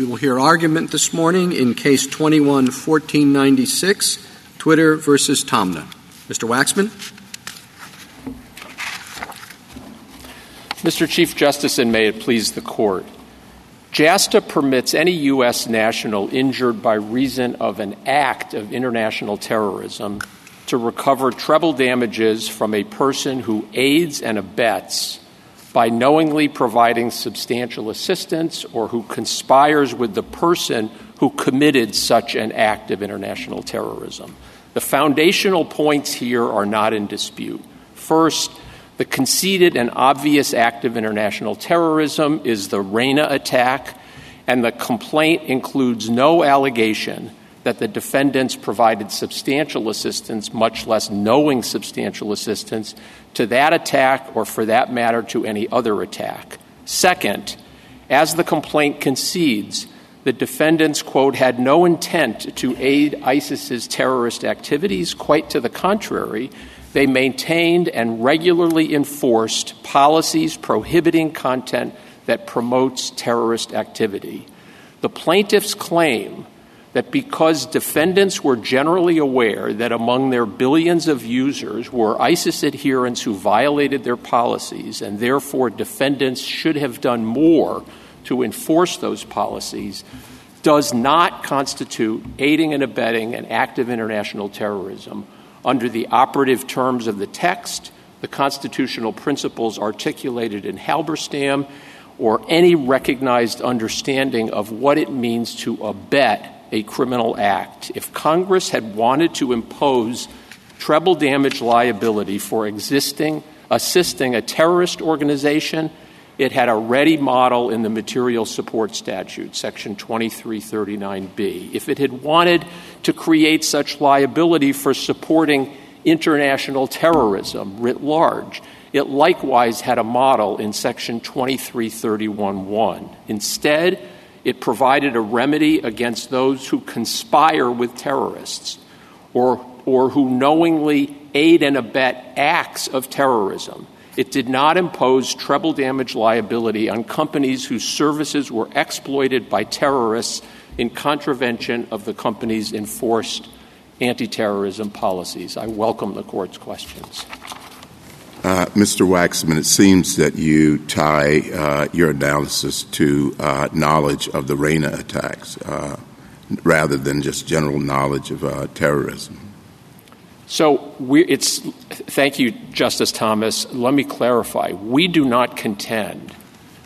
We will hear argument this morning in Case 21-1496, Twitter versus Taamneh. Mr. Waxman. Mr. Chief Justice, and may it please the Court, JASTA permits any U.S. national injured by reason of an act of international terrorism to recover treble damages from a person who aids and abets by knowingly providing substantial assistance or who conspires with the person who committed such an act of international terrorism. The foundational points here are not in dispute. First, the conceded and obvious act of international terrorism is the Reina attack, and the complaint includes no allegation that the defendants provided substantial assistance, much less knowing substantial assistance, to that attack or, for that matter, to any other attack. Second, as the complaint concedes, the defendants, quote, had no intent to aid ISIS's terrorist activities. Quite to the contrary, they maintained and regularly enforced policies prohibiting content that promotes terrorist activity. The plaintiffs claim that because defendants were generally aware that among their billions of users were ISIS adherents who violated their policies, and therefore defendants should have done more to enforce those policies, does not constitute aiding and abetting an act of international terrorism. Under the operative terms of the text, the constitutional principles articulated in Halberstam, or any recognized understanding of what it means to abet a criminal act. If Congress had wanted to impose treble damage liability for existing assisting a terrorist organization, it had a ready model in the material support statute, section 2339B. If it had wanted to create such liability for supporting international terrorism writ large, it likewise had a model in section 2331.1. Instead, it provided a remedy against those who conspire with terrorists or, or who knowingly aid and abet acts of terrorism. It did not impose treble damage liability on companies whose services were exploited by terrorists in contravention of the company's enforced anti terrorism policies. I welcome the court's questions. Uh, Mr. Waxman, it seems that you tie uh, your analysis to uh, knowledge of the Reina attacks uh, rather than just general knowledge of uh, terrorism. So it's thank you, Justice Thomas. Let me clarify. We do not contend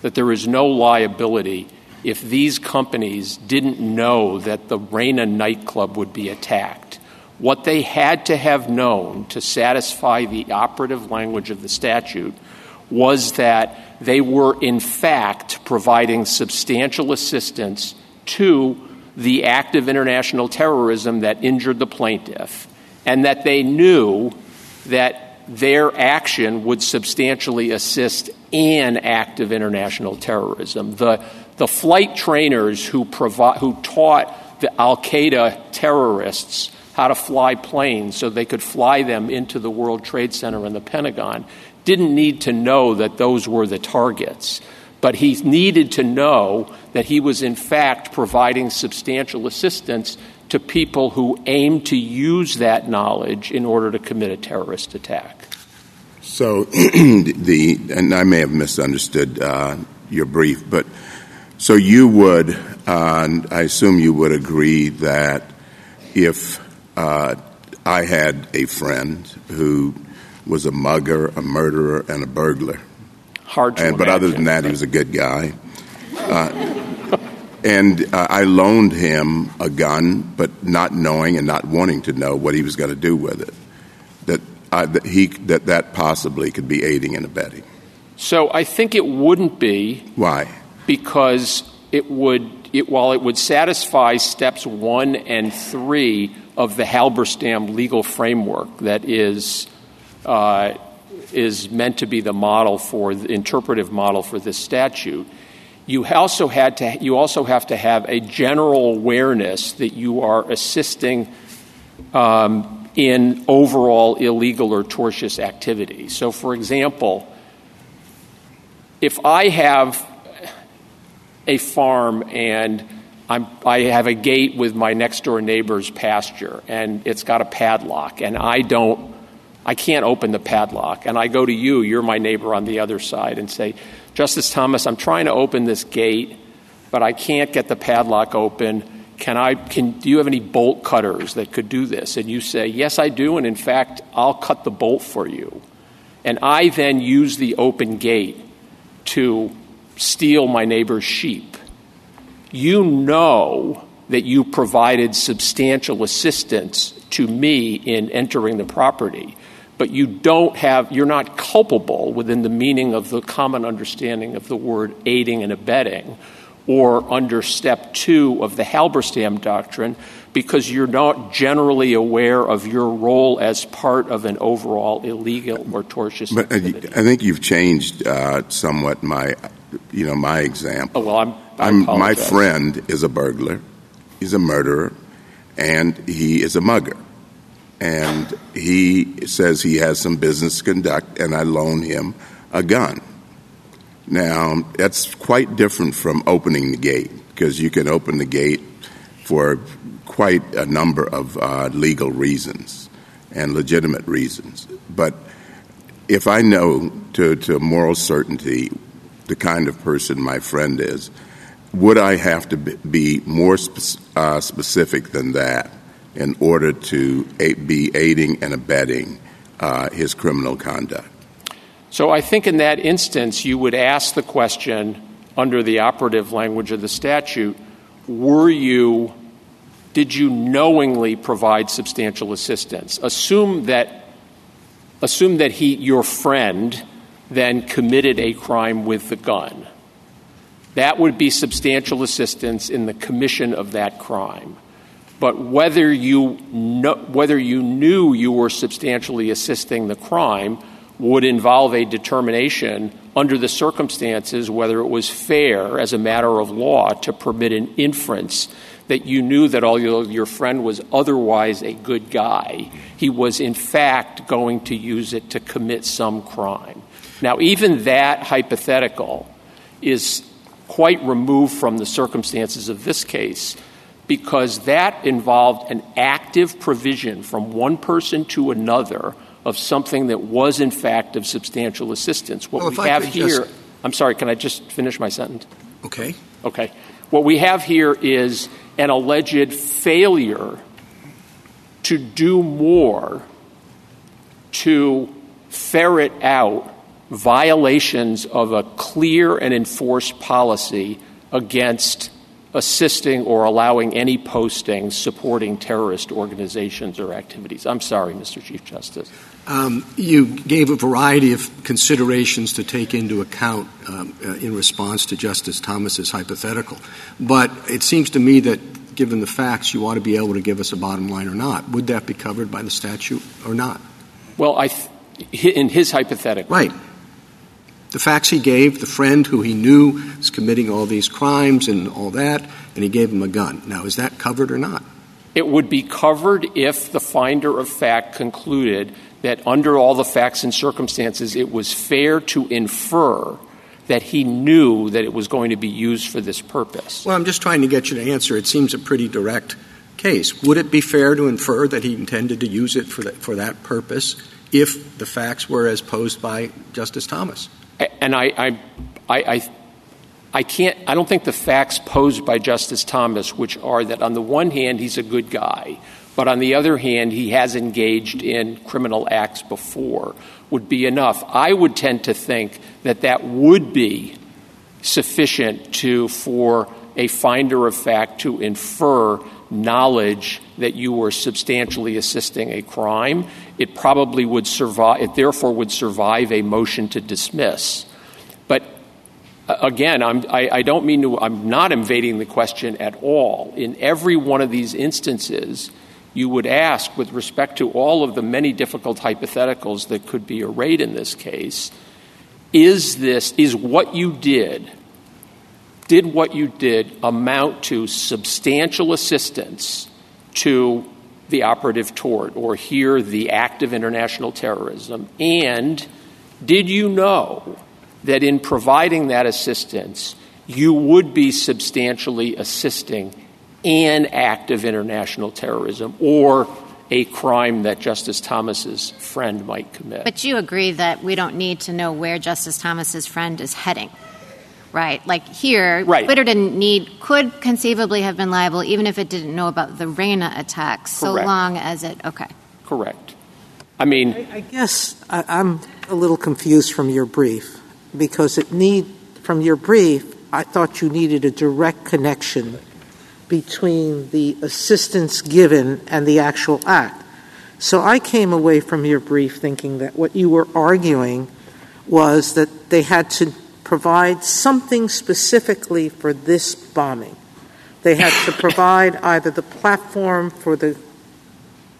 that there is no liability if these companies didn't know that the Reina nightclub would be attacked. What they had to have known to satisfy the operative language of the statute was that they were, in fact, providing substantial assistance to the act of international terrorism that injured the plaintiff, and that they knew that their action would substantially assist an act of international terrorism. The, the flight trainers who, provi- who taught the Al Qaeda terrorists how to fly planes so they could fly them into the World Trade Center and the Pentagon didn't need to know that those were the targets. But he needed to know that he was, in fact, providing substantial assistance to people who aim to use that knowledge in order to commit a terrorist attack. So, the and I may have misunderstood uh, your brief, but so you would, uh, I assume you would agree that if uh, I had a friend who was a mugger, a murderer, and a burglar. Hard to and, But other than that, he was a good guy. Uh, and uh, I loaned him a gun, but not knowing and not wanting to know what he was going to do with it. That, uh, that he that that possibly could be aiding and abetting. So I think it wouldn't be. Why? Because it would. It, while it would satisfy steps one and three of the Halberstam legal framework that is uh, is meant to be the model for the interpretive model for this statute. You also had to you also have to have a general awareness that you are assisting um, in overall illegal or tortious activity. So, for example, if I have a farm and I'm, I have a gate with my next door neighbor's pasture, and it's got a padlock, and I don't, I can't open the padlock. And I go to you, you're my neighbor on the other side, and say, Justice Thomas, I'm trying to open this gate, but I can't get the padlock open. Can I, can, do you have any bolt cutters that could do this? And you say, Yes, I do, and in fact, I'll cut the bolt for you. And I then use the open gate to steal my neighbor's sheep you know that you provided substantial assistance to me in entering the property, but you don't have, you're not culpable within the meaning of the common understanding of the word aiding and abetting or under step two of the Halberstam doctrine because you're not generally aware of your role as part of an overall illegal or tortious but uh. I think you've changed uh, somewhat my, you know, my example. Oh, well, I'm I'm, my friend is a burglar, he's a murderer, and he is a mugger. And he says he has some business to conduct, and I loan him a gun. Now, that's quite different from opening the gate, because you can open the gate for quite a number of uh, legal reasons and legitimate reasons. But if I know to, to moral certainty the kind of person my friend is, would I have to be more spe- uh, specific than that in order to be aiding and abetting uh, his criminal conduct? So I think in that instance, you would ask the question under the operative language of the statute were you, did you knowingly provide substantial assistance? Assume that, assume that he, your friend, then committed a crime with the gun that would be substantial assistance in the commission of that crime. But whether you, know, whether you knew you were substantially assisting the crime would involve a determination under the circumstances whether it was fair as a matter of law to permit an inference that you knew that although your friend was otherwise a good guy, he was in fact going to use it to commit some crime. Now, even that hypothetical is quite removed from the circumstances of this case because that involved an active provision from one person to another of something that was in fact of substantial assistance. What we have here. I'm sorry, can I just finish my sentence? Okay. Okay. What we have here is an alleged failure to do more to ferret out violations of a clear and enforced policy against assisting or allowing any posting supporting terrorist organizations or activities. I'm sorry, Mr. Chief Justice. Um, you gave a variety of considerations to take into account um, uh, in response to Justice Thomas's hypothetical. But it seems to me that given the facts, you ought to be able to give us a bottom line or not. Would that be covered by the statute or not? Well, I in his hypothetical. Right the facts he gave, the friend who he knew was committing all these crimes and all that, and he gave him a gun. Now, is that covered or not? It would be covered if the finder of fact concluded that under all the facts and circumstances, it was fair to infer that he knew that it was going to be used for this purpose. Well, I'm just trying to get you to answer. It seems a pretty direct case. Would it be fair to infer that he intended to use it for that, for that purpose if the facts were as posed by Justice Thomas? And I, I, I, can't, I don't think the facts posed by Justice Thomas, which are that on the one hand, he's a good guy, but on the other hand, he has engaged in criminal acts before, would be enough. I would tend to think that that would be sufficient to, for a finder of fact to infer knowledge that you were substantially assisting a crime, it probably would survive, it therefore would survive a motion to dismiss. But uh, again, I'm, I, I don't mean to, I'm not invading the question at all. In every one of these instances, you would ask, with respect to all of the many difficult hypotheticals that could be arrayed in this case, is this, is what you did, did what you did amount to substantial assistance to the operative tort or here the act of international terrorism? And did you know that in providing that assistance, you would be substantially assisting an act of international terrorism or a crime that Justice Thomas's friend might commit. But you agree that we don't need to know where Justice Thomas's friend is heading, right? Like here, right. Twitter didn't need, could conceivably have been liable even if it didn't know about the Reina attacks, so Correct. long as it, okay. Correct. I mean, I guess I, I'm a little confused from your brief because it need from your brief. I thought you needed a direct connection between the assistance given and the actual act. So I came away from your brief thinking that what you were arguing was that they had to provide something specifically for this bombing. They had to provide either the platform for the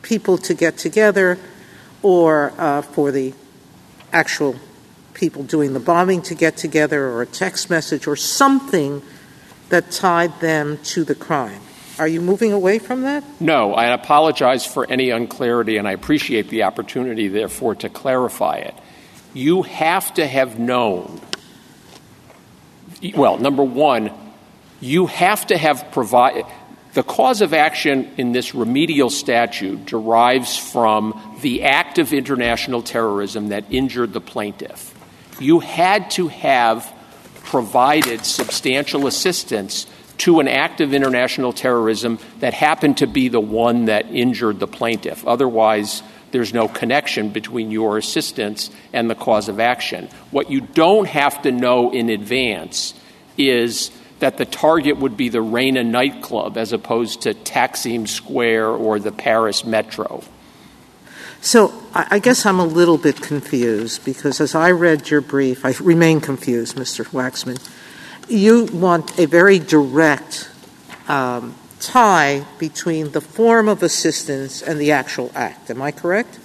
people to get together or uh, for the actual people doing the bombing to get together or a text message or something that tied them to the crime. Are you moving away from that? No, I apologize for any unclarity, and I appreciate the opportunity, therefore, to clarify it. You have to have known, well, number one, you have to have provided, the cause of action in this remedial statute derives from the act of international terrorism that injured the plaintiff. You had to have provided substantial assistance to an act of international terrorism that happened to be the one that injured the plaintiff. Otherwise, there's no connection between your assistance and the cause of action. What you don't have to know in advance is that the target would be the Reina nightclub as opposed to Taksim Square or the Paris Metro. So I, I guess I'm a little bit confused because as I read your brief, I remain confused, Mr. Waxman. You want a very direct um, tie between the form of assistance and the actual act. Am I correct?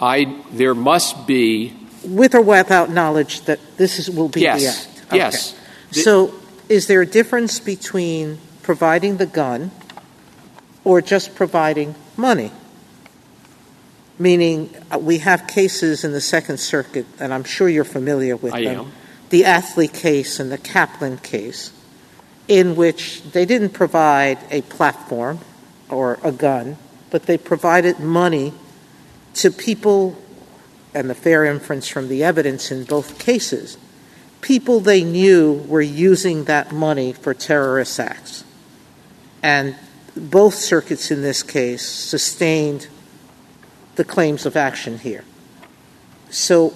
I there must be with or without knowledge that this is, will be yes, the act. Okay. Yes. So is there a difference between providing the gun or just providing money? Meaning, uh, we have cases in the Second Circuit, and I'm sure you're familiar with I them. Am. The Atchley case and the Kaplan case, in which they didn't provide a platform or a gun, but they provided money to people, and the fair inference from the evidence in both cases, people they knew were using that money for terrorist acts. And both circuits in this case sustained the claims of action here. So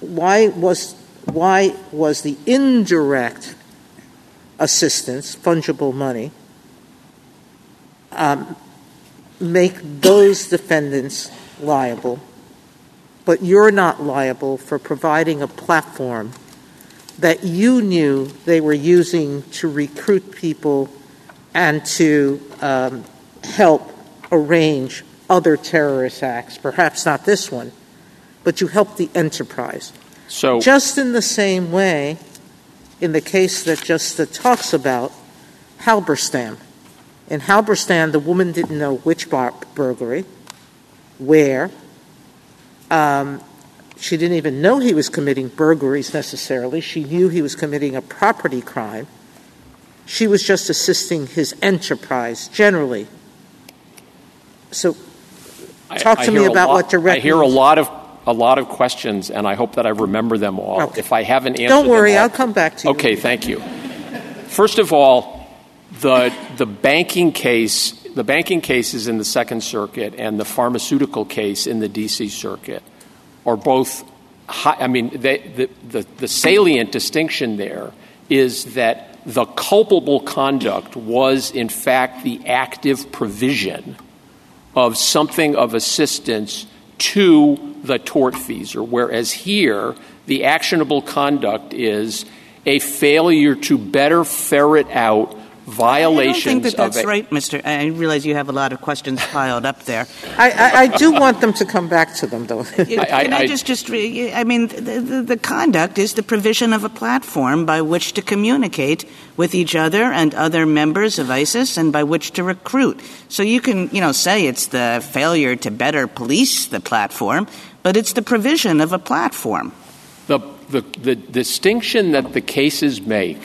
why was why was the indirect assistance, fungible money, um, make those defendants liable, but you're not liable for providing a platform that you knew they were using to recruit people and to um, help arrange other terrorist acts, perhaps not this one, but you helped the enterprise. So, just in the same way, in the case that just talks about Halberstam. In Halberstam, the woman didn't know which bar- burglary, where. Um, she didn't even know he was committing burglaries necessarily. She knew he was committing a property crime. She was just assisting his enterprise generally. So, talk to me about what your I hear a lot of a lot of questions, and I hope that I remember them all. Okay. If I haven't answered, don't worry, all, I'll come back to you. Okay, thank you. First of all, the the banking case, the banking cases in the Second Circuit, and the pharmaceutical case in the D.C. Circuit are both. High, I mean, they, the, the the salient distinction there is that the culpable conduct was, in fact, the active provision of something of assistance to the tortfeasor, whereas here the actionable conduct is a failure to better ferret out violations. I don't think that that's a, right, Mister. I realize you have a lot of questions piled up there. I, I, I, do want them to come back to them, though. Can I, I, just, just, I mean, the, the, the, conduct is the provision of a platform by which to communicate with each other and other members of ISIS, and by which to recruit. So you can, you know, say it's the failure to better police the platform, but it's the provision of a platform. The the, the distinction that the cases make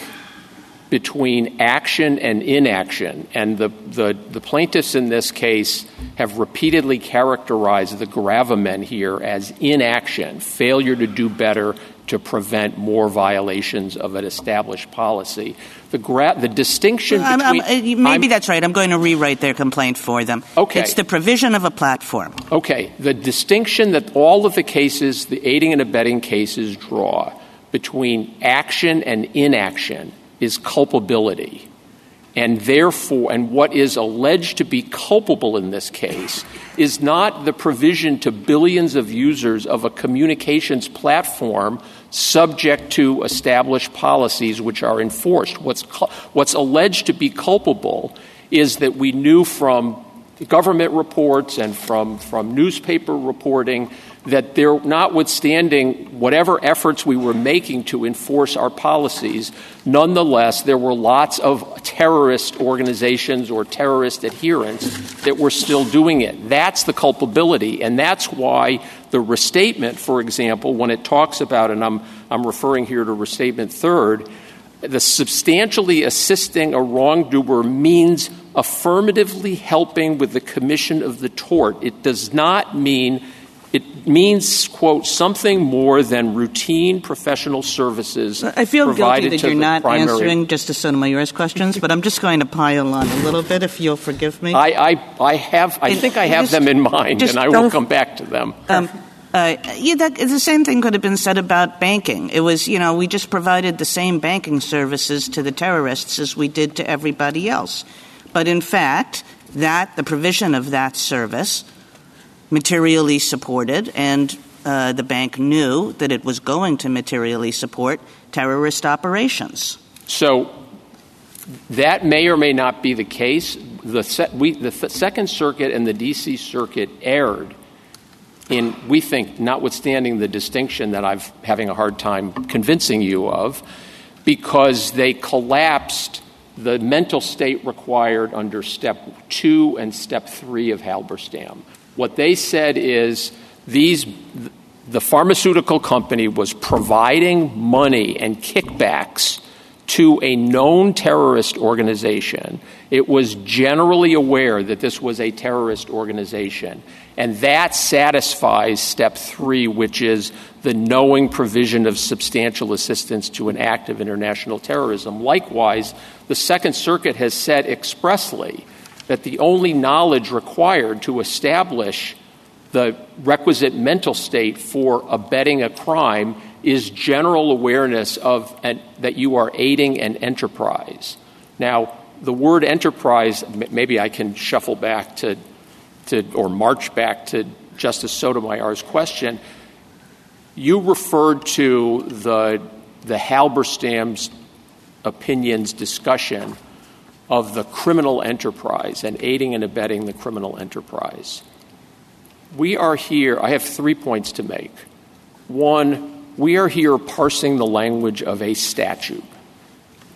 between action and inaction. And the, the, the, plaintiffs in this case have repeatedly characterized the gravamen here as inaction, failure to do better to prevent more violations of an established policy. The, gra- the distinction well, between. I'm, I'm, uh, maybe that's right. I'm going to rewrite their complaint for them. Okay. It's the provision of a platform. Okay. The distinction that all of the cases, the aiding and abetting cases, draw between action and inaction is culpability. And therefore, and what is alleged to be culpable in this case is not the provision to billions of users of a communications platform subject to established policies which are enforced. What's, what's alleged to be culpable is that we knew from government reports and from, from newspaper reporting that there, notwithstanding whatever efforts we were making to enforce our policies, nonetheless, there were lots of terrorist organizations or terrorist adherents that were still doing it. That's the culpability. And that's why the restatement, for example, when it talks about, and I'm, I'm referring here to restatement third, the substantially assisting a wrongdoer means affirmatively helping with the commission of the tort. It does not mean it means, quote, something more than routine professional services. I feel guilty that you're not primary. answering Justice Sotomayor's questions, but I'm just going to pile on a little bit, if you'll forgive me. I, I, I have. I think I have just, them in mind, and I will come back to them. Um, uh, yeah, that, the same thing could have been said about banking. It was, you know, we just provided the same banking services to the terrorists as we did to everybody else. But in fact, that the provision of that service materially supported, and uh, the bank knew that it was going to materially support terrorist operations. So that may or may not be the case. The, se- we, the th- Second Circuit and the D.C. Circuit erred in, we think, notwithstanding the distinction that I'm having a hard time convincing you of, because they collapsed the mental state required under step two and step three of Halberstam. What they said is these the pharmaceutical company was providing money and kickbacks to a known terrorist organization. It was generally aware that this was a terrorist organization. And that satisfies step three, which is the knowing provision of substantial assistance to an act of international terrorism. Likewise, the Second Circuit has said expressly that the only knowledge required to establish the requisite mental state for abetting a crime is general awareness of that you are aiding an enterprise. Now, the word enterprise, maybe I can shuffle back to, to or march back to Justice Sotomayor's question. You referred to the, the Halberstam's opinions discussion of the criminal enterprise and aiding and abetting the criminal enterprise. We are here, I have three points to make. One, we are here parsing the language of a statute.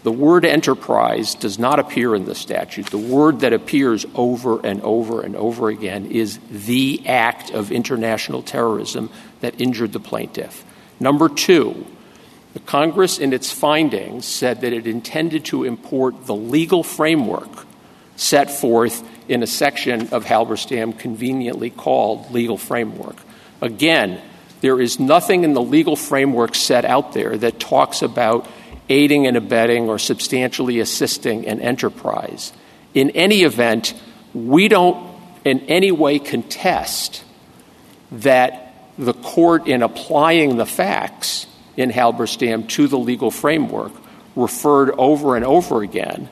The word enterprise does not appear in the statute. The word that appears over and over and over again is the act of international terrorism that injured the plaintiff. Number two, the Congress, in its findings, said that it intended to import the legal framework set forth in a section of Halberstam conveniently called legal framework. Again, there is nothing in the legal framework set out there that talks about aiding and abetting or substantially assisting an enterprise. In any event, we don't in any way contest that the court, in applying the facts, in Halberstam to the legal framework referred over and over again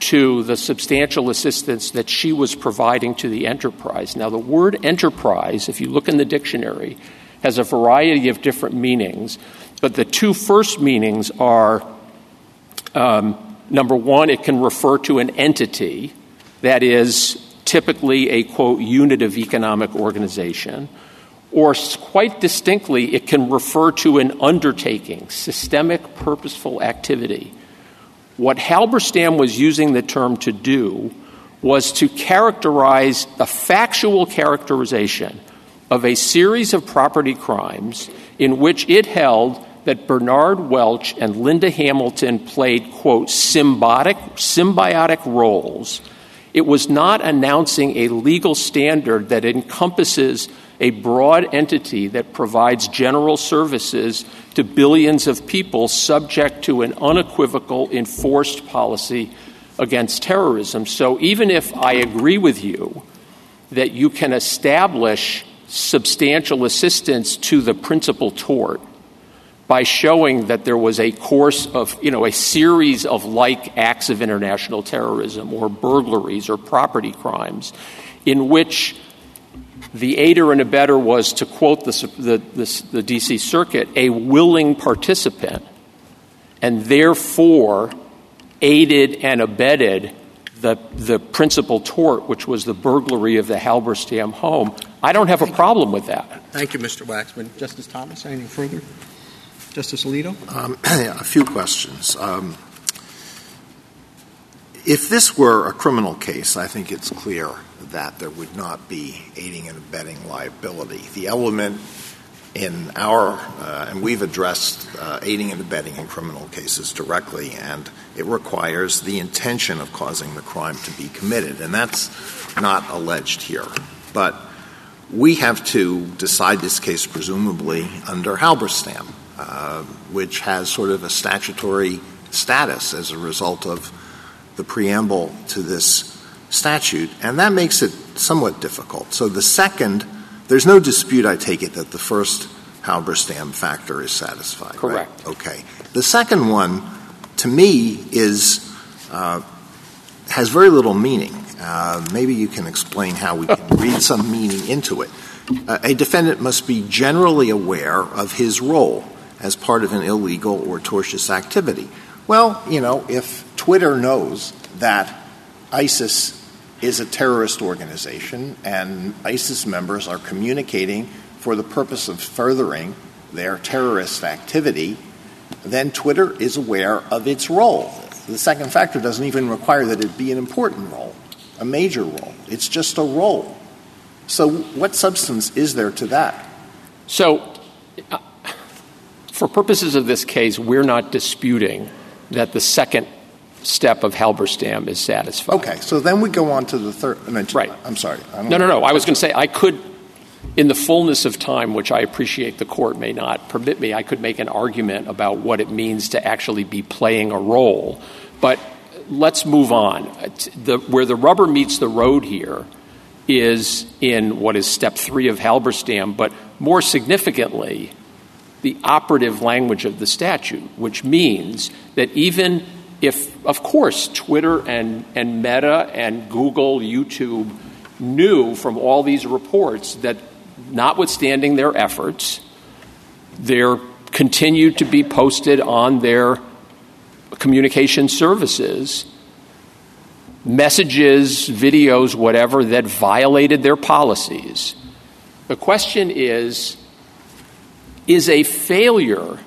to the substantial assistance that she was providing to the enterprise. Now, the word enterprise, if you look in the dictionary, has a variety of different meanings, but the two first meanings are um, number one, it can refer to an entity that is typically a quote unit of economic organization or quite distinctly, it can refer to an undertaking, systemic, purposeful activity. What Halberstam was using the term to do was to characterize a factual characterization of a series of property crimes in which it held that Bernard Welch and Linda Hamilton played, quote, symbiotic, symbiotic roles, it was not announcing a legal standard that encompasses a broad entity that provides general services to billions of people subject to an unequivocal enforced policy against terrorism. So even if I agree with you that you can establish substantial assistance to the principal tort by showing that there was a course of, you know, a series of like acts of international terrorism or burglaries or property crimes in which the aider and abetter was, to quote the, the, the, the D.C. Circuit, a willing participant, and therefore aided and abetted the, the principal tort, which was the burglary of the Halberstam home. I don't have a problem with that. Thank you, Mr. Waxman. Justice Thomas, anything further? Justice Alito? Um, a few questions. Um, if this were a criminal case, I think it's clear that there would not be aiding and abetting liability. The element in our, uh, and we've addressed uh, aiding and abetting in criminal cases directly, and it requires the intention of causing the crime to be committed, and that's not alleged here. But we have to decide this case presumably under Halberstam, uh, which has sort of a statutory status as a result of the preamble to this statute, and that makes it somewhat difficult. So the second there's no dispute, I take it, that the first Halberstam factor is satisfied. Correct. Right? Okay. The second one, to me, is uh, has very little meaning. Uh, maybe you can explain how we can read some meaning into it. Uh, a defendant must be generally aware of his role as part of an illegal or tortious activity. Well, you know, if Twitter knows that ISIS is a terrorist organization, and ISIS members are communicating for the purpose of furthering their terrorist activity, then Twitter is aware of its role. The second factor doesn't even require that it be an important role, a major role. It's just a role. So, what substance is there to that? So, uh, for purposes of this case, we're not disputing that the second step of Halberstam is satisfied. Okay, so then we go on to the third. Right. I'm sorry. no, no, no. I was going to say I could, in the fullness of time, which I appreciate the court may not permit me, I could make an argument about what it means to actually be playing a role. But let's move on. The, where the rubber meets the road here is in what is step three of Halberstam, but more significantly, the operative language of the statute, which means that even if, of course, Twitter and, and Meta and Google, YouTube knew from all these reports that notwithstanding their efforts, there continued to be posted on their communication services messages, videos, whatever, that violated their policies. The question is is a failure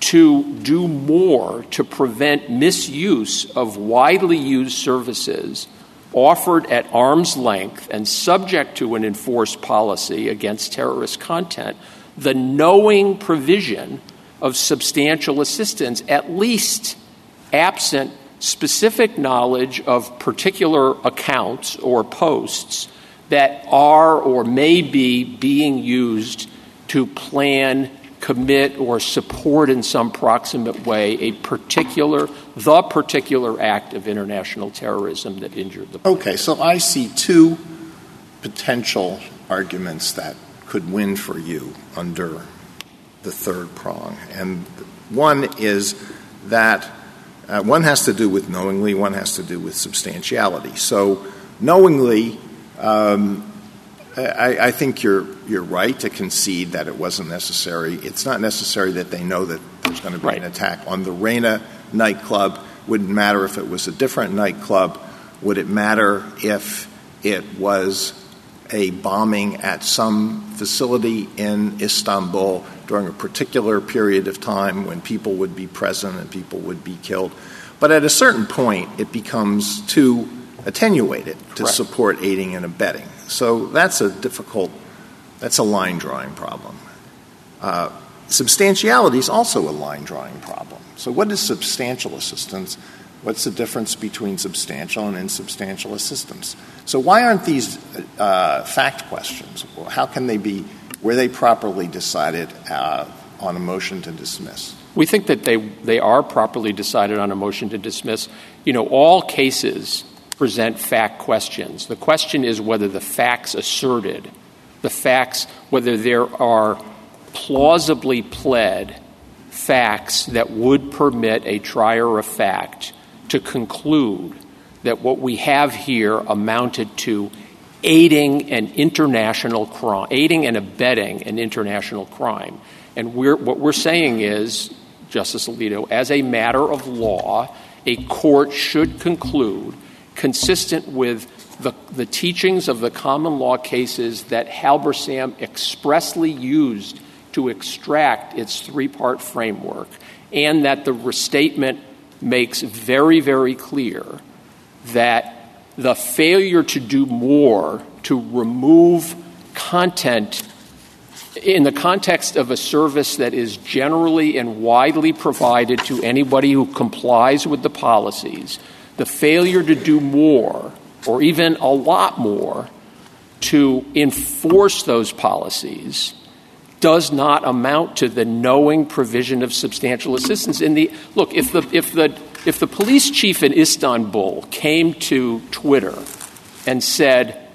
to do more to prevent misuse of widely used services offered at arm's length and subject to an enforced policy against terrorist content, the knowing provision of substantial assistance, at least absent specific knowledge of particular accounts or posts that are or may be being used to plan commit or support in some proximate way a particular, the particular act of international terrorism that injured the. Okay, so I see two potential arguments that could win for you under the third prong. And one is that uh, one has to do with knowingly, one has to do with substantiality. So, knowingly, um, I, I, think you're you're right to concede that it wasn't necessary. It's not necessary that they know that there's going to be right. an attack on the Reina nightclub. Wouldn't matter if it was a different nightclub. Would it matter if it was a bombing at some facility in Istanbul during a particular period of time when people would be present and people would be killed? But at a certain point, it becomes too attenuated to support aiding and abetting. So that's a difficult, that's a line drawing problem. Uh, substantiality is also a line drawing problem. So, what is substantial assistance? What's the difference between substantial and insubstantial assistance? So, why aren't these uh, fact questions? How can they be, were they properly decided uh, on a motion to dismiss? We think that they, they are properly decided on a motion to dismiss. You know, all cases present fact questions. The question is whether the facts asserted, the facts, whether there are plausibly pled facts that would permit a trier of fact to conclude that what we have here amounted to aiding an international crime, aiding and abetting an international crime. And we're, what we're saying is, Justice Alito, as a matter of law, a court should conclude, consistent with the, the teachings of the common law cases that Halberstam expressly used to extract its three part framework, and that the restatement makes very, very clear that the failure to do more to remove content in the context of a service that is generally and widely provided to anybody who complies with the policies, the failure to do more, or even a lot more, to enforce those policies does not amount to the knowing provision of substantial assistance. In the look, if the if the if the police chief in Istanbul came to Twitter and said,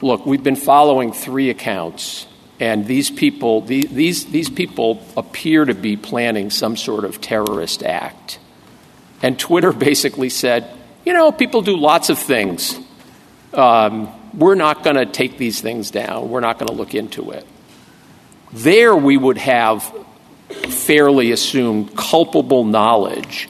"Look, we've been following three accounts, and these people these these, people appear to be planning some sort of terrorist act," and Twitter basically said, "You know, people do lots of things." Um, we're not going to take these things down. We're not going to look into it. There we would have fairly assumed culpable knowledge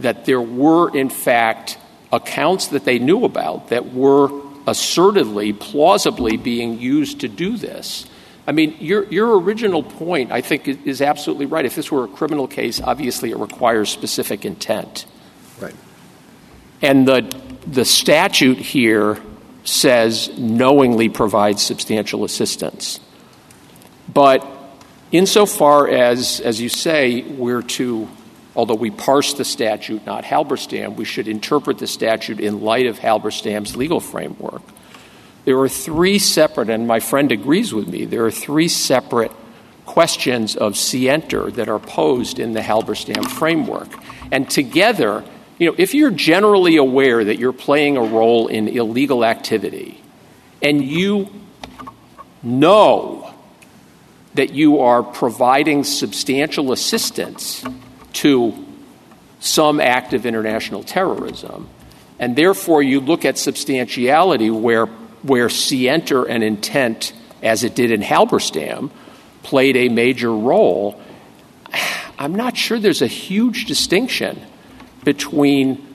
that there were, in fact, accounts that they knew about that were assertedly, plausibly being used to do this. I mean, your, your original point, I think, is absolutely right. If this were a criminal case, obviously it requires specific intent. Right. And the, the statute here says knowingly provides substantial assistance. But insofar as, as you say, we're to, although we parse the statute, not Halberstam, we should interpret the statute in light of Halberstam's legal framework. There are three separate, and my friend agrees with me, there are three separate questions of scienter that are posed in the Halberstam framework. And together, you know, if you're generally aware that you're playing a role in illegal activity and you know that you are providing substantial assistance to some act of international terrorism. And therefore, you look at substantiality where, where scienter and intent, as it did in Halberstam, played a major role. I'm not sure there's a huge distinction between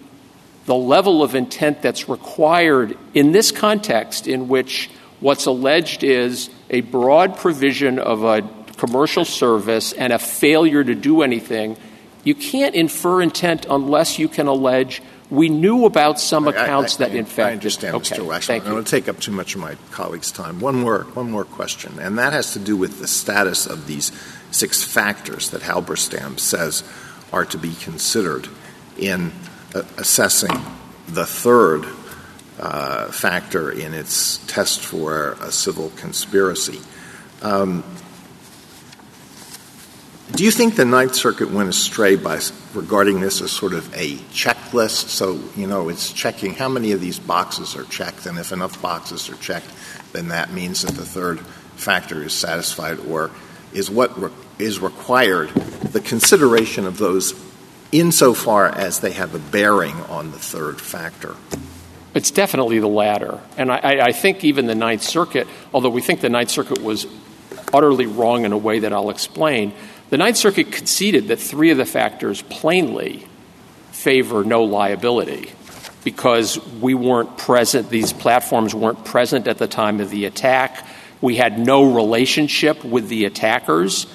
the level of intent that's required in this context, in which what's alleged is a broad provision of a commercial service and a failure to do anything, you can't infer intent unless you can allege we knew about some accounts I, I, that in fact. I understand, okay, Mr. Waxman. I don't take up too much of my colleague's time. One more, one more question, and that has to do with the status of these six factors that Halberstam says are to be considered in uh, assessing the third uh, factor in its test for a civil conspiracy. Um, do you think the Ninth Circuit went astray by regarding this as sort of a checklist? So, you know, it's checking how many of these boxes are checked, and if enough boxes are checked, then that means that the third factor is satisfied, or is what re- is required the consideration of those insofar as they have a bearing on the third factor? It's definitely the latter. And I, I, think even the Ninth Circuit, although we think the Ninth Circuit was utterly wrong in a way that I'll explain, the Ninth Circuit conceded that three of the factors plainly favor no liability because we weren't present, these platforms weren't present at the time of the attack. We had no relationship with the attackers.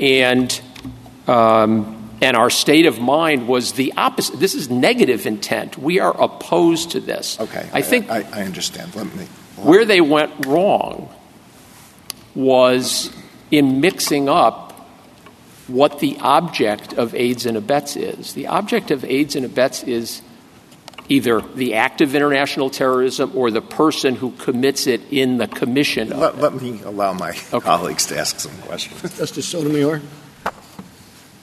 And um, and our state of mind was the opposite. This is negative intent. We are opposed to this. Okay. I think I, I understand. Let me. Where they went wrong was in mixing up what the object of aids and abets is. The object of aids and abets is either the act of international terrorism or the person who commits it in the commission let, let me allow my okay. colleagues to ask some questions. Justice Sotomayor?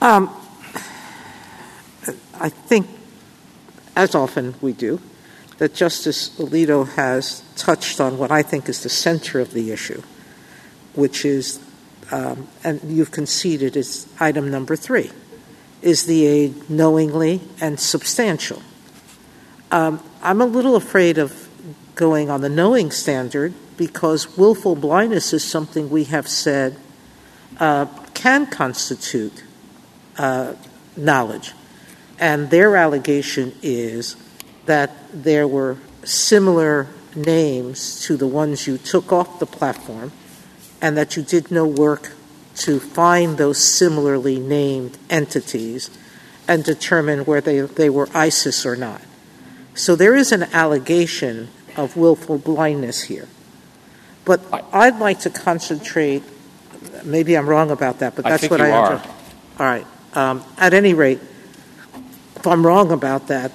Um, I think, as often we do, that Justice Alito has touched on what I think is the center of the issue, which is, and you've conceded, is item number three. Is the aid knowingly and substantial? Um, I'm a little afraid of going on the knowing standard because willful blindness is something we have said uh, can constitute uh, knowledge. And their allegation is that there were similar names to the ones you took off the platform and that you did no work to find those similarly named entities and determine whether they, they were ISIS or not. So there is an allegation of willful blindness here. But I'd like to concentrate, maybe I'm wrong about that, but that's I what I are. All right. Um, at any rate, if I'm wrong about that,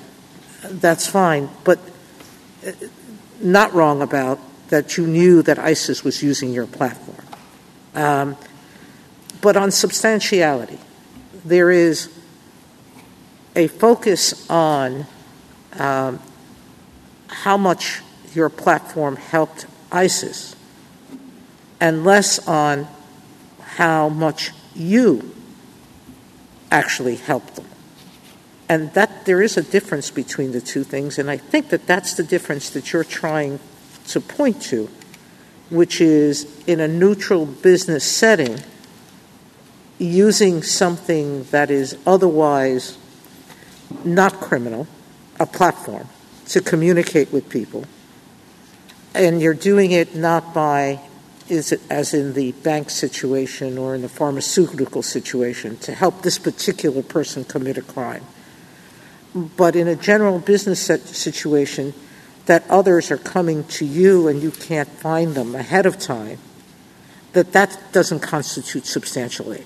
that's fine. But uh, not wrong about that you knew that ISIS was using your platform. Um, but on substantiality, there is a focus on um, how much your platform helped ISIS and less on how much you actually helped them. And that there is a difference between the two things, and I think that that's the difference that you're trying to point to, which is in a neutral business setting, using something that is otherwise not criminal a platform to communicate with people, and you're doing it not by is it as in the bank situation or in the pharmaceutical situation to help this particular person commit a crime. But in a general business situation that others are coming to you and you can't find them ahead of time that that doesn't constitute substantial aid.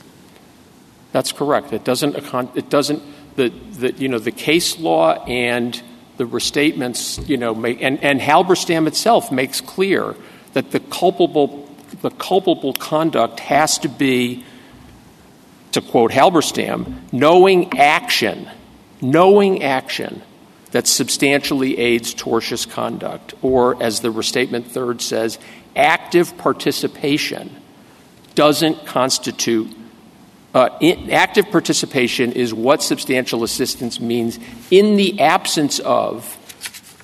That's correct. It doesn't it doesn't the you know the case law and the restatements you know make, and and halberstam itself makes clear that the culpable the culpable conduct has to be to quote halberstam knowing action knowing action that substantially aids tortious conduct or as the restatement third says active participation doesn't constitute uh, active participation is what substantial assistance means in the absence of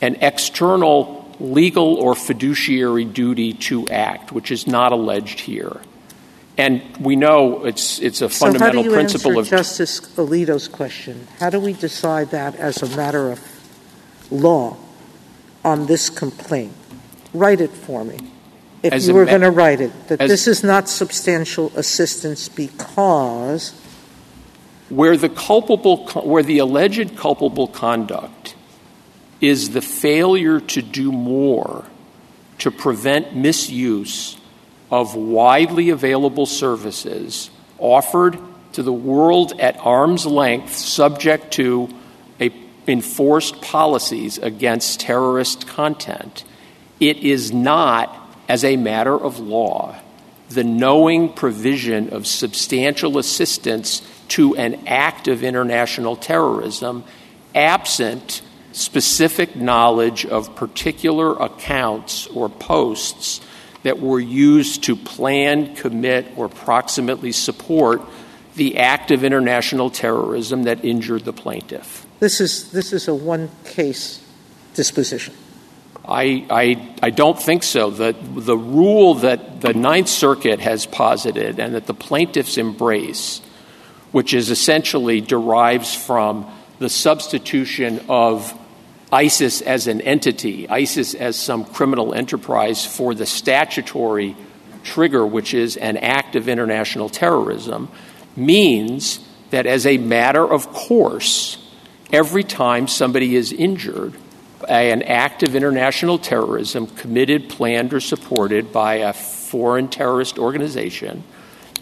an external legal or fiduciary duty to act, which is not alleged here. And we know it's it's a so fundamental how do you principle answer of Justice Alito's question. How do we decide that as a matter of law on this complaint? Write it for me if As you were ma- going to write it, that this is not substantial assistance because where the culpable where the alleged culpable conduct is the failure to do more to prevent misuse of widely available services offered to the world at arm's length subject to enforced policies against terrorist content it is not as a matter of law the knowing provision of substantial assistance to an act of international terrorism absent specific knowledge of particular accounts or posts that were used to plan, commit, or proximately support the act of international terrorism that injured the plaintiff. This is this is a one case disposition. I, I, I don't think so. The, the rule that the Ninth Circuit has posited and that the plaintiffs embrace, which is essentially derives from the substitution of ISIS as an entity, ISIS as some criminal enterprise for the statutory trigger, which is an act of international terrorism, means that as a matter of course, every time somebody is injured, by an act of international terrorism committed, planned, or supported by a foreign terrorist organization,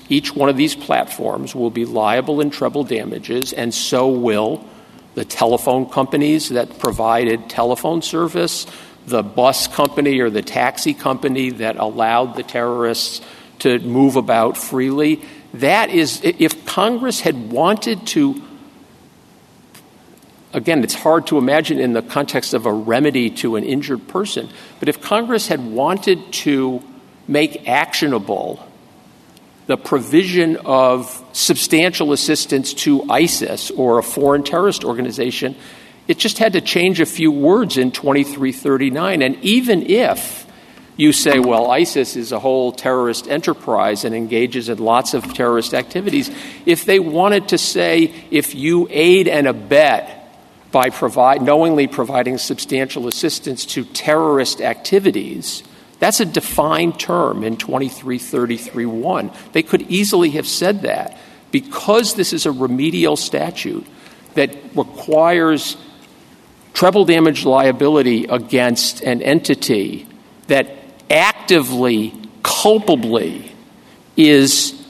each one of these platforms will be liable in treble damages, and so will the telephone companies that provided telephone service, the bus company or the taxi company that allowed the terrorists to move about freely. That is, if Congress had wanted to, again, it's hard to imagine in the context of a remedy to an injured person, but if Congress had wanted to make actionable the provision of substantial assistance to ISIS or a foreign terrorist organization, it just had to change a few words in 2339. And even if you say, well, ISIS is a whole terrorist enterprise and engages in lots of terrorist activities, if they wanted to say, if you aid and abet by provide, knowingly providing substantial assistance to terrorist activities, that's a defined term in 2333.1. They could easily have said that. Because this is a remedial statute that requires treble damage liability against an entity that actively, culpably is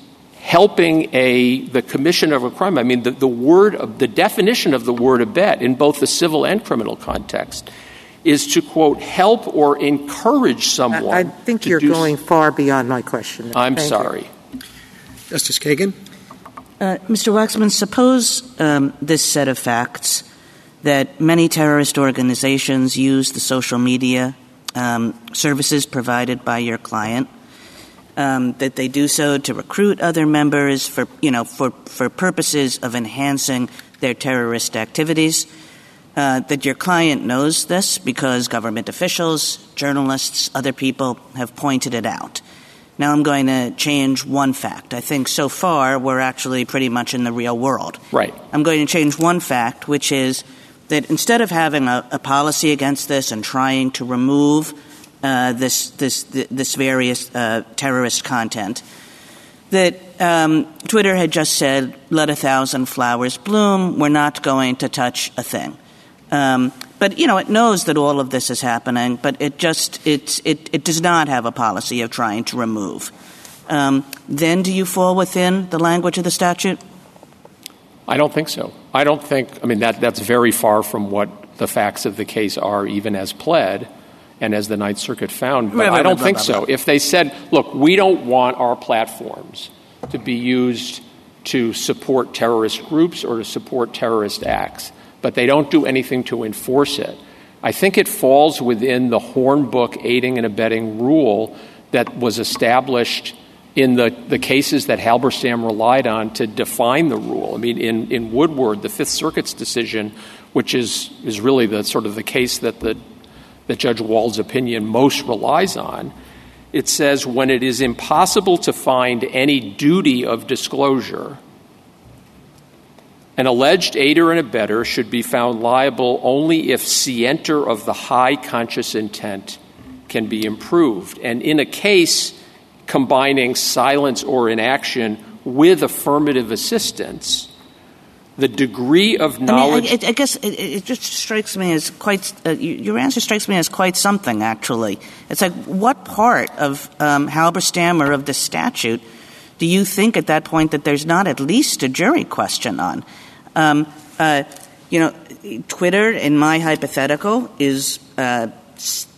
helping a the commission of a crime. I mean, the, the word of the definition of the word abet in both the civil and criminal context is to quote help or encourage someone. I, I think you're going far beyond my question. I'm Thank sorry, you. Justice Kagan. Uh, Mr. Waxman, suppose um, this set of facts that many terrorist organizations use the social media um, services provided by your client. Um, that they do so to recruit other members for you know for for purposes of enhancing their terrorist activities uh, that your client knows this because government officials, journalists, other people have pointed it out. Now I'm going to change one fact. I think so far we're actually pretty much in the real world. Right. I'm going to change one fact, which is that instead of having a, a policy against this and trying to remove this, this, this various uh, terrorist content, that um, Twitter had just said, let a thousand flowers bloom, we're not going to touch a thing. Um, but you know, it knows that all of this is happening, but it just it it, it does not have a policy of trying to remove. Um, then, do you fall within the language of the statute? I don't think so. I don't think. I mean, that that's very far from what the facts of the case are, even as pled and as the Ninth Circuit found. But I don't think so. If they said, "Look, we don't want our platforms to be used to support terrorist groups or to support terrorist acts," but they don't do anything to enforce it. I think it falls within the Hornbook aiding and abetting rule that was established in the, the cases that Halberstam relied on to define the rule. I mean, in, in Woodward, the Fifth Circuit's decision, which is, is really the sort of the case that, the, that Judge Wald's opinion most relies on, it says when it is impossible to find any duty of disclosure – an alleged aider and abetter should be found liable only if scienter of the high conscious intent can be improved. And in a case combining silence or inaction with affirmative assistance, the degree of knowledge. I, mean, I, I guess it, it, just strikes me as quite. Uh, your answer strikes me as quite something. Actually, it's like what part of um, Halberstam or of the statute do you think at that point that there's not at least a jury question on? Um, uh, you know, Twitter, in my hypothetical, is uh,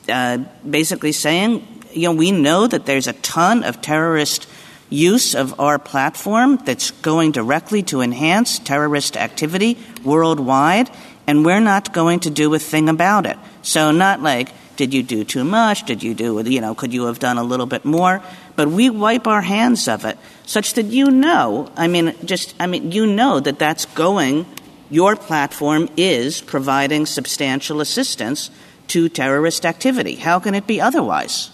uh, basically saying, you know, we know that there's a ton of terrorist use of our platform that's going directly to enhance terrorist activity worldwide, and we're not going to do a thing about it. So, not like, did you do too much? Did you do, you know, could you have done a little bit more? But we wipe our hands of it such that you know, I mean, just, I mean, you know that that's going, your platform is providing substantial assistance to terrorist activity. How can it be otherwise?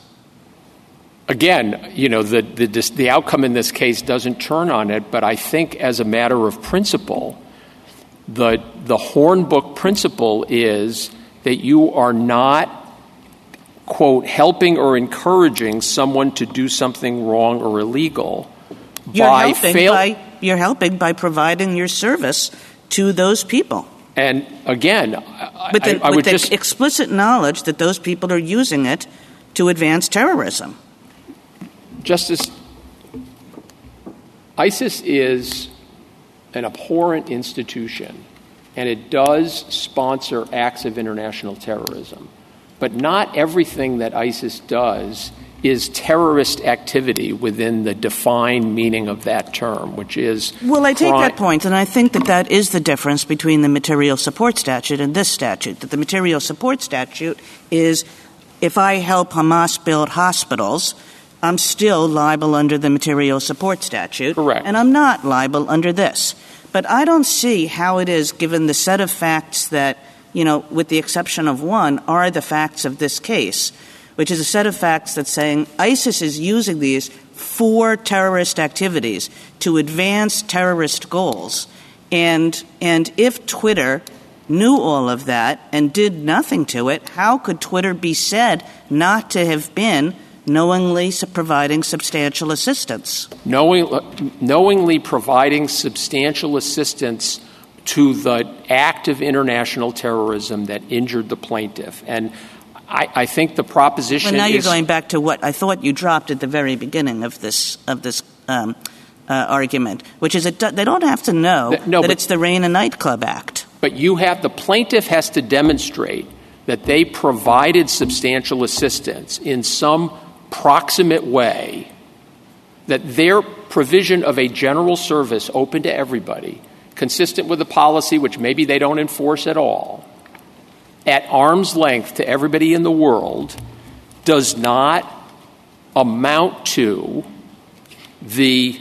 Again, you know, the, the, the outcome in this case doesn't turn on it, but I think as a matter of principle, the, the Hornbook principle is that you are not quote, helping or encouraging someone to do something wrong or illegal you're by helping fail- by, you're helping by providing your service to those people. And again, I, with the, I, I with would just explicit knowledge that those people are using it to advance terrorism. Justice ISIS is an abhorrent institution, and it does sponsor acts of international terrorism. But not everything that ISIS does is terrorist activity within the defined meaning of that term, which is. Well, I take that point, and I think that that is the difference between the material support statute and this statute. That the material support statute is if I help Hamas build hospitals, I'm still liable under the material support statute. Correct. And I'm not liable under this. But I don't see how it is, given the set of facts that, you know, with the exception of one, are the facts of this case which is a set of facts that's saying ISIS is using these for terrorist activities to advance terrorist goals. And, and if Twitter knew all of that and did nothing to it, how could Twitter be said not to have been knowingly providing substantial assistance? Knowing, knowingly providing substantial assistance to the act of international terrorism that injured the plaintiff. And I, I think the proposition. Well, now you're going back to what I thought you dropped at the very beginning of this of this um, uh, argument, which is that they don't have to know no, that but, it's the Reina Nightclub Act. But you have the plaintiff has to demonstrate that they provided substantial assistance in some proximate way. That their provision of a general service open to everybody, consistent with the policy which maybe they don't enforce at all, at arm's length to everybody in the world does not amount to the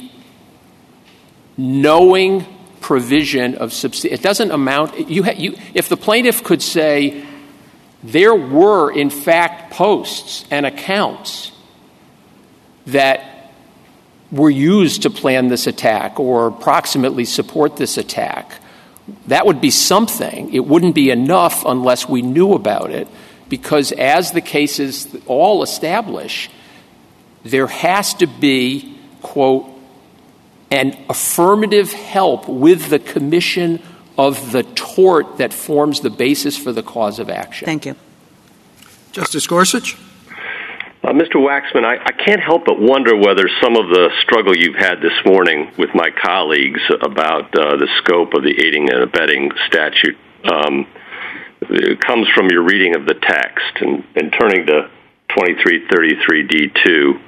knowing provision of substantial. It doesn't amount. You, ha- you, if the plaintiff could say there were, in fact, posts and accounts that were used to plan this attack or approximately support this attack, that would be something. It wouldn't be enough unless we knew about it, because as the cases all establish, there has to be, quote, an affirmative help with the commission of the tort that forms the basis for the cause of action. Thank you. Justice Gorsuch? Uh, Mr. Waxman, I, I, can't help but wonder whether some of the struggle you've had this morning with my colleagues about uh, the scope of the aiding and abetting statute um, comes from your reading of the text and, and turning to 2333D2.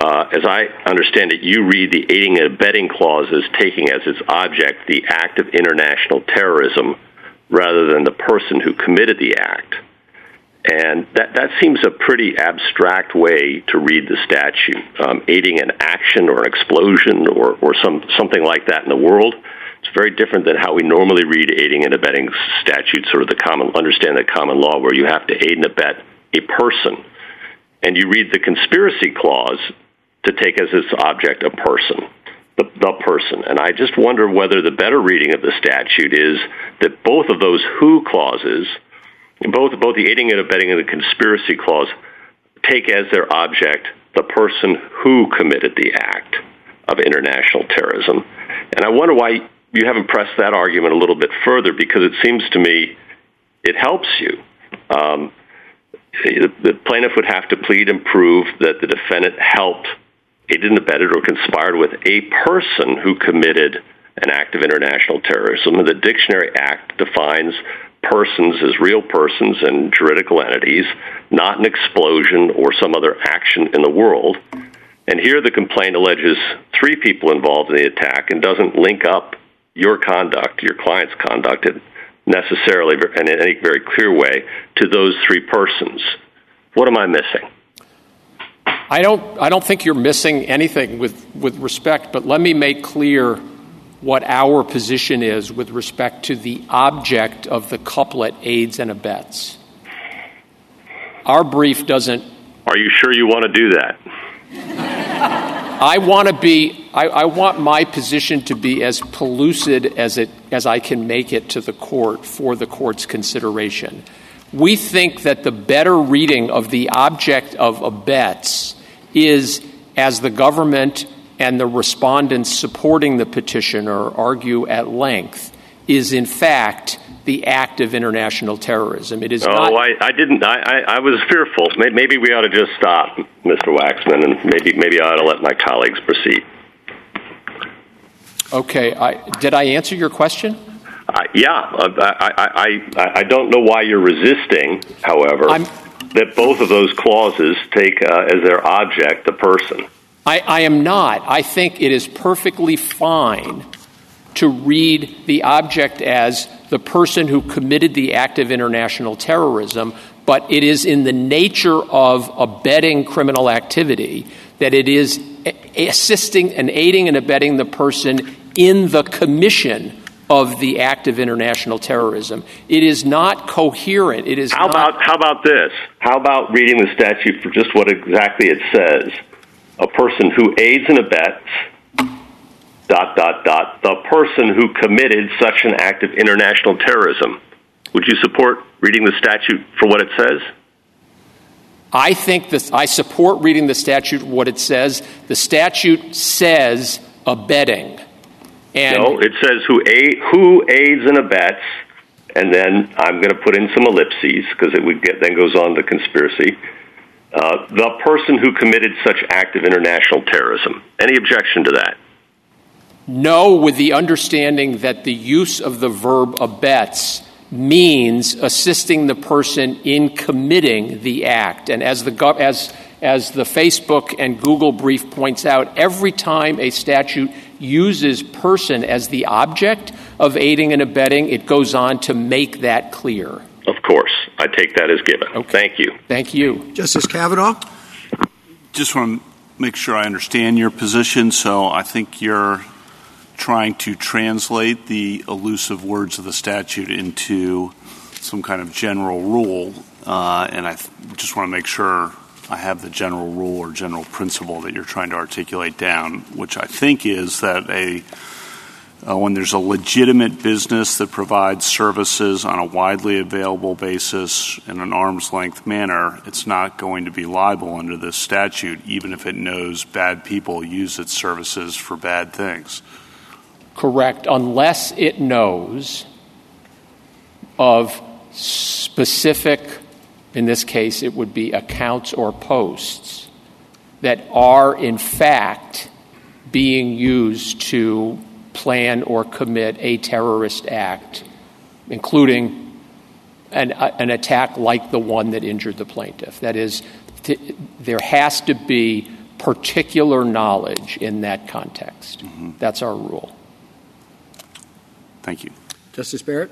Uh, as I understand it, you read the aiding and abetting clause as taking as its object the act of international terrorism rather than the person who committed the act. And that, that seems a pretty abstract way to read the statute. Um, aiding an action or an explosion or, or some, something like that in the world, it's very different than how we normally read aiding and abetting statutes, of the common, understand the common law where you have to aid and abet a person. And you read the conspiracy clause to take as its object a person, the, the person. And I just wonder whether the better reading of the statute is that both of those who clauses – both both the aiding and abetting and the conspiracy clause take as their object the person who committed the act of international terrorism. And I wonder why you haven't pressed that argument a little bit further because it seems to me it helps you. Um, the, plaintiff would have to plead and prove that the defendant helped, aided and abetted, or conspired with a person who committed an act of international terrorism. And the Dictionary Act defines persons as real persons and juridical entities, not an explosion or some other action in the world. And here the complaint alleges three people involved in the attack and doesn't link up your conduct, your client's conduct, necessarily and in any very clear way to those three persons. What am I missing? I don't, I don't think you're missing anything with, with respect, but let me make clear what our position is with respect to the object of the couplet aids and abets. Our brief doesn't. Are you sure you want to do that? I want to be. I, I, want my position to be as pellucid as it as I can make it to the court for the court's consideration. We think that the better reading of the object of abets is as the government and the respondents supporting the petitioner argue at length is in fact the act of international terrorism. It is. Oh, not- I, I didn't. I, I, I, was fearful. Maybe we ought to just stop, Mr. Waxman, and maybe maybe I ought to let my colleagues proceed. Okay. I, did I answer your question? Uh, yeah. Uh, I, I, I, don't know why you're resisting, however, I'm, that both of those clauses take uh, as their object the person. I, I am not. I think it is perfectly fine to read the object as the person who committed the act of international terrorism, but it is in the nature of abetting criminal activity that it is assisting and aiding and abetting the person in the commission of the act of international terrorism. It is not coherent. It is how not- about how about this? How about reading the statute for just what exactly it says? A person who aids and abets dot dot dot the person who committed such an act of international terrorism. Would you support reading the statute for what it says? I think this, I support reading the statute what it says. The statute says abetting. And no, it says who aid, who aids and abets, and then I'm going to put in some ellipses because it would get then goes on to conspiracy. Uh, the person who committed such act of international terrorism. Any objection to that? No, with the understanding that the use of the verb abets means assisting the person in committing the act. And as the, as, as the Facebook and Google brief points out, every time a statute uses person as the object of aiding and abetting, it goes on to make that clear. Of course. I take that as given. Okay. Thank you. Thank you. Justice Kavanaugh? Just want to make sure I understand your position. So I think you're trying to translate the elusive words of the statute into some kind of general rule. Uh, and I th- just want to make sure I have the general rule or general principle that you're trying to articulate down, which I think is that a uh, when there's a legitimate business that provides services on a widely available basis in an arm's length manner, it's not going to be liable under this statute, even if it knows bad people use its services for bad things. Correct, unless it knows of specific, in this case, it would be accounts or posts that are in fact being used to plan or commit a terrorist act, including an, uh, an attack like the one that injured the plaintiff. That is, t- there has to be particular knowledge in that context. Mm-hmm. That's our rule. Thank you. Justice Barrett?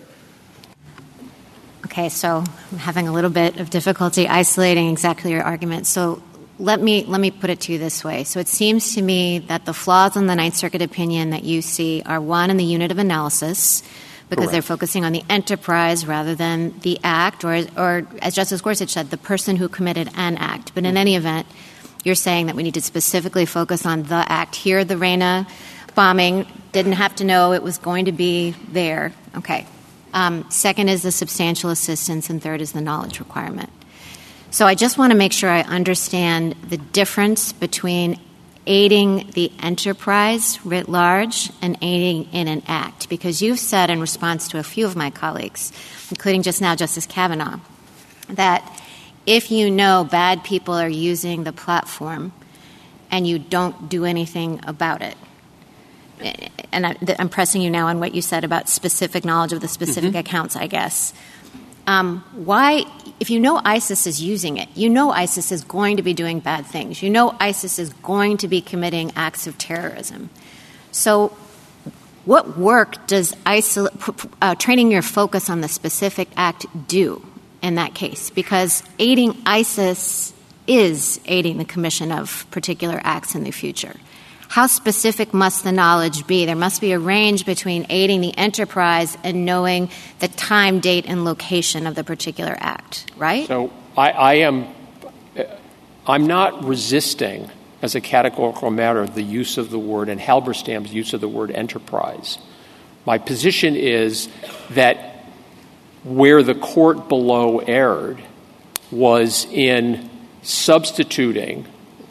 Okay, so I'm having a little bit of difficulty isolating exactly your argument. So let me let me put it to you this way. So it seems to me that the flaws in the Ninth Circuit opinion that you see are one in the unit of analysis because Correct. they're focusing on the enterprise rather than the act, or or as Justice Gorsuch said, the person who committed an act. But in any event, you're saying that we need to specifically focus on the act. Here, the Reina bombing didn't have to know it was going to be there. Okay. Um, second is the substantial assistance, and third is the knowledge requirement. So I just want to make sure I understand the difference between aiding the enterprise writ large and aiding in an act, because you've said in response to a few of my colleagues, including just now Justice Kavanaugh, that if you know bad people are using the platform and you don't do anything about it, and I, am pressing you now on what you said about specific knowledge of the specific mm-hmm. accounts, I guess. Um, why, if you know ISIS is using it, you know ISIS is going to be doing bad things. You know ISIS is going to be committing acts of terrorism. So, what work does isol- uh, training your focus on the specific act do in that case? Because aiding ISIS is aiding the commission of particular acts in the future how specific must the knowledge be? There must be a range between aiding the enterprise and knowing the time, date, and location of the particular act, right? So I, I am, uh, I'm not resisting, as a categorical matter, the use of the word and Halberstam's use of the word enterprise. My position is that where the court below erred was in substituting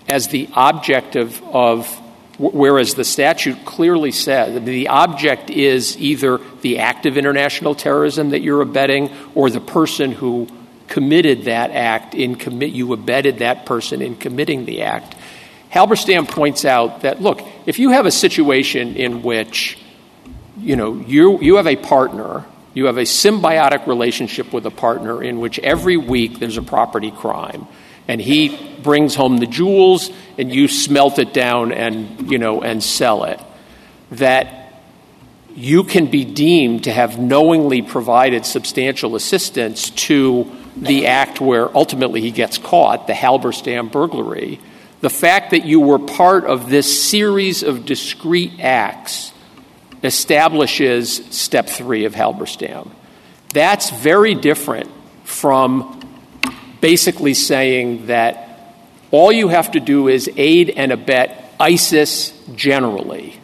as the object of, of whereas the statute clearly said the object is either the act of international terrorism that you're abetting or the person who committed that act in commit you abetted that person in committing the act. Halberstam points out that, look, if you have a situation in which, you know, you, you have a partner, you have a symbiotic relationship with a partner in which every week there's a property crime, and he brings home the jewels and you smelt it down and, you know, and sell it, that you can be deemed to have knowingly provided substantial assistance to the act where ultimately he gets caught, the Halberstam burglary, the fact that you were part of this series of discrete acts establishes step three of Halberstam. That's very different from basically saying that all you have to do is aid and abet ISIS generally.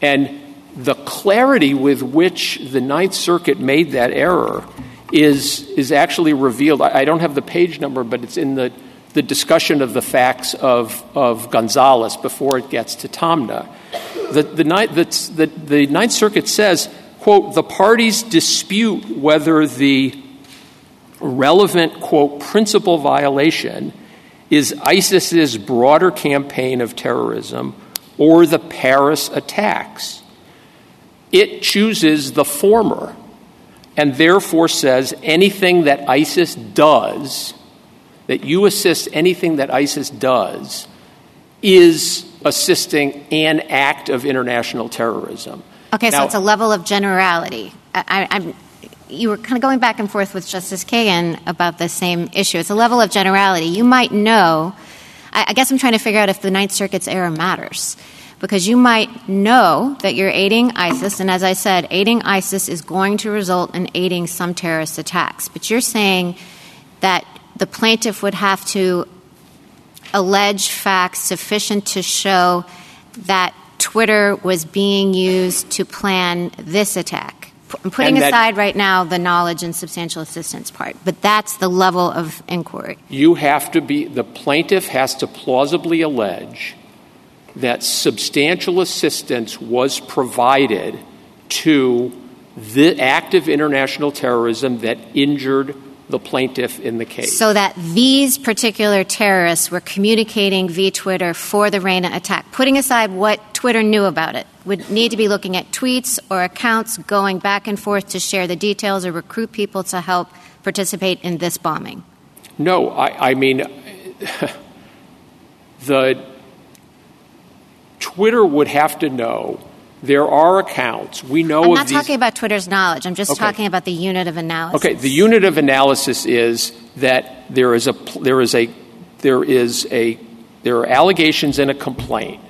And the clarity with which the Ninth Circuit made that error is, is actually revealed. I, I don't have the page number, but it's in the, the discussion of the facts of, of Gonzalez before it gets to Taamneh. The, the, the, the, the Ninth Circuit says, quote, the parties dispute whether the relevant, quote, principal violation is ISIS's broader campaign of terrorism or the Paris attacks. It chooses the former and therefore says anything that ISIS does, that you assist anything that ISIS does, is assisting an act of international terrorism. Okay, now, so it's a level of generality. I, I'm, you were kind of going back and forth with Justice Kagan about the same issue. It's a level of generality. You might know, I, I guess I'm trying to figure out if the Ninth Circuit's error matters. Because you might know that you're aiding ISIS, and as I said, aiding ISIS is going to result in aiding some terrorist attacks. But you're saying that the plaintiff would have to allege facts sufficient to show that Twitter was being used to plan this attack. I'm putting that, aside right now the knowledge and substantial assistance part, but that's the level of inquiry. You have to be, the plaintiff has to plausibly allege that substantial assistance was provided to the act of international terrorism that injured the plaintiff in the case. So that these particular terrorists were communicating via Twitter for the Reina attack, putting aside what Twitter knew about it, would need to be looking at tweets or accounts going back and forth to share the details or recruit people to help participate in this bombing. No, I, I mean, the Twitter would have to know there are accounts. We know I'm of not these. talking about Twitter's knowledge. I'm just Okay. talking about the unit of analysis. Okay, the unit of analysis is that there is a there is a there is a there are allegations in a complaint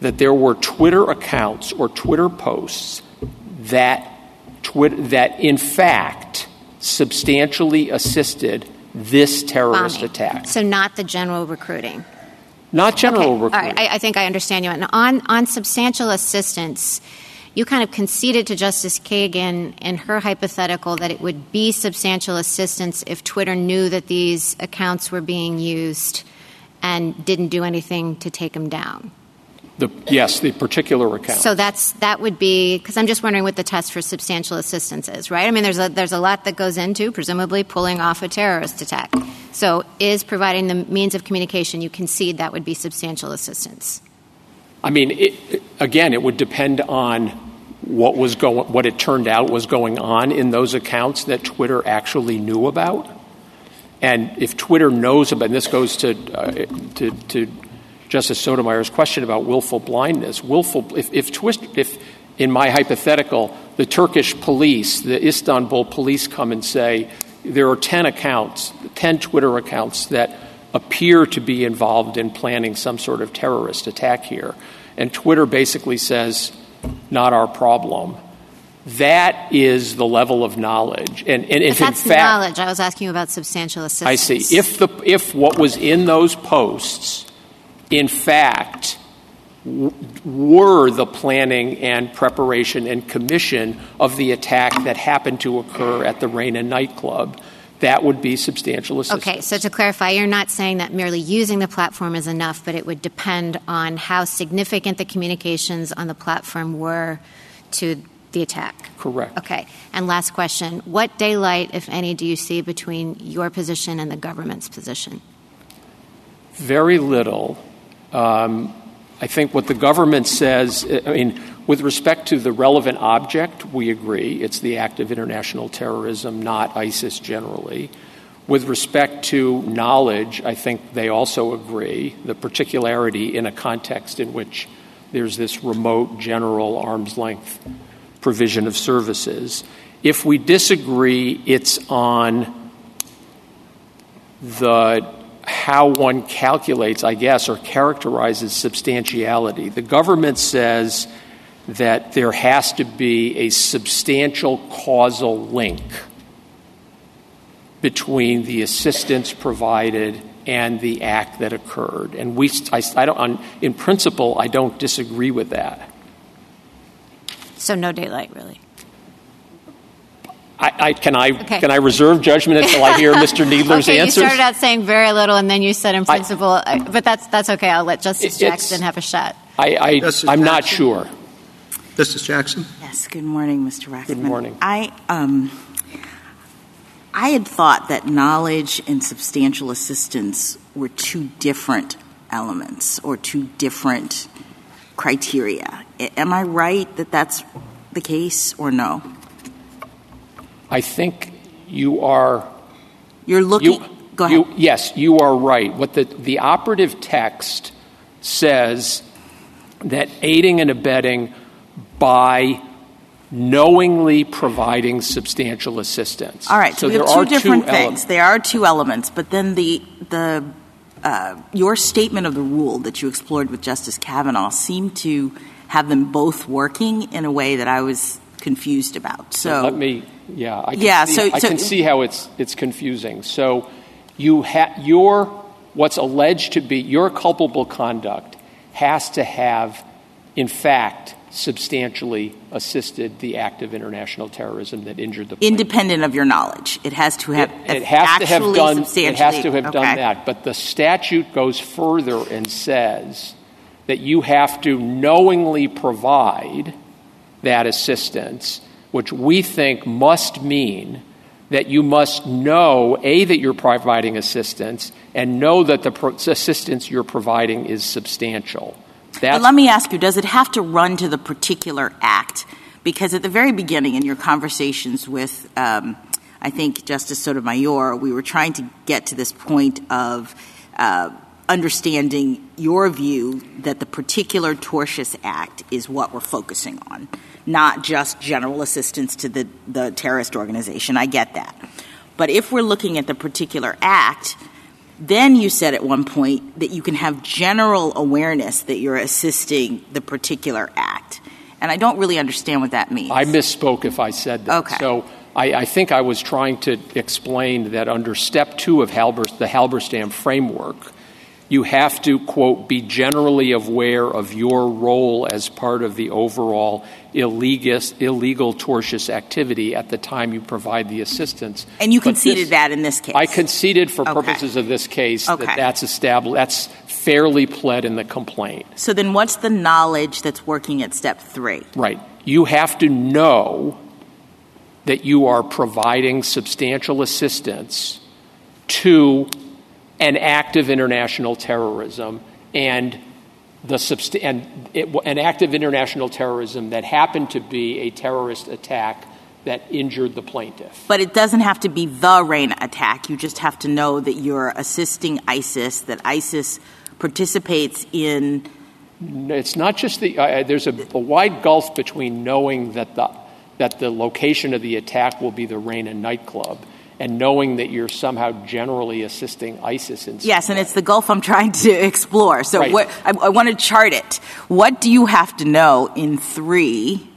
that there were Twitter accounts or Twitter posts that twit, that in fact substantially assisted this terrorist Bombing. attack. So not the general recruiting. Not general Okay, recruiting. All right, I, I think I understand you. And on, on substantial assistance, you kind of conceded to Justice Kagan in her hypothetical that it would be substantial assistance if Twitter knew that these accounts were being used and didn't do anything to take them down. The, yes, the particular account. So that's that would be because I'm just wondering what the test for substantial assistance is, right? I mean, there's a there's a lot that goes into presumably pulling off a terrorist attack. So is providing the means of communication you concede that would be substantial assistance? I mean, it, again, it would depend on what was going, what it turned out was going on in those accounts that Twitter actually knew about. And if Twitter knows about, and this goes to uh, to, to Justice Sotomayor's question about willful blindness. Willful, if, if twist, if in my hypothetical, the Turkish police, the Istanbul police come and say there are ten accounts, ten Twitter accounts that appear to be involved in planning some sort of terrorist attack here, and Twitter basically says, "Not our problem." That is the level of knowledge, and, and if that's in fact, knowledge, I was asking you about substantial assistance. I see. If the if what was in those posts, in fact, w- were the planning and preparation and commission of the attack that happened to occur at the Reina nightclub, that would be substantial assistance. Okay, so to clarify, you're not saying that merely using the platform is enough, but it would depend on how significant the communications on the platform were to the attack. Correct. Okay, and last question What daylight, if any, do you see between your position and the government's position? Very little, Um, I think what the government says, I mean, with respect to the relevant object, we agree. It's the act of international terrorism, not ISIS generally. With respect to knowledge, I think they also agree. The particularity in a context in which there's this remote general arm's length provision of services. If we disagree, it's on the how one calculates, I guess, or characterizes substantiality. The government says that there has to be a substantial causal link between the assistance provided and the act that occurred. And we, I, I don't, on, in principle, I don't disagree with that. So no daylight, really. I, I, can I okay. can I reserve judgment until I hear Mr. Kneedler's okay, answers? You started out saying very little, and then you said in principle, I, but that's that's okay. I'll let Justice Jackson have a shot. I, I am Jackson? not sure. Justice Jackson. Yes. Good morning, Mr. Waxman. Good morning. I um, I had thought that knowledge and substantial assistance were two different elements or two different criteria. Am I right that that's the case or no? I think you are. You're looking. Go ahead. Yes, you are right. What the, the operative text says that aiding and abetting by knowingly providing substantial assistance. All right. So, there are two different two things. Ele- there are two elements, but then the the uh, your statement of the rule that you explored with Justice Kavanaugh seemed to have them both working in a way that I was confused about. So, so let me, yeah, I can yeah. See, so, I so, can see how it's it's confusing. So you have your what's alleged to be your culpable conduct has to have, in fact, substantially assisted the act of international terrorism that injured the plaintiff. independent of your knowledge it has to have it, it has to have done it has to have okay. done that but the statute goes further and says that you have to knowingly provide that assistance which we think must mean that you must know a that you're providing assistance and know that the pro- assistance you're providing is substantial but let me ask you, does it have to run to the particular act? Because at the very beginning in your conversations with, um, I think, Justice Sotomayor, we were trying to get to this point of uh, understanding your view that the particular tortious act is what we're focusing on, not just general assistance to the, the terrorist organization. I get that. But if we're looking at the particular act, then you said at one point that you can have general awareness that you're assisting the particular act. And I don't really understand what that means. I misspoke if I said that. Okay. So I, I think I was trying to explain that under step two of Halber, the Halberstam framework, you have to, quote, be generally aware of your role as part of the overall illegal, illegal tortious activity at the time you provide the assistance. And you conceded this, that in this case? I conceded for okay. purposes of this case okay. that that's established. That's fairly pled in the complaint. So then what's the knowledge that's working at step three? Right. You have to know that you are providing substantial assistance to an act of international terrorism and the subst- and it, an act of international terrorism that happened to be a terrorist attack that injured the plaintiff. But it doesn't have to be the Reina attack. You just have to know that you're assisting ISIS, that ISIS participates in. It's not just the. Uh, there's a, a wide gulf between knowing that the that the location of the attack will be the Reina nightclub and knowing that you're somehow generally assisting ISIS in Yes, and it's the gulf I'm trying to explore. So right. what, I, I want to chart it. What do you have to know in three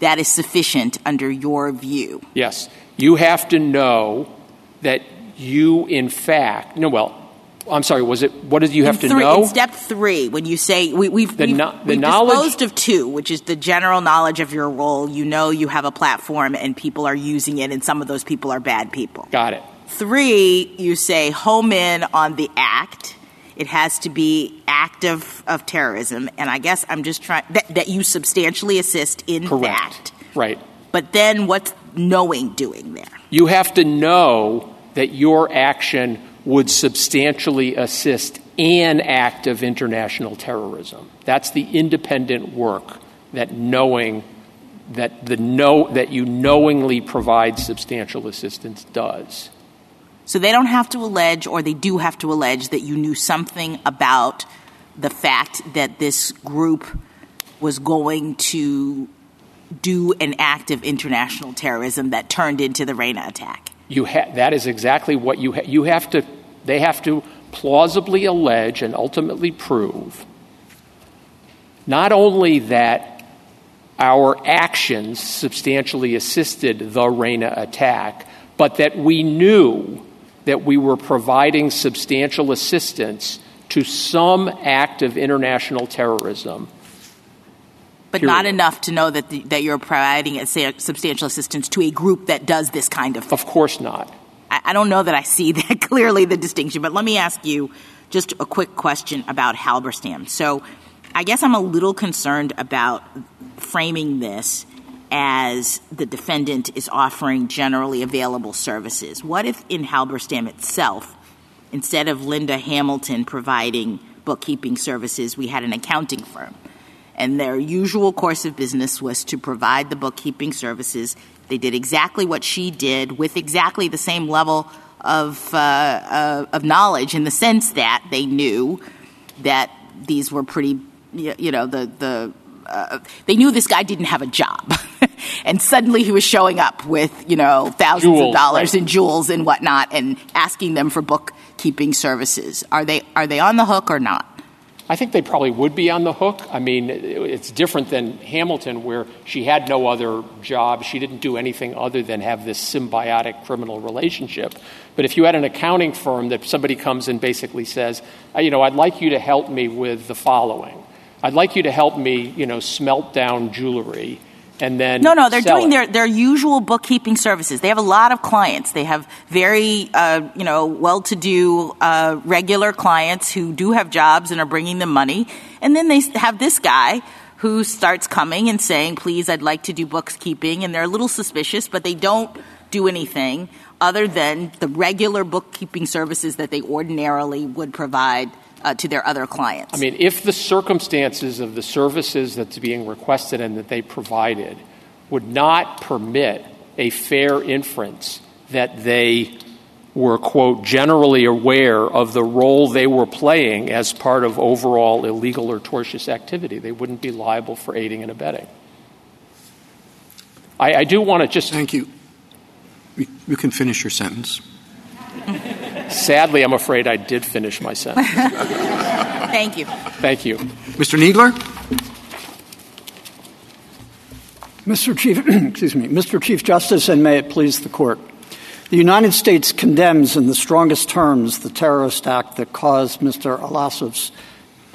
that is sufficient under your view? Yes. You have to know that you, in fact, no, well, I'm sorry. Was it? What did you have in to know? In step three, when you say we, we've, the, we've, no, the we've knowledge, disposed of two, which is the general knowledge of your role. You know you have a platform and people are using it, and some of those people are bad people. Got it. Three, you say home in on the act. It has to be active of terrorism, and I guess I'm just trying that, that you substantially assist in Correct. that. Right. But then, what's knowing doing there? You have to know that your action would substantially assist an act of international terrorism. That's the independent work that knowing that the know that you knowingly provide substantial assistance does. So they don't have to allege, or they do have to allege, that you knew something about the fact that this group was going to do an act of international terrorism that turned into the Reina attack. You ha- that is exactly what you you have to. They have to plausibly allege and ultimately prove not only that our actions substantially assisted the Reina attack, but that we knew that we were providing substantial assistance to some act of international terrorism. But Period. not enough to know that, the, that you're providing a, substantial assistance to a group that does this kind of thing. Of course not. I, I don't know that I see that clearly the distinction, but let me ask you just a quick question about Halberstam. So I guess I'm a little concerned about framing this as the defendant is offering generally available services. What if in Halberstam itself, instead of Linda Hamilton providing bookkeeping services, we had an accounting firm? And their usual course of business was to provide the bookkeeping services. They did exactly what she did with exactly the same level of, uh, uh, of knowledge in the sense that they knew that these were pretty, you know, the, the uh, they knew this guy didn't have a job. and suddenly he was showing up with, you know, thousands Jewels, of dollars right. in jewels and whatnot and asking them for bookkeeping services. Are they, are they on the hook or not? I think they probably would be on the hook. I mean, it's different than Hamilton, where she had no other job. She didn't do anything other than have this symbiotic criminal relationship. But if you had an accounting firm that somebody comes and basically says, "Uh, you know, I'd like you to help me with the following. I'd like you to help me, you know, smelt down jewelry. And then No, no, they're doing it. their, their usual bookkeeping services. They have a lot of clients. They have very, uh, you know, well-to-do uh, regular clients who do have jobs and are bringing them money. And then they have this guy who starts coming and saying, please, I'd like to do bookkeeping. And they're a little suspicious, but they don't do anything other than the regular bookkeeping services that they ordinarily would provide uh, to their other clients. I mean, if the circumstances of the services that's being requested and that they provided would not permit a fair inference that they were, quote, generally aware of the role they were playing as part of overall illegal or tortious activity, they wouldn't be liable for aiding and abetting. I, I do want to just. Thank you. You- You can finish your sentence. Sadly, I'm afraid I did finish my sentence. Thank you. Thank you. Mr. Kneedler? Mr. Chief, excuse me, Mr. Chief Justice, and may it please the court. The United States condemns in the strongest terms the terrorist act that caused Mr. Alassaf's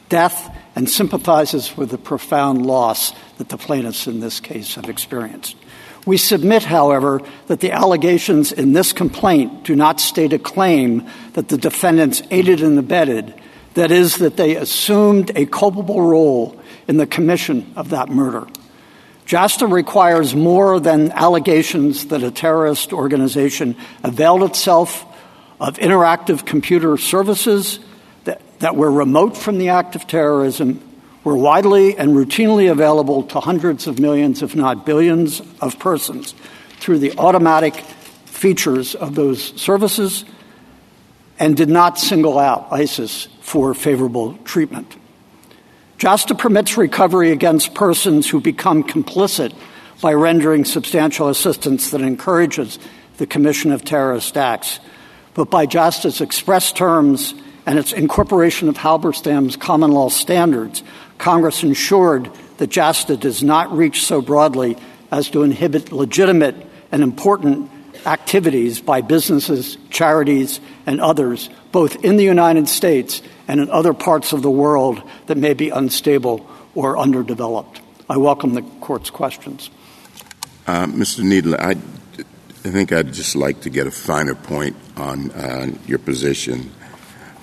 death and sympathizes with the profound loss that the plaintiffs in this case have experienced. We submit, however, that the allegations in this complaint do not state a claim that the defendants aided and abetted, that is, that they assumed a culpable role in the commission of that murder. JASTA requires more than allegations that a terrorist organization availed itself of interactive computer services that, that were remote from the act of terrorism, were widely and routinely available to hundreds of millions, if not billions, of persons through the automatic features of those services, and did not single out ISIS for favorable treatment. JASTA permits recovery against persons who become complicit by rendering substantial assistance that encourages the commission of terrorist acts. But by JASTA's express terms and its incorporation of Halberstam's common law standards, Congress ensured that JASTA does not reach so broadly as to inhibit legitimate and important activities by businesses, charities, and others, both in the United States and in other parts of the world that may be unstable or underdeveloped. I welcome the court's questions. Uh, Mr. Kneedler, I, I think I'd just like to get a finer point on uh, your position.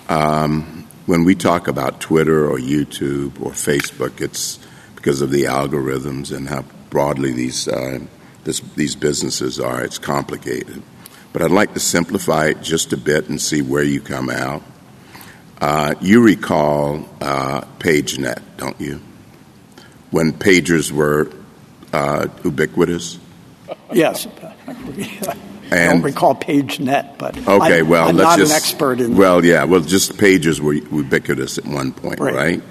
Um, when we talk about Twitter or YouTube or Facebook, it's because of the algorithms and how broadly these uh, this, these businesses are. It's complicated, but I'd like to simplify it just a bit and see where you come out. Uh, you recall uh, PageNet, don't you? When pagers were uh, ubiquitous? Yes. I don't recall PageNet, but okay, well, I'm let's not just, an expert in. Well, yeah, well, just pages were ubiquitous at one point, right? Right.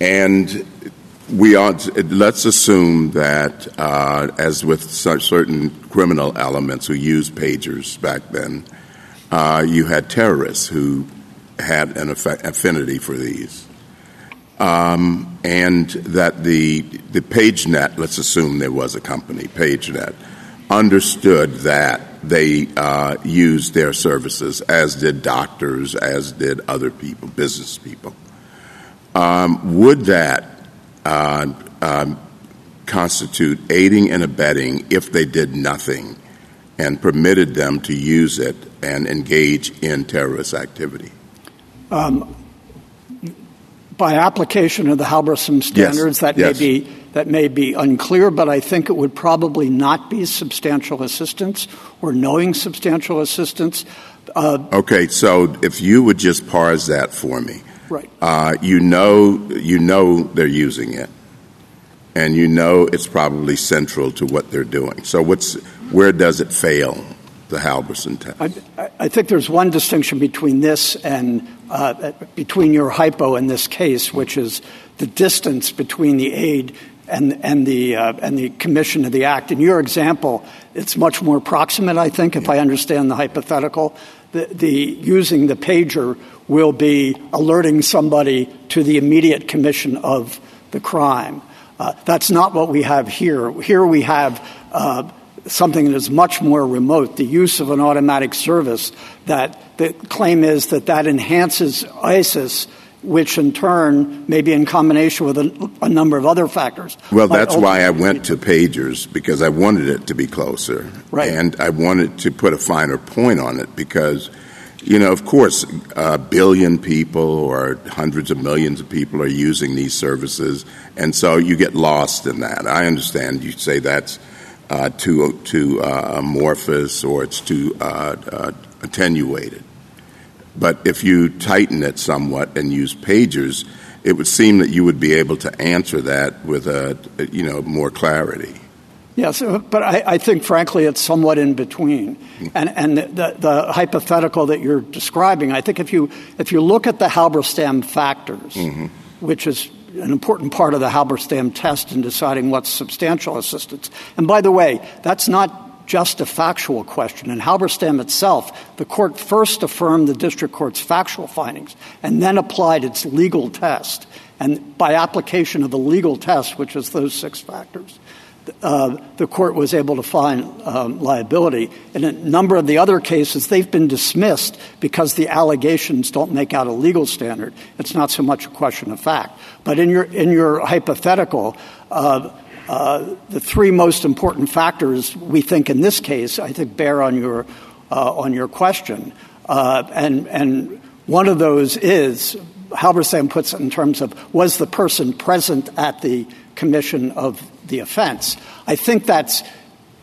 And we ought. Let's assume that, uh, as with certain criminal elements who used pagers back then, uh, you had terrorists who had an affi- affinity for these. Um, and that the the PageNet, let's assume there was a company, PageNet, understood that they uh, used their services, as did doctors, as did other people, business people. Um, would that uh, um, constitute aiding and abetting if they did nothing and permitted them to use it and engage in terrorist activity? Um, by application of the Halberstam standards, that yes. may be that may be unclear, but I think it would probably not be substantial assistance or knowing substantial assistance. Uh, Okay, so if you would just parse that for me, right. uh, you know you know they're using it, and you know it's probably central to what they're doing. So what's where does it fail? The Halberstam test. I, I think there's one distinction between this and uh, between your hypo in this case, which is the distance between the aid and and the uh, and the commission of the act. In your example, it's much more proximate. I think, if I understand the hypothetical, the, the using the pager will be alerting somebody to the immediate commission of the crime. Uh, that's not what we have here. Here we have. Uh, something that is much more remote, the use of an automatic service, that the claim is that that enhances ISIS, which in turn may be in combination with a, a number of other factors. Well, that's why I went to pagers because I wanted it to be closer, Right. And I wanted to put a finer point on it because, you know, of course, a billion people or hundreds of millions of people are using these services, and so you get lost in that. I understand you say that's uh, too too uh, amorphous or it's too uh, uh, attenuated. But if you tighten it somewhat and use pagers, it would seem that you would be able to answer that with a you know more clarity. Yes, but I, I think, frankly, it's somewhat in between. Mm-hmm. And, and the, the, the hypothetical that you're describing, I think if you, if you look at the Halberstam factors, mm-hmm. which is an important part of the Halberstam test in deciding what's substantial assistance. And by the way, that's not just a factual question. In Halberstam itself, the court first affirmed the district court's factual findings and then applied its legal test. And by application of the legal test, which is those six factors, uh, the court was able to find um, liability. In a number of the other cases, they've been dismissed because the allegations don't make out a legal standard. It's not so much a question of fact. But in your in your hypothetical, uh, the three most important factors we think in this case, I think, bear on your uh, on your question, uh, and and one of those is Halberstam puts it in terms of was the person present at the commission of the offense. I think that's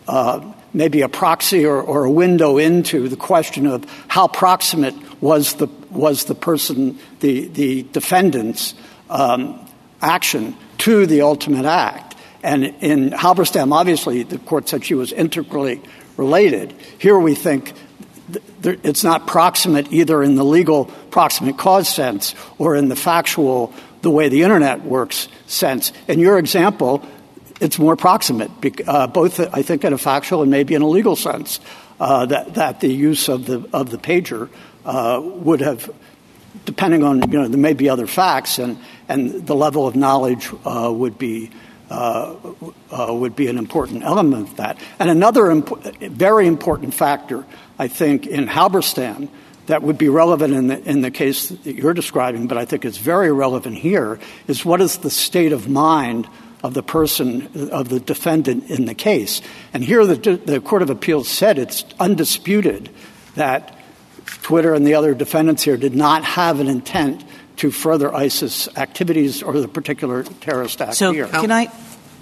uh, maybe a proxy or, a window into the question of how proximate was the was the person, the the defendant's um, action to the ultimate act. And in Halberstam, obviously, the court said she was integrally related. Here we think it's not proximate either in the legal proximate cause sense or in the factual, the way the internet works sense. In your example, it's more proximate, uh, both, I think, in a factual and maybe in a legal sense, uh, that, the use of the, of the pager uh, would have, depending on, you know, there may be other facts, and, and the level of knowledge would be uh, uh, would be an important element of that. And another imp- very important factor, I think, in Halberstam that would be relevant in the, in the case that you're describing, but I think it's very relevant here, is what is the state of mind of the person, of the defendant in the case. And here the, the Court of Appeals said it's undisputed that Twitter and the other defendants here did not have an intent to further ISIS activities or the particular terrorist act So here. can I?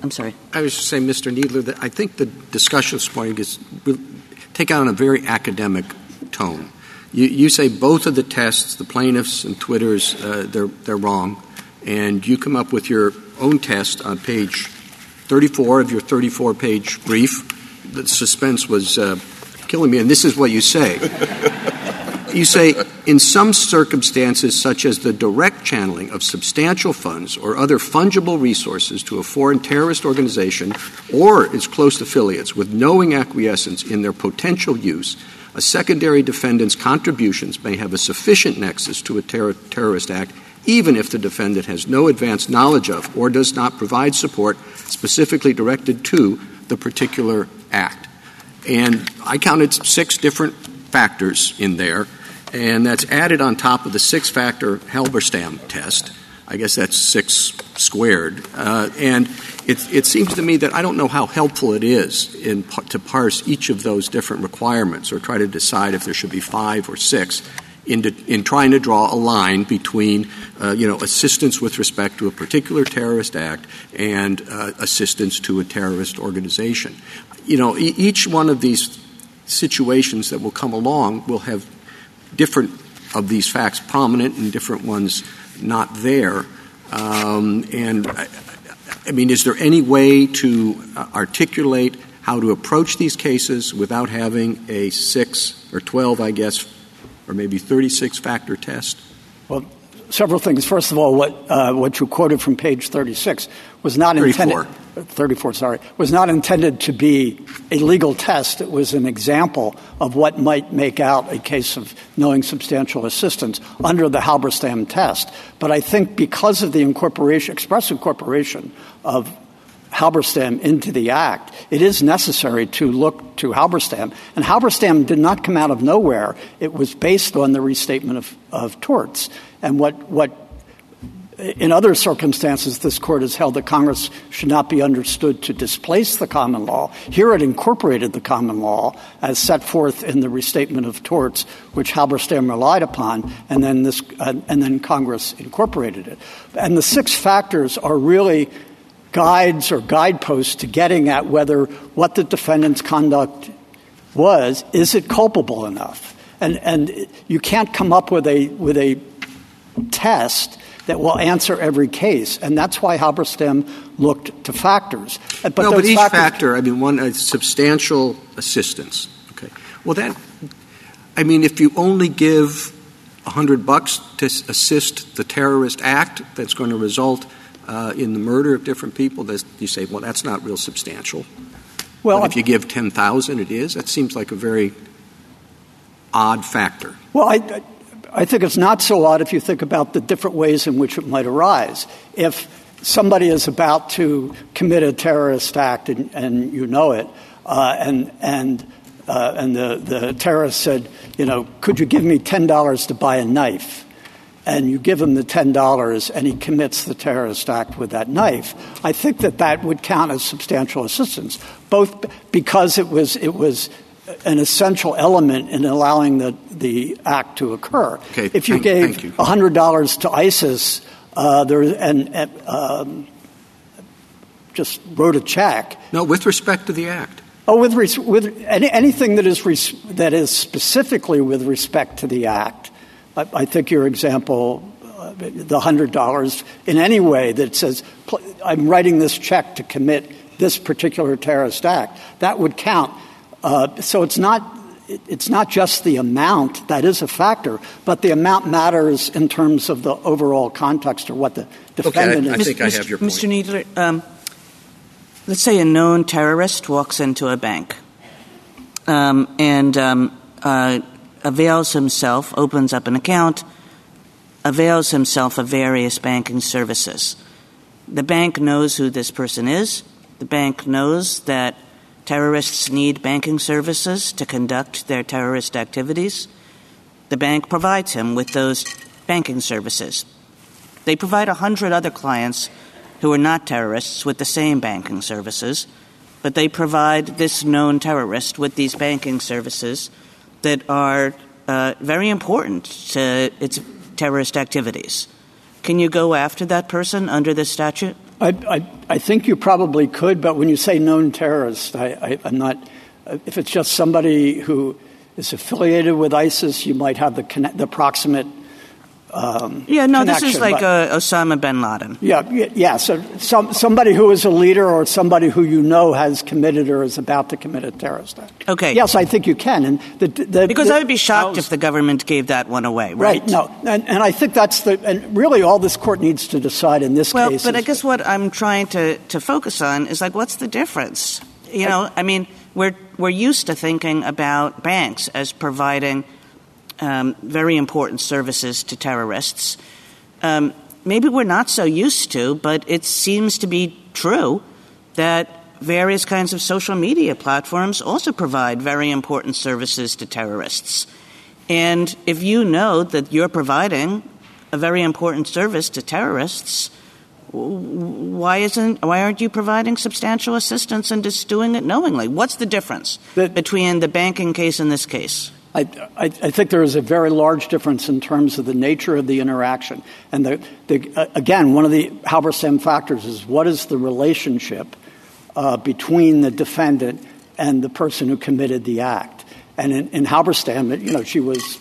I'm sorry. I was just saying, Mr. Kneedler, that I think the discussion this morning is take on a very academic tone. You, you say both of the tests, the plaintiffs and Twitter's, uh, they're, they're wrong, and you come up with your own test on page 34 of your 34 page brief. The suspense was uh, killing me, and this is what you say. You say, in some circumstances, such as the direct channeling of substantial funds or other fungible resources to a foreign terrorist organization or its close affiliates with knowing acquiescence in their potential use, a secondary defendant's contributions may have a sufficient nexus to a ter- terrorist act even if the defendant has no advanced knowledge of or does not provide support specifically directed to the particular act. And I counted six different factors in there, and that's added on top of the six factor Halberstam test. I guess that's six squared. Uh, and it, it, seems to me that I don't know how helpful it is in, to parse each of those different requirements or try to decide if there should be five or six in, de, in trying to draw a line between, uh, you know, assistance with respect to a particular terrorist act and uh, assistance to a terrorist organization. You know, e- each one of these situations that will come along will have different of these facts prominent and different ones not there. Um, and I, mean, is there any way to uh, articulate how to approach these cases without having a six or 12, I guess, or maybe 36 factor test? Well, several things. First of all, what, uh, what you quoted from page 36 was not 34. intended. 34, sorry, was not intended to be a legal test. It was an example of what might make out a case of knowing substantial assistance under the Halberstam test. But I think because of the incorporation, express incorporation of Halberstam into the Act, it is necessary to look to Halberstam. And Halberstam did not come out of nowhere. It was based on the restatement of, of torts. And what, what in other circumstances, this court has held that Congress should not be understood to displace the common law. Here it incorporated the common law as set forth in the restatement of torts, which Halberstam relied upon, and then, this, uh, and then Congress incorporated it. And the six factors are really guides or guideposts to getting at whether what the defendant's conduct was, is it culpable enough? And, and you can't come up with a, with a test that will answer every case. And that's why Halberstam looked to factors. But no, but each factors- factor, I mean, one, substantial assistance. Okay. Well, that, I mean, if you only give a hundred bucks to assist the terrorist act that's going to result uh, in the murder of different people, you say, well, that's not real substantial. Well, but if you give 10,000, it is. That seems like a very odd factor. Well, I, I think it's not so odd if you think about the different ways in which it might arise. If somebody is about to commit a terrorist act and, and you know it, uh, and, and, uh, and the, the terrorist said, you know, could you give me $10 to buy a knife? And you give him the $10 and he commits the terrorist act with that knife, I think that that would count as substantial assistance, both because it was, it was an essential element in allowing the, the act to occur. Okay, if you thank, gave thank you. $100 to ISIS uh, there, and, and um, just wrote a check. No, with respect to the act. Oh, with, res- with any, anything that is, res- that is specifically with respect to the act I, I think your example, uh, the $100, in any way that says, I'm writing this check to commit this particular terrorist act, that would count. Uh, so it's not it's not just the amount that is a factor, but the amount matters in terms of the overall context or what the defendant okay, I, I is. think I have your point. Mr. Kneedler, um, let's say a known terrorist walks into a bank um, and um, uh, avails himself, opens up an account, avails himself of various banking services. The bank knows who this person is. The bank knows that terrorists need banking services to conduct their terrorist activities. The bank provides him with those banking services. They provide a hundred other clients who are not terrorists with the same banking services, but they provide this known terrorist with these banking services that are uh, very important to its terrorist activities. Can you go after that person under this statute? I, think you probably could, but when you say known terrorist, I, am not. If it's just somebody who is affiliated with ISIS. You might have the proximate um, yeah, no, this is like but- uh, Osama bin Laden. yeah, yeah. So some, somebody who is a leader or somebody who you know has committed or is about to commit a terrorist act. Okay. Yes, I think you can. And the, the, Because the- I would be shocked if the government gave that one away, right? Right. No, and, and I think that's the and really all this court needs to decide in this Well, case. but I guess what I'm trying to, to focus on is like, what's the difference? You know, I mean, we're we're used to thinking about banks as providing very important services to terrorists. Um, maybe we're not so used to, but it seems to be true that various kinds of social media platforms also provide very important services to terrorists. And if you know that you're providing a very important service to terrorists, why isn't why aren't you providing substantial assistance and just doing it knowingly? What's the difference between the banking case and this case? I, I, I think there is a very large difference in terms of the nature of the interaction. And the, the, uh, again, one of the Halberstam factors is what is the relationship uh, between the defendant and the person who committed the act. And in, in Halberstam, you know, she was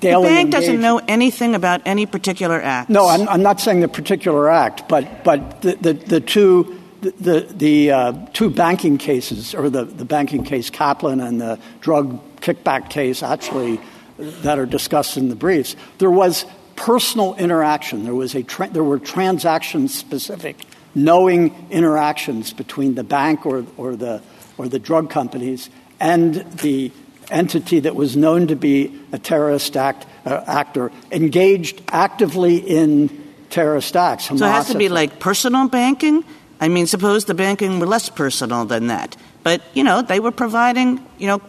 daily. The bank doesn't know anything about any particular act. No, I'm, I'm not saying the particular act, but but the the, the two the the, the uh, two banking cases, or the, the banking case Kaplan and the drug kickback case, actually that are discussed in the briefs. There was personal interaction. There was a tra- there were transaction specific, knowing interactions between the bank or or the or the drug companies and the entity that was known to be a terrorist act, uh, actor engaged actively in terrorist acts. So it has to be like personal banking? I mean, suppose the banking were less personal than that. But, you know, they were providing, you know,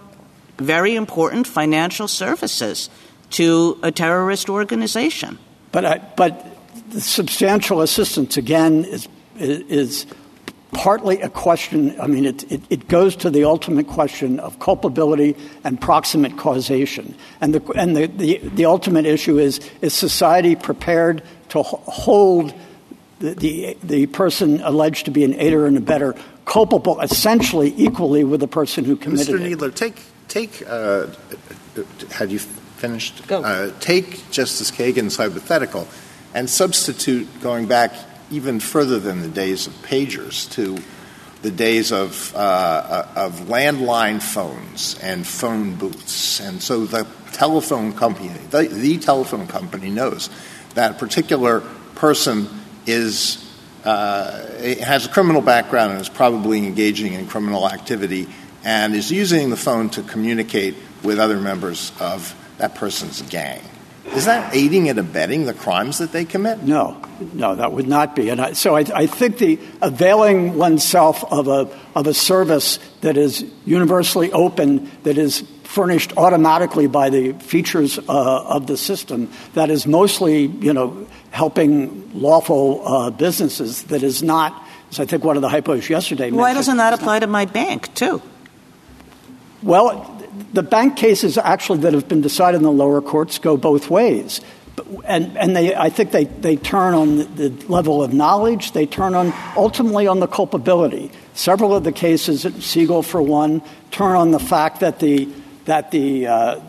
very important financial services to a terrorist organization. But I, but the substantial assistance again is is partly a question. I mean, it, it, it goes to the ultimate question of culpability and proximate causation, and the and the, the, the ultimate issue is is society prepared to hold the, the the person alleged to be an aider and abettor culpable essentially equally with the person who committed Mr. it. Kneedler, take take. Uh, had you finished? Go. Uh, take Justice Kagan's hypothetical and substitute going back even further than the days of pagers to the days of uh, of landline phones and phone booths, and so the telephone company, the, the telephone company, knows that a particular person is uh, has a criminal background and is probably engaging in criminal activity and is using the phone to communicate with other members of that person's gang. Is that aiding and abetting the crimes that they commit? No, no, that would not be. And I, so I, I think the availing oneself of a of a service that is universally open, that is furnished automatically by the features uh, of the system, that is mostly, you know, helping lawful uh, businesses. That is not, as I think one of the hypos yesterday. Why mentioned, doesn't that apply to my bank, too? Well, the bank cases actually that have been decided in the lower courts go both ways. And, and they, I think they, they turn on the, the level of knowledge, they turn on ultimately on the culpability. Several of the cases, Siegel for one, turn on the fact that the, that the, uh,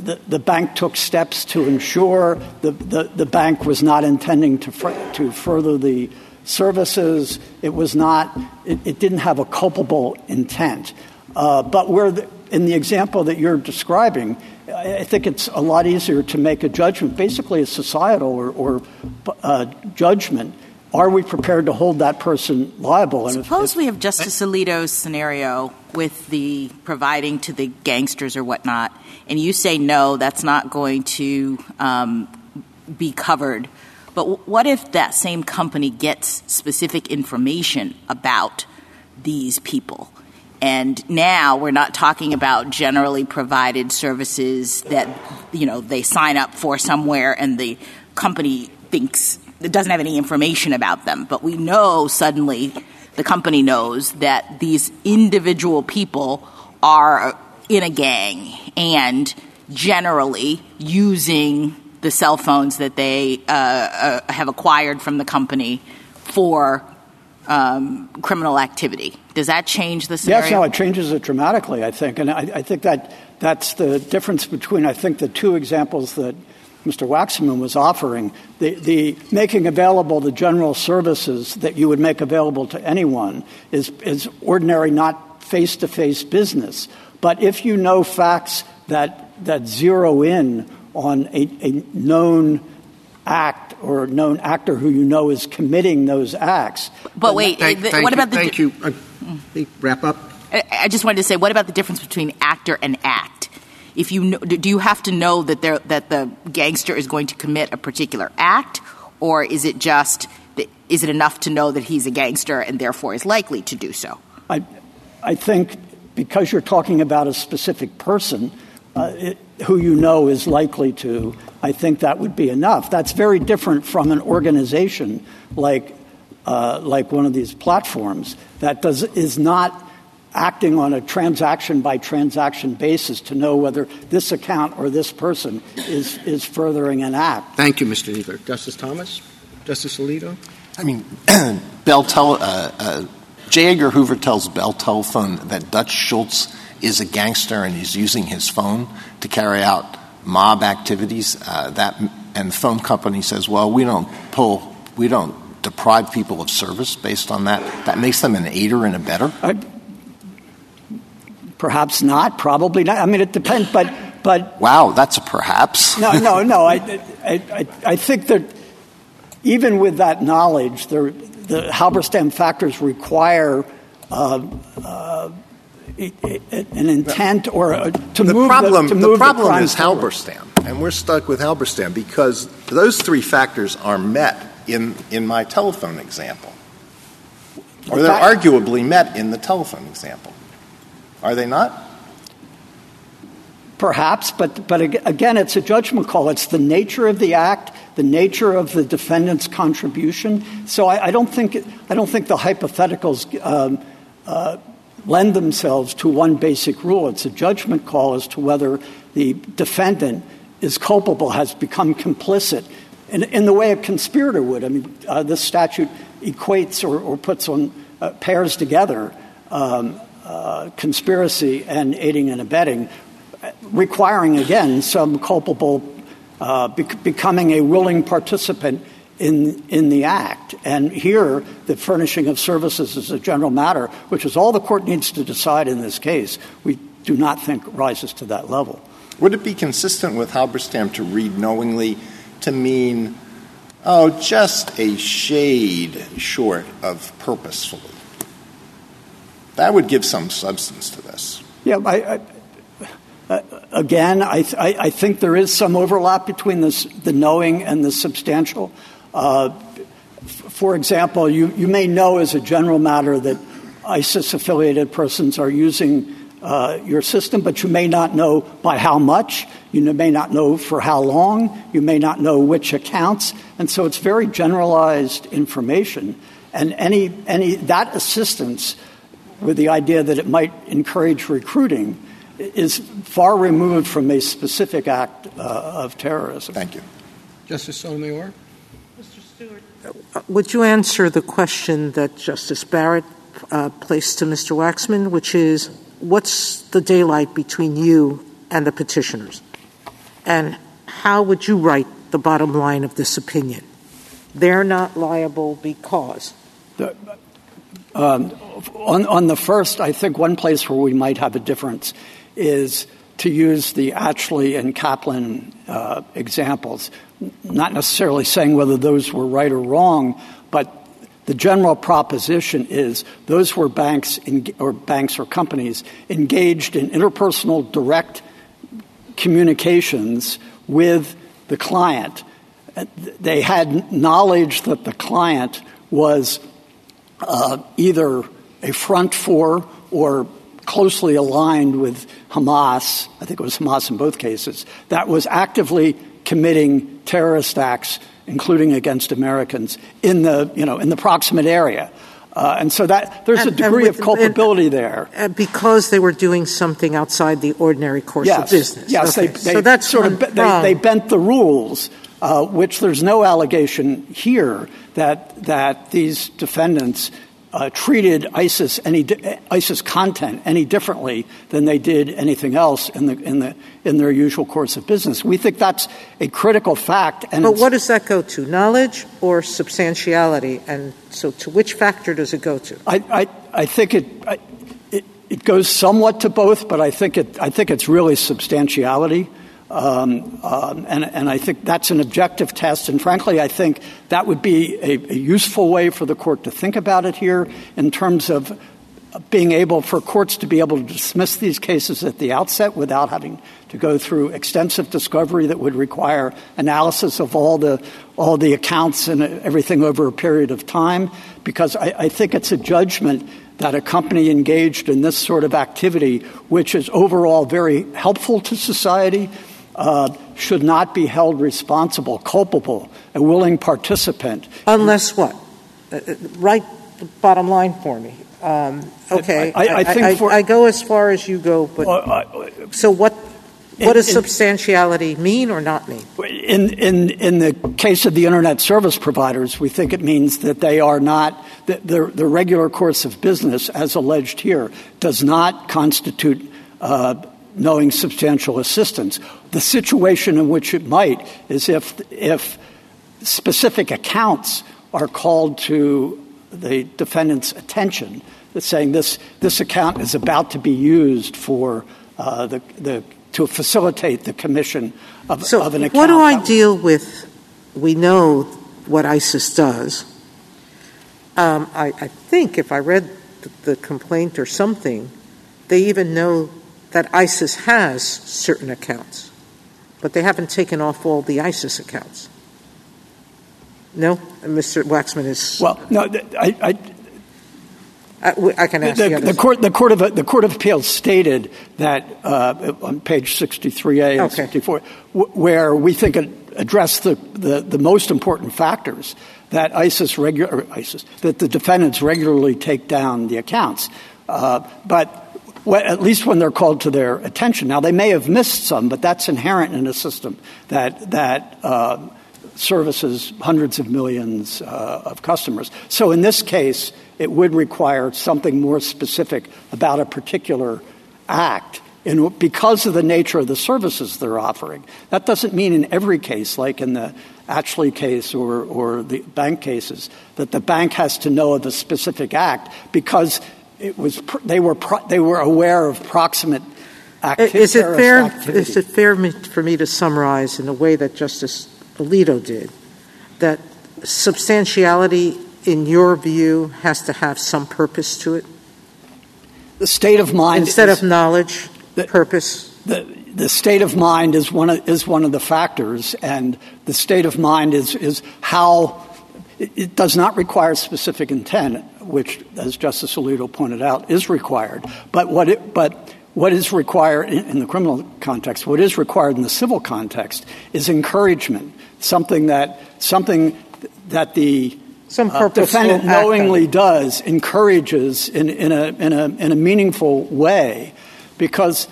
the, the bank took steps to ensure the, the, the bank was not intending to, fr- to further the services. It was not, it, it didn't have a culpable intent. Uh, but where the, in the example that you're describing, I think it's a lot easier to make a judgment, basically a societal or, or uh, judgment. Are we prepared to hold that person liable? And if- Suppose we have Justice Alito's scenario with the providing to the gangsters or whatnot, and you say no, that's not going to um, be covered. But what if that same company gets specific information about these people? And now we're not talking about generally provided services that you know they sign up for somewhere and the company thinks it doesn't have any information about them. But we know suddenly the company knows that these individual people are in a gang and generally using the cell phones that they uh, uh, have acquired from the company for um, criminal activity. Does that change the scenario? Yes, no, it changes it dramatically, I think. And I, I think that that's the difference between, I think, the two examples that Mr. Waxman was offering. The, the making available the general services that you would make available to anyone is, is ordinary, not face to face business. But if you know facts that, that zero in on a, a known act or known actor who you know is committing those acts. But wait, Thank, the- thank what you, about the thank you. Uh, wrap up. I I just wanted to say, what about the difference between actor and act? If you know, do you have to know that they're, that the gangster is going to commit a particular act, or is it just is it enough to know that he's a gangster and therefore is likely to do so? I, I think because you're talking about a specific person uh, it, who you know is likely to, I think that would be enough. That's very different from an organization like, uh, like one of these platforms that does, is not acting on a transaction by transaction basis to know whether this account or this person is, is furthering an act. Thank you, Mr. Kneedler. Justice Thomas? Justice Alito? I mean, Bell tele, uh, uh, J. Edgar Hoover tells Bell Telephone that Dutch Schultz is a gangster and he's using his phone to carry out mob activities. Uh, that and the phone company says, "Well, we don't pull, we don't deprive people of service based on that. That makes them an aider and a better." Perhaps not, probably not. I mean, it depends, but but Wow, that's a perhaps. no, no, no. I, I, I, I think that even with that knowledge, the, the Halberstam factors require uh, uh, an intent or a, to the move problem, the, to the move problem crime is forward. Halberstam, and we're stuck with Halberstam because those three factors are met in, in my telephone example. Or they're fact- arguably met in the telephone example. Are they not? Perhaps, but, but again, it's a judgment call. It's the nature of the act, the nature of the defendant's contribution. So I, I don't think I don't think the hypotheticals um, uh, lend themselves to one basic rule. It's a judgment call as to whether the defendant is culpable, has become complicit in, in the way a conspirator would. I mean, uh, this statute equates or, or puts on uh, pairs together um, uh, conspiracy and aiding and abetting, requiring again some culpable uh, bec- becoming a willing participant in in the act. And here, the furnishing of services is a general matter, which is all the court needs to decide in this case. We do not think rises to that level. Would it be consistent with Halberstam to read knowingly to mean, oh, just a shade short of purposefully? That would give some substance to this. Yeah, I, I, uh, again, I, th- I, I think there is some overlap between this, the knowing and the substantial. Uh, for example, you, you may know as a general matter that ISIS affiliated persons are using uh, your system, but you may not know by how much. You may not know for how long. You may not know which accounts. And so it's very generalized information. And any, any, that assistance with the idea that it might encourage recruiting is far removed from a specific act uh, of terrorism. Thank you. Justice Sotomayor? Would you answer the question that Justice Barrett uh, placed to Mr. Waxman, which is what's the daylight between you and the petitioners? And how would you write the bottom line of this opinion? They're not liable because. The, um, on, on the first, I think one place where we might have a difference is to use the Atchley and Kaplan uh, examples, not necessarily saying whether those were right or wrong, but the general proposition is those were banks in, or banks or companies engaged in interpersonal direct communications with the client. They had knowledge that the client was uh, either a front for or closely aligned with Hamas, I think it was Hamas in both cases, that was actively committing terrorist acts, including against Americans, in the, you know, in the proximate area. Uh, and so that there's a degree and of culpability there. Uh, because they were doing something outside the ordinary course Yes, of business. yes, Okay, they, they so that's sort of they, they bent the rules, uh, which there's no allegation here that that these defendants uh, Uh, treated ISIS any ISIS content any differently than they did anything else in the in the in their usual course of business. We think that's a critical fact. And but what does that go to? Knowledge or substantiality? And so, to which factor does it go to? I I, I think it, I, it it goes somewhat to both, but I think it I think it's really substantiality. Um, um, and, I think that's an objective test. And frankly, I think that would be a, useful way for the court to think about it here in terms of being able for courts to be able to dismiss these cases at the outset without having to go through extensive discovery that would require analysis of all the all the accounts and everything over a period of time. Because I think it's a judgment that a company engaged in this sort of activity, which is overall very helpful to society, uh, should not be held responsible, culpable, a willing participant. Unless what? Uh, uh right the bottom line for me. Um, okay, I, I, I think for, I, go as far as you go, but uh, so what? What does in, substantiality mean or not mean? In, in, in the case of the internet service providers, we think it means that they are not, the, the, the regular course of business, as alleged here, does not constitute uh, knowing substantial assistance. The situation in which it might is if, if specific accounts are called to the defendant's attention, that saying this, this account is about to be used for uh, the, the, to facilitate the commission of, so of an account. What do I deal with? We know what ISIS does. Um, I, I, think if I read the, the complaint or something, they even know that ISIS has certain accounts, but they haven't taken off all the ISIS accounts. No, Mr. Waxman is. Well, no, I, I I, can ask the, the, the, court. The court of the court of appeals stated that uh, on page sixty-three A and okay. sixty-four, w- where we think it addressed the, the, the most important factors that ISIS regular ISIS that the defendants regularly take down the accounts, uh, but at least when they're called to their attention. Now, they may have missed some, but that's inherent in a system that, that uh, services hundreds of millions uh, of customers. So in this case, it would require something more specific about a particular act because of the nature of the services they're offering. That doesn't mean in every case, like in the Atchley case or, or the bank cases, that the bank has to know of a specific act because – it was they were they were aware of proximate activity. Is it fair? Activity. Is it fair for me to summarize in the way that Justice Alito did that substantiality, in your view, has to have some purpose to it? The state of mind instead is, of knowledge, the, purpose. The, the state of mind is one of, is one of the factors, and the state of mind is is how it does not require specific intent, which, as Justice Alito pointed out, is required. But what, it, but what is required in, the criminal context, what is required in the civil context, is encouragement, something that something that the Some uh, defendant knowingly does encourages in, in, a, in, a, in a meaningful way, because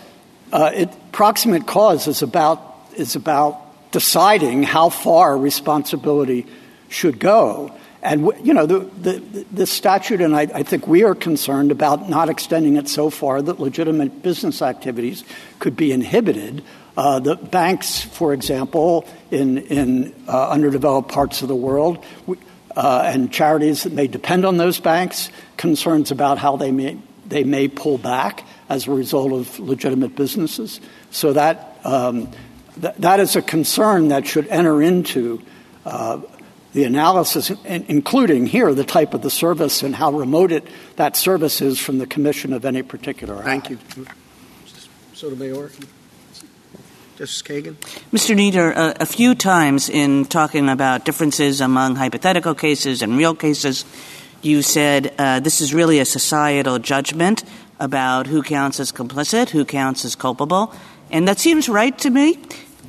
uh, it, proximate cause is about is about deciding how far responsibility should go. And, you know, the, the, the statute, and I, I, think we are concerned about not extending it so far that legitimate business activities could be inhibited. Uh, the banks, for example, in, in uh, underdeveloped parts of the world, uh, and charities that may depend on those banks, concerns about how they may, they may pull back as a result of legitimate businesses. So that, um, th- that is a concern that should enter into uh, the analysis, including here the type of the service and how remote it, that service is from the commission of any particular Thank you. Mr. Sotomayor? Justice Kagan? Mr. Kneedler, uh, a few times in talking about differences among hypothetical cases and real cases, you said uh, this is really a societal judgment about who counts as complicit, who counts as culpable. And that seems right to me.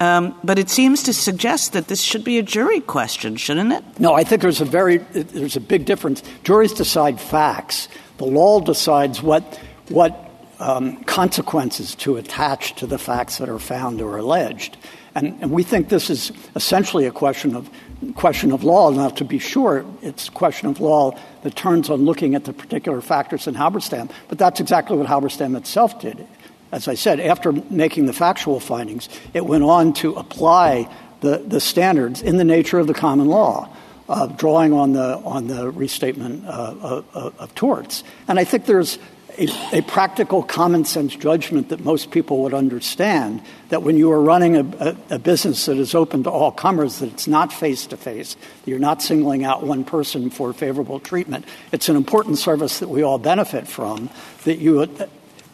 Um, but it seems to suggest that this should be a jury question, shouldn't it? No, I think there's a very there's a big difference. Juries decide facts. The law decides what what um, consequences to attach to the facts that are found or alleged. And, we think this is essentially a question of question of law. Now, to be sure, it's a question of law that turns on looking at the particular factors in Halberstam. But that's exactly what Halberstam itself did. As I said, after making the factual findings, it went on to apply the, standards in the nature of the common law, uh, drawing on the on the restatement uh, of, of torts. And I think there's a, practical common sense judgment that most people would understand that when you are running a, business that is open to all comers, that it's not face to face, you're not singling out one person for favorable treatment. It's an important service that we all benefit from. That you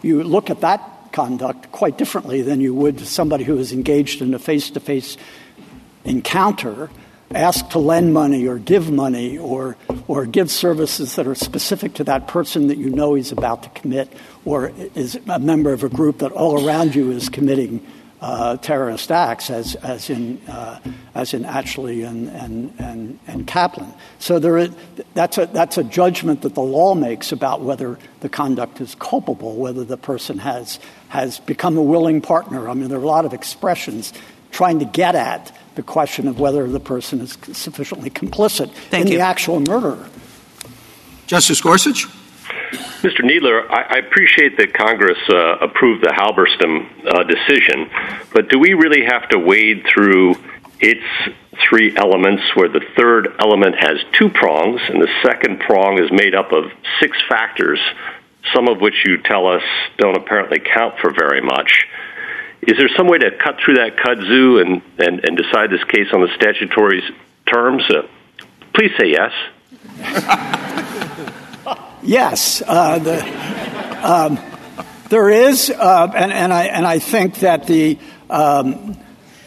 you look at that conduct quite differently than you would somebody who is engaged in a face to face encounter ask to lend money or give money or or give services that are specific to that person that you know he's about to commit or is a member of a group that all around you is committing uh, terrorist acts, as as in uh, as in Atchley and and and, and Kaplan. So there is, that's a that's a judgment that the law makes about whether the conduct is culpable, whether the person has has become a willing partner. I mean, there are a lot of expressions trying to get at the question of whether the person is sufficiently complicit Thank in you. the actual murder. Justice Gorsuch? Mr. Kneedler, I, I appreciate that Congress uh, approved the Halberstam uh, decision, but do we really have to wade through its three elements where the third element has two prongs and the second prong is made up of six factors, some of which you tell us don't apparently count for very much? Is there some way to cut through that kudzu and, and, and decide this case on the statutory terms? Uh, please say yes. yes. Uh, the, um, there is, uh, and, and, I, and I think that the, um,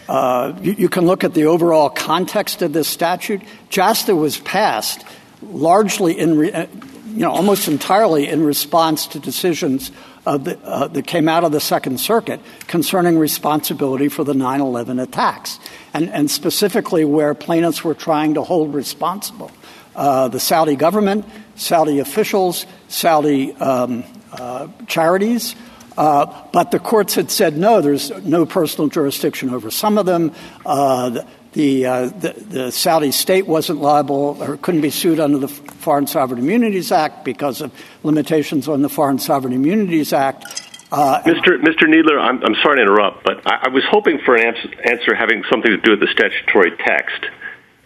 uh, you, you, can look at the overall context of this statute. JASTA was passed largely in, re, uh, you know, almost entirely in response to decisions the, uh, that came out of the Second Circuit concerning responsibility for the 9 11 attacks, and, and, specifically where plaintiffs were trying to hold responsible uh, the Saudi government, Saudi officials, Saudi um, uh, charities. Uh, but the courts had said no, there's no personal jurisdiction over some of them. Uh, the, uh, the, the, Saudi state wasn't liable or couldn't be sued under the Foreign Sovereign Immunities Act because of limitations on the Foreign Sovereign Immunities Act. Uh, Mr. Mr. Kneedler, I'm, I'm sorry to interrupt, but I, I was hoping for an answer, answer, having something to do with the statutory text.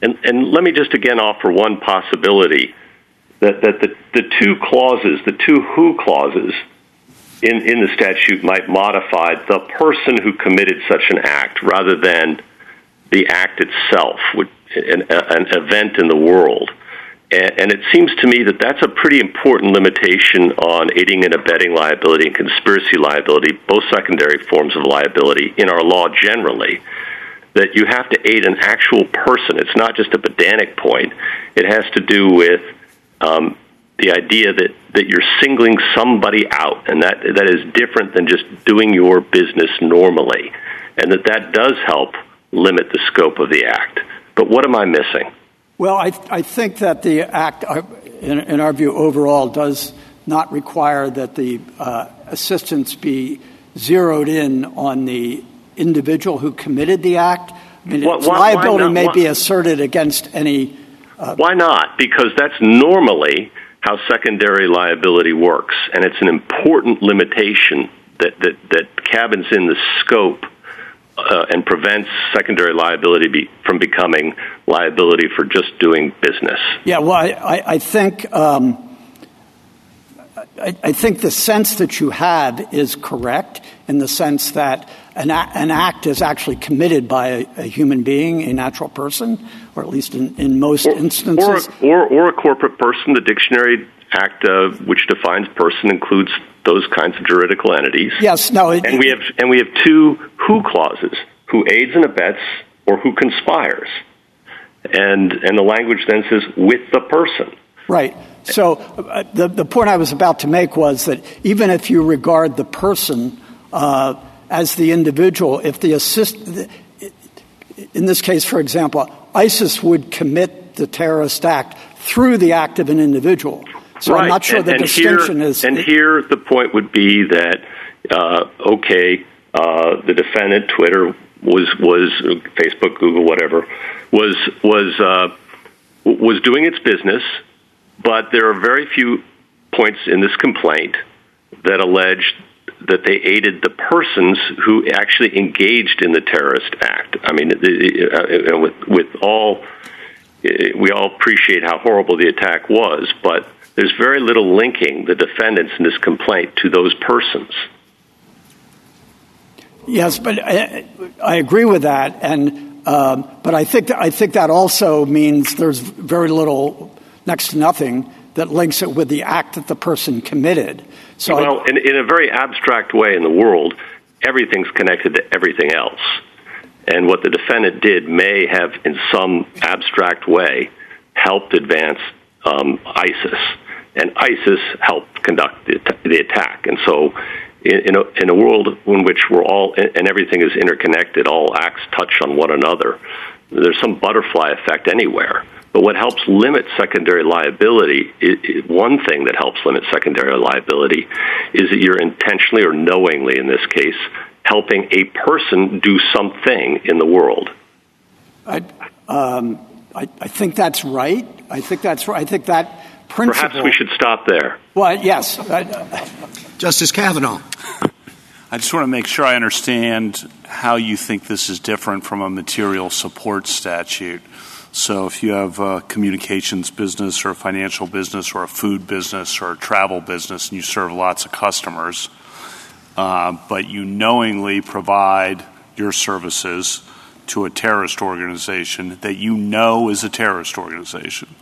And, and let me just again offer one possibility that, that the, the two clauses, the two who clauses in, in the statute might modify the person who committed such an act rather than the act itself, an, an event in the world. And it seems to me that that's a pretty important limitation on aiding and abetting liability and conspiracy liability, both secondary forms of liability in our law generally. That you have to aid an actual person. It's not just a pedantic point. It has to do with um, the idea that, that you're singling somebody out, and that that is different than just doing your business normally, and that that does help limit the scope of the act. But what am I missing? Well, I, I think that the act, uh, in, in, our view, overall, does not require that the uh, assistance be zeroed in on the individual who committed the act. I mean, liability may be asserted against any. Uh, why not? Because that's normally how secondary liability works, and it's an important limitation that, that, that cabins in the scope uh, and prevents secondary liability be, from becoming liability for just doing business. Yeah, well, I, I think um, I, I, think the sense that you have is correct in the sense that an, a- an act is actually committed by a, human being, a natural person, or at least in, in most instances, or, a corporate person. The dictionary act of which defines person includes those kinds of juridical entities. Yes, no, and we have and we have two who clauses: who aids and abets, or who conspires. And and the language then says with the person. Right. So uh, the the point I was about to make was that even if you regard the person uh, as the individual, if the assist, in this case, for example, ISIS would commit the terrorist act through the act of an individual. So right. I'm not sure and, the and distinction here, is. And here the point would be that, uh, okay, uh, the defendant, Twitter, was was Facebook, Google, whatever was was uh, was doing its business, but there are very few points in this complaint that allege that they aided the persons who actually engaged in the terrorist act. I mean, uh, with, with all, we all appreciate how horrible the attack was, but there's very little linking the defendants in this complaint to those persons. Yes, but I, I agree with that, and um, but I think I think that also means there's very little, next to nothing, that links it with the act that the person committed. So well, I, in, in a very abstract way in the world, everything's connected to everything else. And what the defendant did may have, in some abstract way, helped advance um, ISIS. And ISIS helped conduct the, the attack. And so, in, in, a, in a world in which we're all, and everything is interconnected, all acts touch on one another, there's some butterfly effect anywhere. But what helps limit secondary liability, one thing that helps limit secondary liability is that you're intentionally or knowingly, in this case, helping a person do something in the world. I, um, I, I think that's right. I think that's right. I think that principle. Perhaps we should stop there. Well, yes. Justice Kavanaugh. I just want to make sure I understand how you think this is different from a material support statute. So if you have a communications business or a financial business or a food business or a travel business and you serve lots of customers, uh, but you knowingly provide your services to a terrorist organization that you know is a terrorist organization.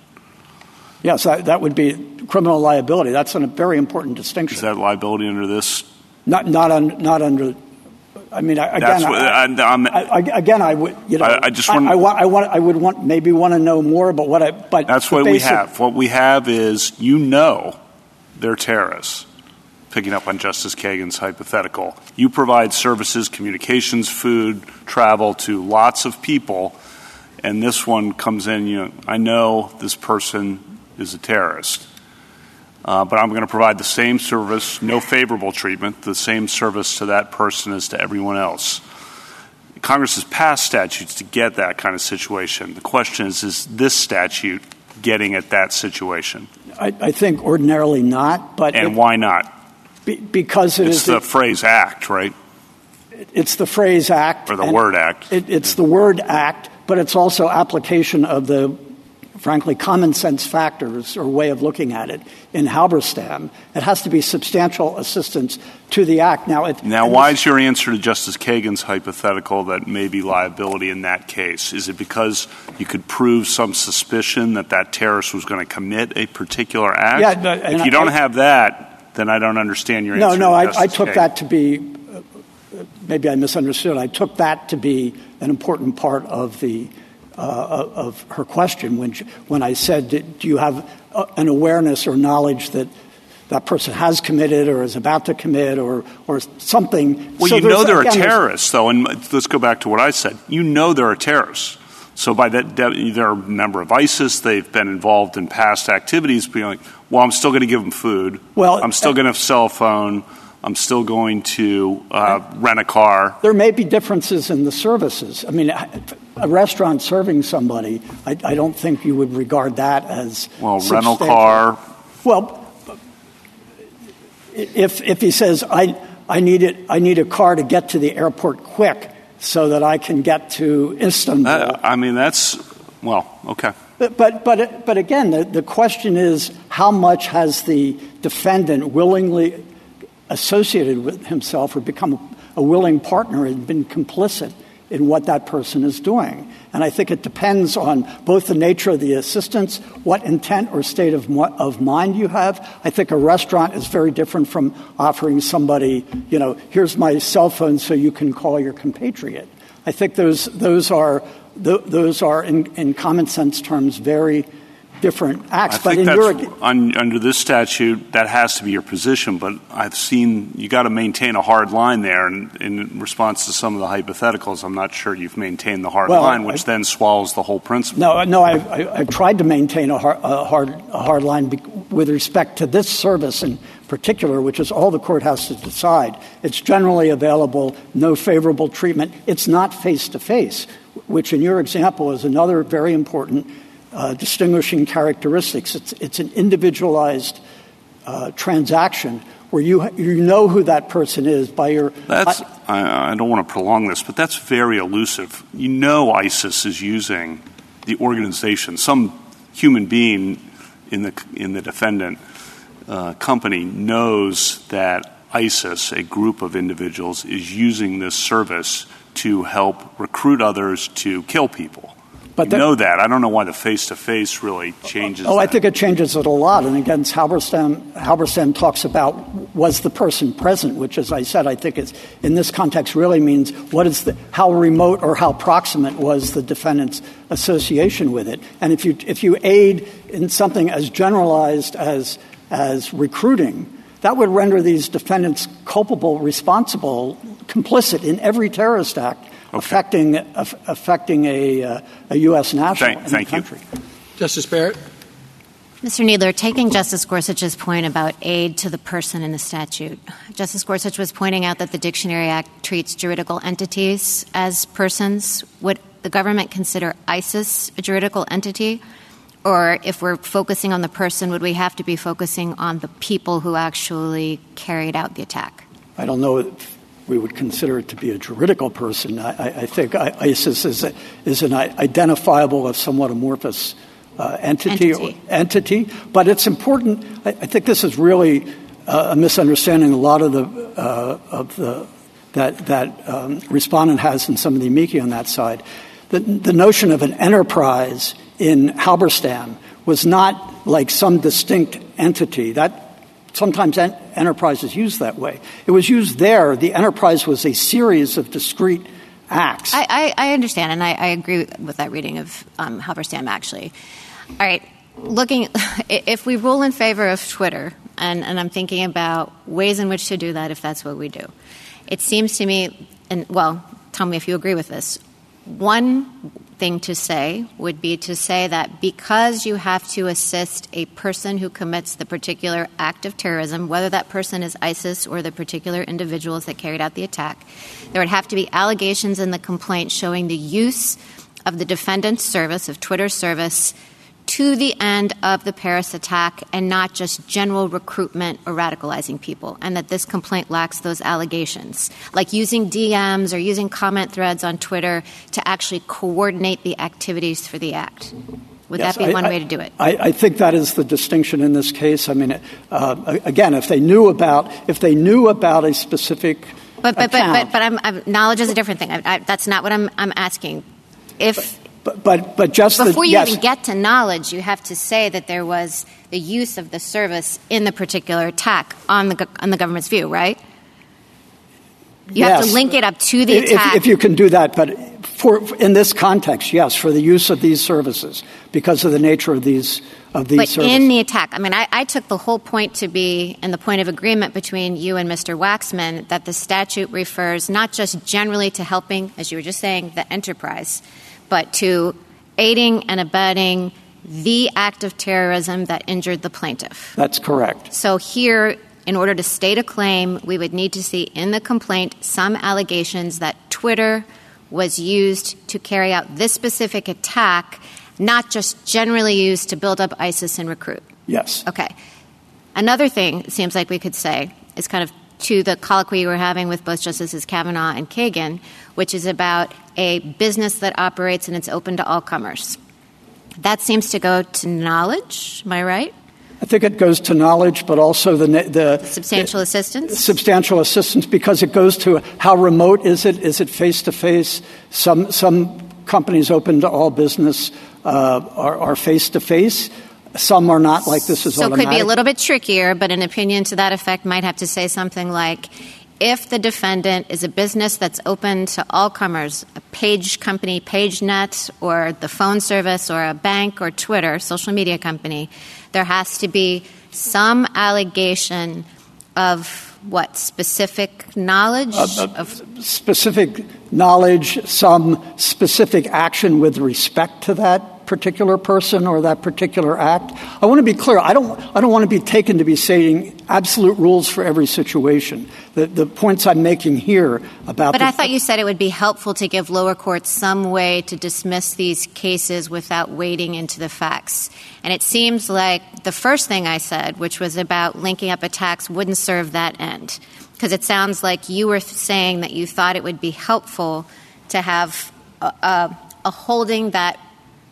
Yes, that, that would be criminal liability. That's a very important distinction. Is that liability under this? Not, not, un, not under I mean, again, what, um, I, I, again, I would, you know, I, just want, I, want, I want, I would want, maybe want to know more about what I, but that's what basic, we have. What we have is, you know, they're terrorists. Picking up on Justice Kagan's hypothetical, you provide services, communications, food, travel to lots of people, and this one comes in. You know, I know this person is a terrorist uh, but I'm going to provide the same service, no favorable treatment, the same service to that person as to everyone else. Congress has passed statutes to get that kind of situation. The question is, is this statute getting at that situation? I, I think ordinarily not, but and it, why not? Be, because it it's is the phrase "act," right? It's the phrase "act" or the word "act." It, it's the word "act," but it's also application of the frankly, common sense factors or way of looking at it in Halberstam. It has to be substantial assistance to the act. Now, it, now why is your answer to Justice Kagan's hypothetical that may be liability in that case? Is it because you could prove some suspicion that that terrorist was going to commit a particular act? Yeah, but, if you don't I, have that, then I don't understand your no, answer. No, no, I, I, took Kagan. that to be. Uh, maybe I misunderstood. I took that to be an important part of the uh, of her question when, she, when I said, Do you have uh, an awareness or knowledge that that person has committed or is about to commit or, or something? Well, so you know there are again, a terrorist, though, and let's go back to what I said. You know there are terrorists. So by that, they're a member of ISIS. They've been involved in past activities. Being like, well, I'm still going to give them food. Well, I'm still going to have cell phone. I'm still going to uh, rent a car. There may be differences in the services. I mean, a restaurant serving somebody, I, I don't think you would regard that as well. Rental car. Well, if if he says I I need it, I need a car to get to the airport quick so that I can get to Istanbul. Uh, I mean, that's well, okay. But but but, but again, the, the question is how much has the defendant willingly associated with himself or become a, a willing partner and been complicit in what that person is doing. And I think it depends on both the nature of the assistance, what intent or state of, of mind you have. I think a restaurant is very different from offering somebody, you know, here's my cell phone so you can call your compatriot. I think those, those are, those are in, in common sense terms, very different acts. I but think in your un, under this statute, that has to be your position. But I've seen you got to maintain a hard line there. And in response to some of the hypotheticals, I'm not sure you've maintained the hard Well, line, which I- then swallows the whole principle. No, no, I, I, I've tried to maintain a hard, a hard, a hard line be, with respect to this service in particular, which is all the court has to decide. It's generally available, no favorable treatment. It's not face to face, which in your example is another very important distinguishing characteristics. It's, it's an individualized uh, transaction where you, you know who that person is by your. That's, I, I don't want to prolong this, but that's very elusive. You know ISIS is using the organization. Some human being in the, in the defendant uh, company knows that ISIS, a group of individuals, is using this service to help recruit others to kill people. But you know that. I don't know why the face-to-face really changes Oh, I think it changes it a lot. And again, Halberstam, Halberstam talks about was the person present, which, as I said, I think is in this context really means what is the how remote or how proximate was the defendant's association with it. And if you if you aid in something as generalized as as recruiting, that would render these defendants culpable, responsible, complicit in every terrorist act affecting aff- affecting a, uh, a U.S. national Thank- in thank the you. country. Justice Barrett? Mr. Kneedler, taking Justice Gorsuch's point about aid to the person in the statute, Justice Gorsuch was pointing out that the Dictionary Act treats juridical entities as persons. Would the government consider ISIS a juridical entity? Or if we're focusing on the person, would we have to be focusing on the people who actually carried out the attack? I don't know if we would consider it to be a juridical person. I, I, I think I, ISIS is, a, is an identifiable, if somewhat amorphous uh, entity, Entity. Or, entity. But it's important. I, I think this is really uh, a misunderstanding. A lot of the uh, of the that that um, respondent has in some of the amici on that side. The, the notion of an enterprise in Halberstam was not like some distinct entity. That sometimes en- enterprises used that way. It was used there. The enterprise was a series of discrete acts. I, understand, and I, agree with that reading of um, Halberstam, actually. All right, looking, if we rule in favor of Twitter, and I'm thinking about ways in which to do that if that's what we do, it seems to me, and well, tell me if you agree with this. One thing to say would be to say that because you have to assist a person who commits the particular act of terrorism, whether that person is ISIS or the particular individuals that carried out the attack, there would have to be allegations in the complaint showing the use of the defendant's service, of Twitter's service, to the end of the Paris attack and not just general recruitment or radicalizing people, and that this complaint lacks those allegations, like using DMs or using comment threads on Twitter to actually coordinate the activities for the act. Would Yes, that be I- one I- way to do it? I, I think that is the distinction in this case. I mean, uh, again, if they knew about if they knew about a specific But but but account, but, but I'm, I'm, knowledge is a different thing. I, I, that's not what I'm I'm asking. If but but, but just the, before you yes, even get to knowledge, you have to say that there was the use of the service in the particular attack on the on the government's view, right? You have to link it up to the if, attack. if you can do that, but for in this context, yes, for the use of these services because of the nature of these of these but services. in the attack, I mean, I, I took the whole point to be, and the point of agreement between you and Mr. Waxman, that the statute refers not just generally to helping, as you were just saying, the enterprise, but to aiding and abetting the act of terrorism that injured the plaintiff. That's correct. So here, in order to state a claim, we would need to see in the complaint some allegations that Twitter was used to carry out this specific attack, not just generally used to build up ISIS and recruit. Yes. Okay. Another thing it seems like we could say is kind of to the colloquy we're having with both Justices Kavanaugh and Kagan, which is about a business that operates and it's open to all comers. That seems to go to knowledge, am I right? I think it goes to knowledge, but also the the Substantial assistance? substantial assistance because it goes to how remote is it? Is it face to face? Some some companies open to all business uh, are face to face. Some are not. Like this is so it automatic. could be a little bit trickier, but an opinion to that effect might have to say something like if the defendant is a business that's open to all comers, a page company, PageNet, or the phone service, or a bank, or Twitter, social media company, there has to be some allegation of what specific knowledge uh, uh, of specific knowledge some specific action with respect to that particular person or that particular act. I want to be clear. I don't, I don't want to be taken to be saying absolute rules for every situation. The, the points I'm making here about. But I thought you said it would be helpful to give lower courts some way to dismiss these cases without wading into the facts. And it seems like the first thing I said, which was about linking up attacks, wouldn't serve that end. Because it sounds like you were saying that you thought it would be helpful to have a, a, a holding that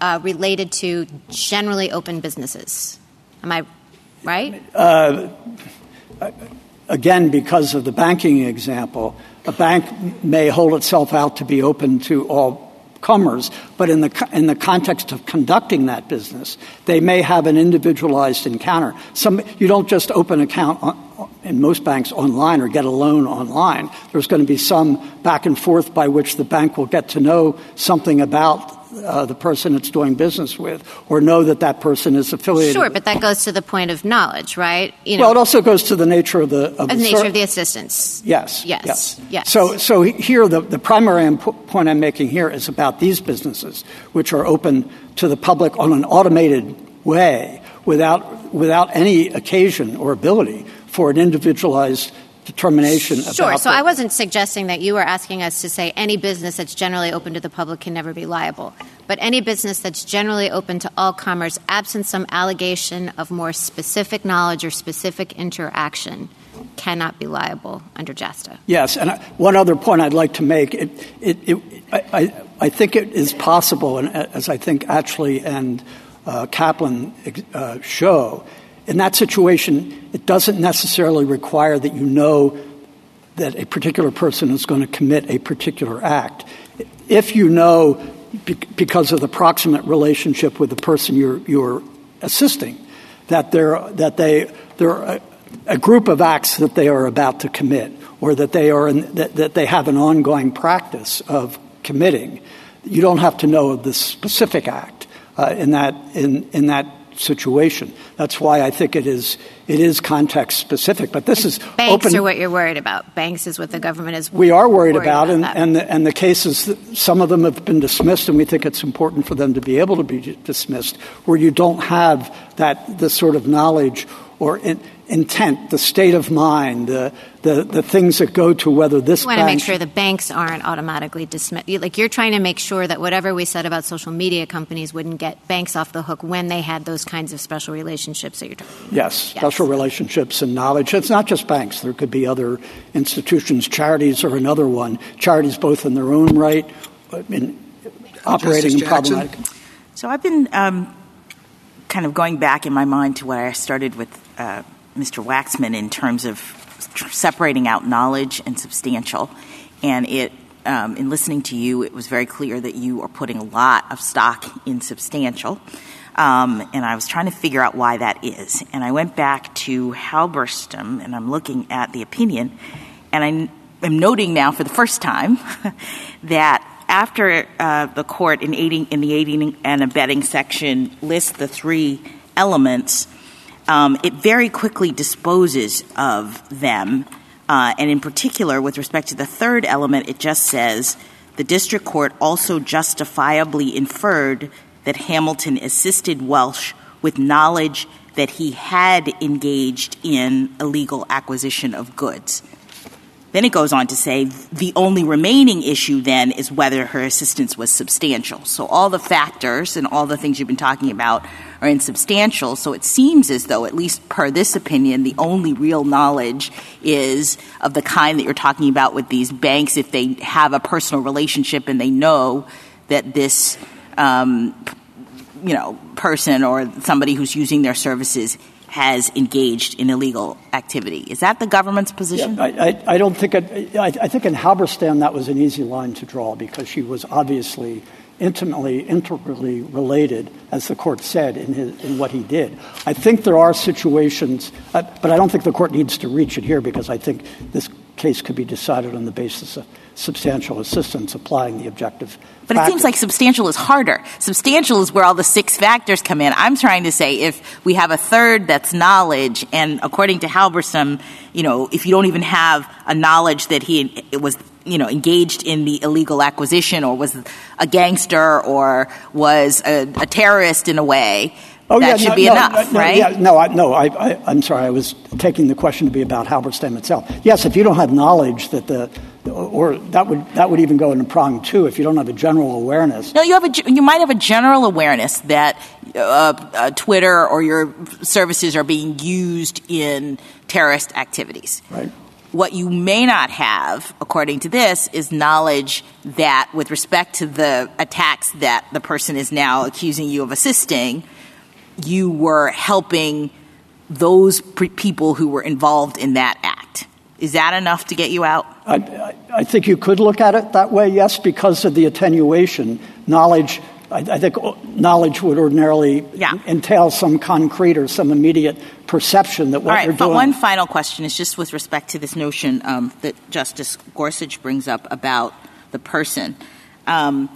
uh, related to generally open businesses. Am I right? Uh, again, because of the banking example, a bank may hold itself out to be open to all comers, but in the, in the context of conducting that business, they may have an individualized encounter. Some, you don't just open an account on, in most banks online or get a loan online. There's going to be some back and forth by which the bank will get to know something about uh, the person it's doing business with or know that that person is affiliated. Sure, but that goes to the point of knowledge, right? You know, well, it also goes to the nature of the of, the nature ser- of the assistance. Yes, yes, yes. yes. So, so here the, the primary imp- point I'm making here is about these businesses, which are open to the public on an automated way without without any occasion or ability for an individualized determination Sure. So I wasn't suggesting that you were asking us to say any business that's generally open to the public can never be liable. But any business that's generally open to all commerce, absent some allegation of more specific knowledge or specific interaction, cannot be liable under JASTA. Yes. And one other point I'd like to make it, it, it, I, I, think it is possible, and as I think Atchley and uh, Kaplan uh, show, in that situation, it doesn't necessarily require that you know that a particular person is going to commit a particular act. If you know because of the proximate relationship with the person you're, you're assisting that they're, that they, they're a, a, group of acts that they are about to commit or that they, are in, that, that they have an ongoing practice of committing, you don't have to know the specific act uh, in, that, in, in that situation. That's why I think it is it is context specific. But this is banks open. are what you're worried about. Banks is what the government is. We are worried, worried about, about, and that. and the, and the cases. Some of them have been dismissed, and we think it's important for them to be able to be dismissed, where you don't have that the sort of knowledge or in, intent, the state of mind, the, the, the things that go to whether this. You want to make sure the banks aren't automatically dismissed. Like you're trying to make sure that whatever we said about social media companies wouldn't get banks off the hook when they had those kinds of special relationships that you're talking about. Yes, yes. special relationships and knowledge. It's not just banks. There could be other institutions. Charities are another one. Charities, both in their own right, in operating in problematic. So I've been um, kind of going back in my mind to where I started with. Uh, Mr. Waxman in terms of separating out knowledge and substantial. And it, um, in listening to you, it was very clear that you are putting a lot of stock in substantial. Um, and I was trying to figure out why that is. And I went back to Halberstam, and I'm looking at the opinion, and I am noting now for the first time that after uh, the court in, aiding, in the aiding and abetting section lists the three elements – it very quickly disposes of them. Uh, and in particular, with respect to the third element, it just says the district court also justifiably inferred that Hamilton assisted Welch with knowledge that he had engaged in illegal acquisition of goods. Then it goes on to say the only remaining issue then is whether her assistance was substantial. So all the factors and all the things you've been talking about are insubstantial. So it seems as though, at least per this opinion, the only real knowledge is of the kind that you're talking about with these banks if they have a personal relationship and they know that this um, you know person or somebody who's using their services has engaged in illegal activity. Is that the government's position? Yeah, I, I, I, don't think it, I, I think in Halberstam that was an easy line to draw because she was obviously intimately, integrally related, as the court said in, his, in what he did. I think there are situations, uh, but I don't think the court needs to reach it here because I think this case could be decided on the basis of substantial assistance applying the objective. But it seems like substantial is harder. Substantial is where all the six factors come in. I'm trying to say if we have a third that's knowledge, and according to Halberstam, you know, if you don't even have a knowledge that he was you know engaged in the illegal acquisition or was a gangster or was a, a terrorist in a way Oh, that should be no, enough, no, right? Yeah, no, I, no, I, I, I'm sorry. I was taking the question to be about Halberstam itself. Yes, if you don't have knowledge that the, or that would that would even go into prong two. If you don't have a general awareness, No, you have a you might have a general awareness that uh, uh, Twitter or your services are being used in terrorist activities. right? What you may not have, according to this, is knowledge that, with respect to the attacks that the person is now accusing you of assisting, you were helping those pre- people who were involved in that act. Is that enough to get you out? I, I, think you could look at it that way, yes, because of the attenuation. Knowledge, I, I think knowledge would ordinarily Yeah. entail some concrete or some immediate perception that what All right, you're but doing. But one final question is just with respect to this notion um, that Justice Gorsuch brings up about the person. Um,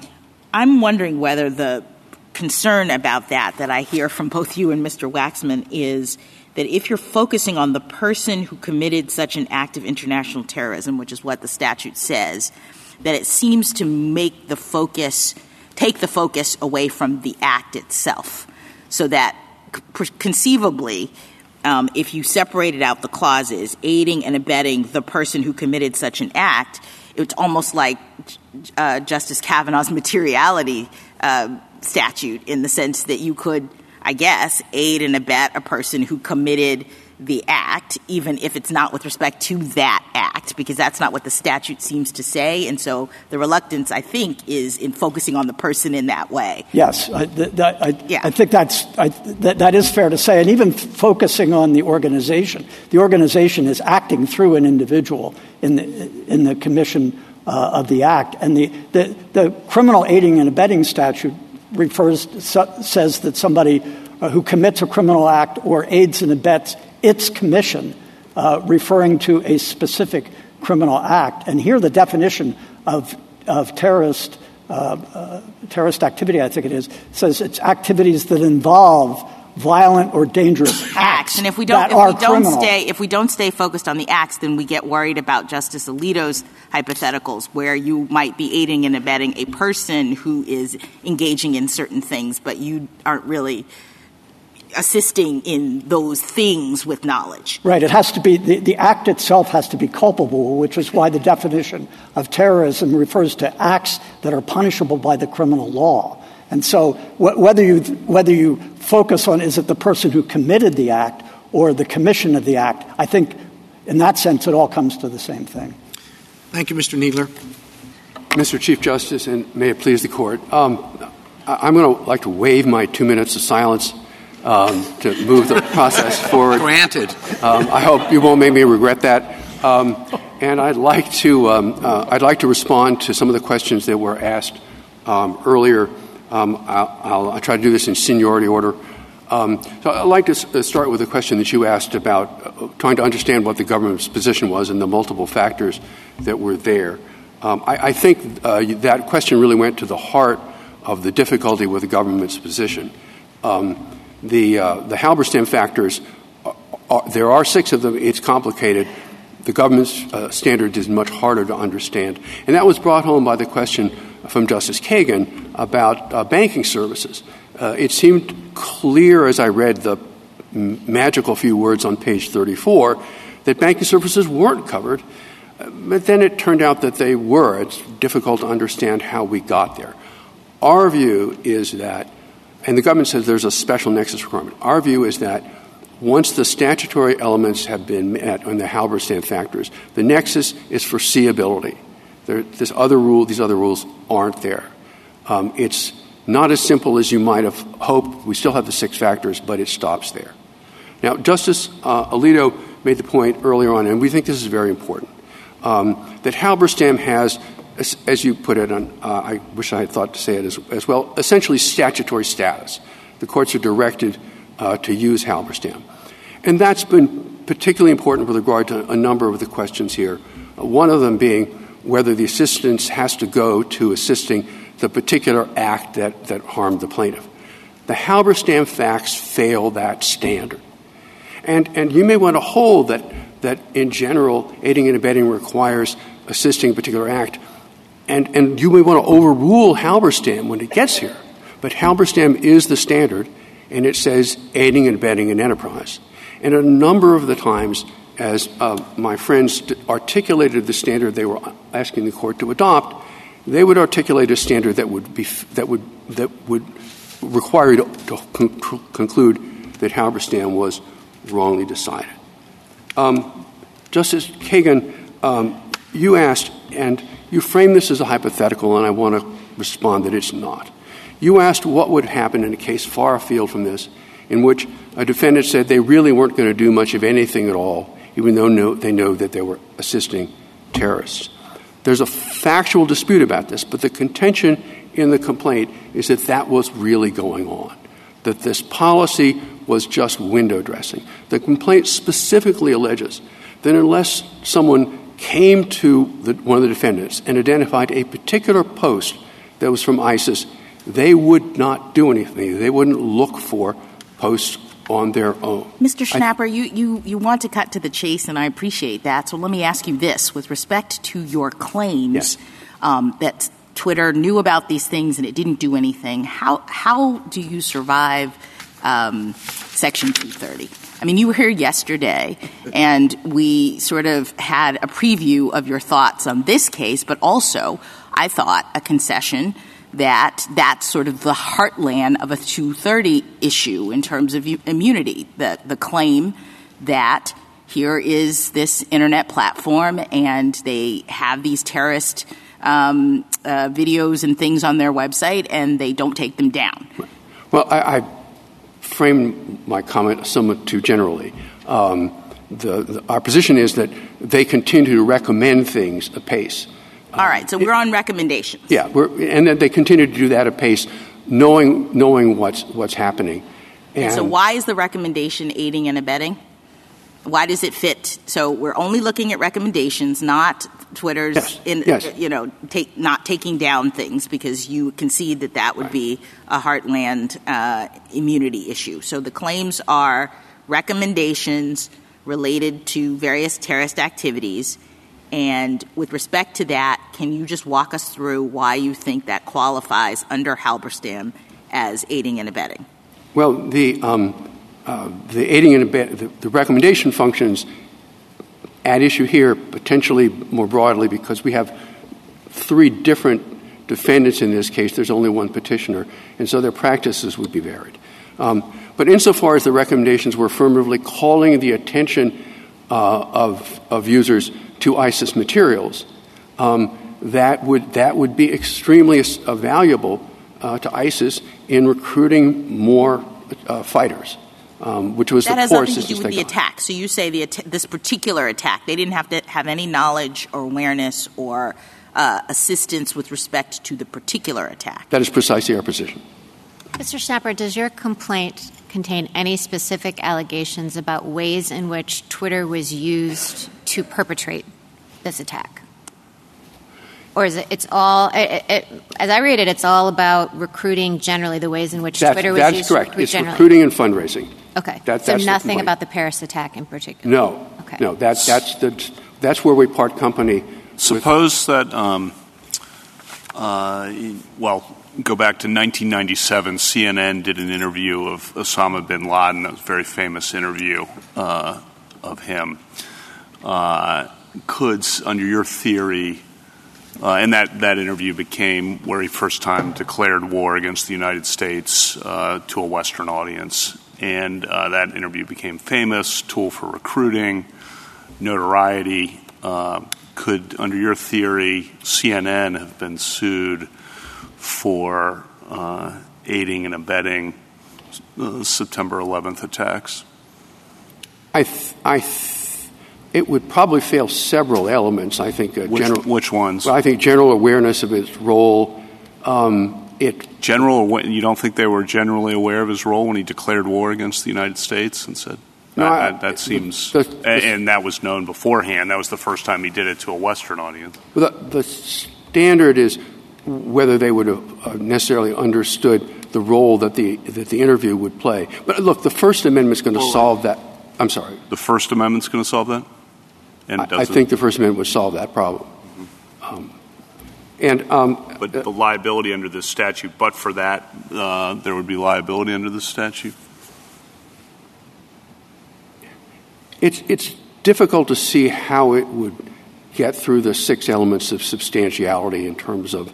I'm wondering whether the concern about that that I hear from both you and Mr. Waxman is that if you're focusing on the person who committed such an act of international terrorism, which is what the statute says, that it seems to make the focus, take the focus away from the act itself, so that conceivably, um, if you separated out the clauses, aiding and abetting the person who committed such an act, it's almost like uh, Justice Kavanaugh's materiality uh, statute in the sense that you could, I guess, aid and abet a person who committed the act, even if it's not with respect to that act, because that's not what the statute seems to say. And so the reluctance, I think, is in focusing on the person in that way. Yes, I, th- that, I, Yeah. I think that's I, that, that is fair to say, and even f- focusing on the organization, the organization is acting through an individual in the in the commission uh, of the act, and the, the the criminal aiding and abetting statute refers says that somebody uh, who commits a criminal act or aids and abets its commission, uh, referring to a specific criminal act, and here the definition of of terrorist uh, terrorist activity, I think it is, says it's activities that involve violent or dangerous acts. And if we don't, that if we don't stay, if we don't stay focused on the acts, then we get worried about Justice Alito's hypotheticals, where you might be aiding and abetting a person who is engaging in certain things, but you aren't really assisting in those things with knowledge. Right. It has to be, the, the act itself has to be culpable, which is why the definition of terrorism refers to acts that are punishable by the criminal law. And so wh- whether, you, whether you focus on is it the person who committed the act or the commission of the act, I think in that sense it all comes to the same thing. Thank you, Mr. Kneedler. Mr. Chief Justice, and may it please the court, um, I- I'm going to like to waive my two minutes of silence um, to move the process forward. Granted. Um, I hope you won't make me regret that. Um, and I'd like to um, uh, I'd like to respond to some of the questions that were asked um, earlier. Um, I'll, try to do this in seniority order. Um, so I'd like to uh, start with a question that you asked about uh, trying to understand what the government's position was and the multiple factors that were there. Um, I, think uh, that question really went to the heart of the difficulty with the government's position. The, Halberstam factors, there are six of them. It's complicated. The government's standard is much harder to understand. And that was brought home by the question from Justice Kagan about uh, banking services. Uh, it seemed clear as I read the magical few words on page 34 that banking services weren't covered. Uh, But then it turned out that they were. It's difficult to understand how we got there. Our view is that, and the government says there's a special nexus requirement. Our view is that once the statutory elements have been met on the Halberstam factors, the nexus is foreseeability. There, this other rule, these other rules aren't there. Um, it's not as simple as you might have hoped. We still have the six factors, but it stops there. Now, Justice uh, Alito made the point earlier on, and we think this is very important, um, that Halberstam has, as, as you put it, uh, I wish I had thought to say it as, as well, essentially statutory status. The courts are directed uh, to use Halberstam. And that's been particularly important with regard to a number of the questions here, one of them being whether the assistance has to go to assisting the particular act that, that harmed the plaintiff. The Halberstam facts fail that standard. And, and you may want to hold that, that in general, aiding and abetting requires assisting a particular act. And, and you may want to overrule Halberstam when it gets here. But Halberstam is the standard, and it says aiding and abetting an enterprise. And a number of the times, as uh, my friends articulated the standard they were asking the court to adopt, they would articulate a standard that would be that would that would require you to, conclude that Halberstam was wrongly decided. Um, Justice Kagan, um, you asked, and you framed this as a hypothetical, and I want to respond that it's not. You asked what would happen in a case far afield from this, in which a defendant said they really weren't going to do much of anything at all, even though they know that they were assisting terrorists. There's a factual dispute about this, but the contention in the complaint is that that was really going on, that this policy was just window dressing. The complaint specifically alleges that unless someone came to the, one of the defendants and identified a particular post that was from ISIS, they would not do anything. They wouldn't look for posts on their own. Mr. Schnapper, you, you, you want to cut to the chase, and I appreciate that. So let me ask you this with respect to your claims yes. um, that Twitter knew about these things and it didn't do anything, how, how do you survive um, Section 230? I mean, you were here yesterday, and we sort of had a preview of your thoughts on this case, but also, I thought, a concession that that's sort of the heartland of a 230 issue in terms of immunity. The, claim that here is this internet platform and they have these terrorist um, uh, videos and things on their website and they don't take them down. Well, I, framed my comment somewhat too generally. Um, our position is that they continue to recommend things apace. All right, so we're on recommendations. Yeah, and they continue to do that apace, knowing knowing what's what's happening. And, so, why is the recommendation aiding and abetting? Why does it fit? So we're only looking at recommendations, not Twitter's yes, in yes. you know take, not taking down things because you concede that that would right. be a heartland uh, immunity issue. So the claims are recommendations related to various terrorist activities and with respect to that, can you just walk us through why you think that qualifies under Halberstam as aiding and abetting? Well, the, um, uh, the aiding and abetting, the, the recommendation functions at issue here potentially more broadly because we have three different defendants in this case. There's only one petitioner, and so their practices would be varied. Um, but insofar as the recommendations were affirmatively calling the attention uh, of, of users to ISIS materials, um, that would that would be extremely uh, valuable uh, to ISIS in recruiting more uh, fighters. Um, which was that of has nothing to do with the attack. So you say the this particular attack, they didn't have to have any knowledge or awareness or uh, assistance with respect to the particular attack. That is precisely our position. Mr. Schnapper, does your complaint contain any specific allegations about ways in which Twitter was used to perpetrate this attack? Or is it, it's all, it, it, as I read it, it's all about recruiting generally, the ways in which that's, Twitter was used? that's used correct. to recruit it's generally. recruiting and fundraising. Okay. That, so that's nothing the about the Paris attack in particular? No. Okay. No, that, that's, the, that's where we part company. Suppose that, um, uh, well, go back to 1997, CNN did an interview of Osama bin Laden, a very famous interview uh, of him. Uh, could, under your theory, uh, and that, that interview became where he first time declared war against the United States uh, to a Western audience. And uh, that interview became famous, tool for recruiting, notoriety. Uh, could, under your theory, CNN have been sued for uh, aiding and abetting uh, September 11th attacks? I, th- I th- it would probably fail several elements. I think uh, which, general, which ones? Well, I think general awareness of its role. Um, it general. You don't think they were generally aware of his role when he declared war against the United States and said? No, I- that, that seems, the- a- and that was known beforehand. That was the first time he did it to a Western audience. The, the standard is whether they would have uh, necessarily understood the role that the that the interview would play. But look, the First Amendment is going to solve that. I'm sorry. The First Amendment's going to solve that? And I, think the First Amendment would solve that problem. Um, and um, But the liability under this statute, but for that, uh, there would be liability under this statute? It's, it's difficult to see how it would get through the six elements of substantiality in terms of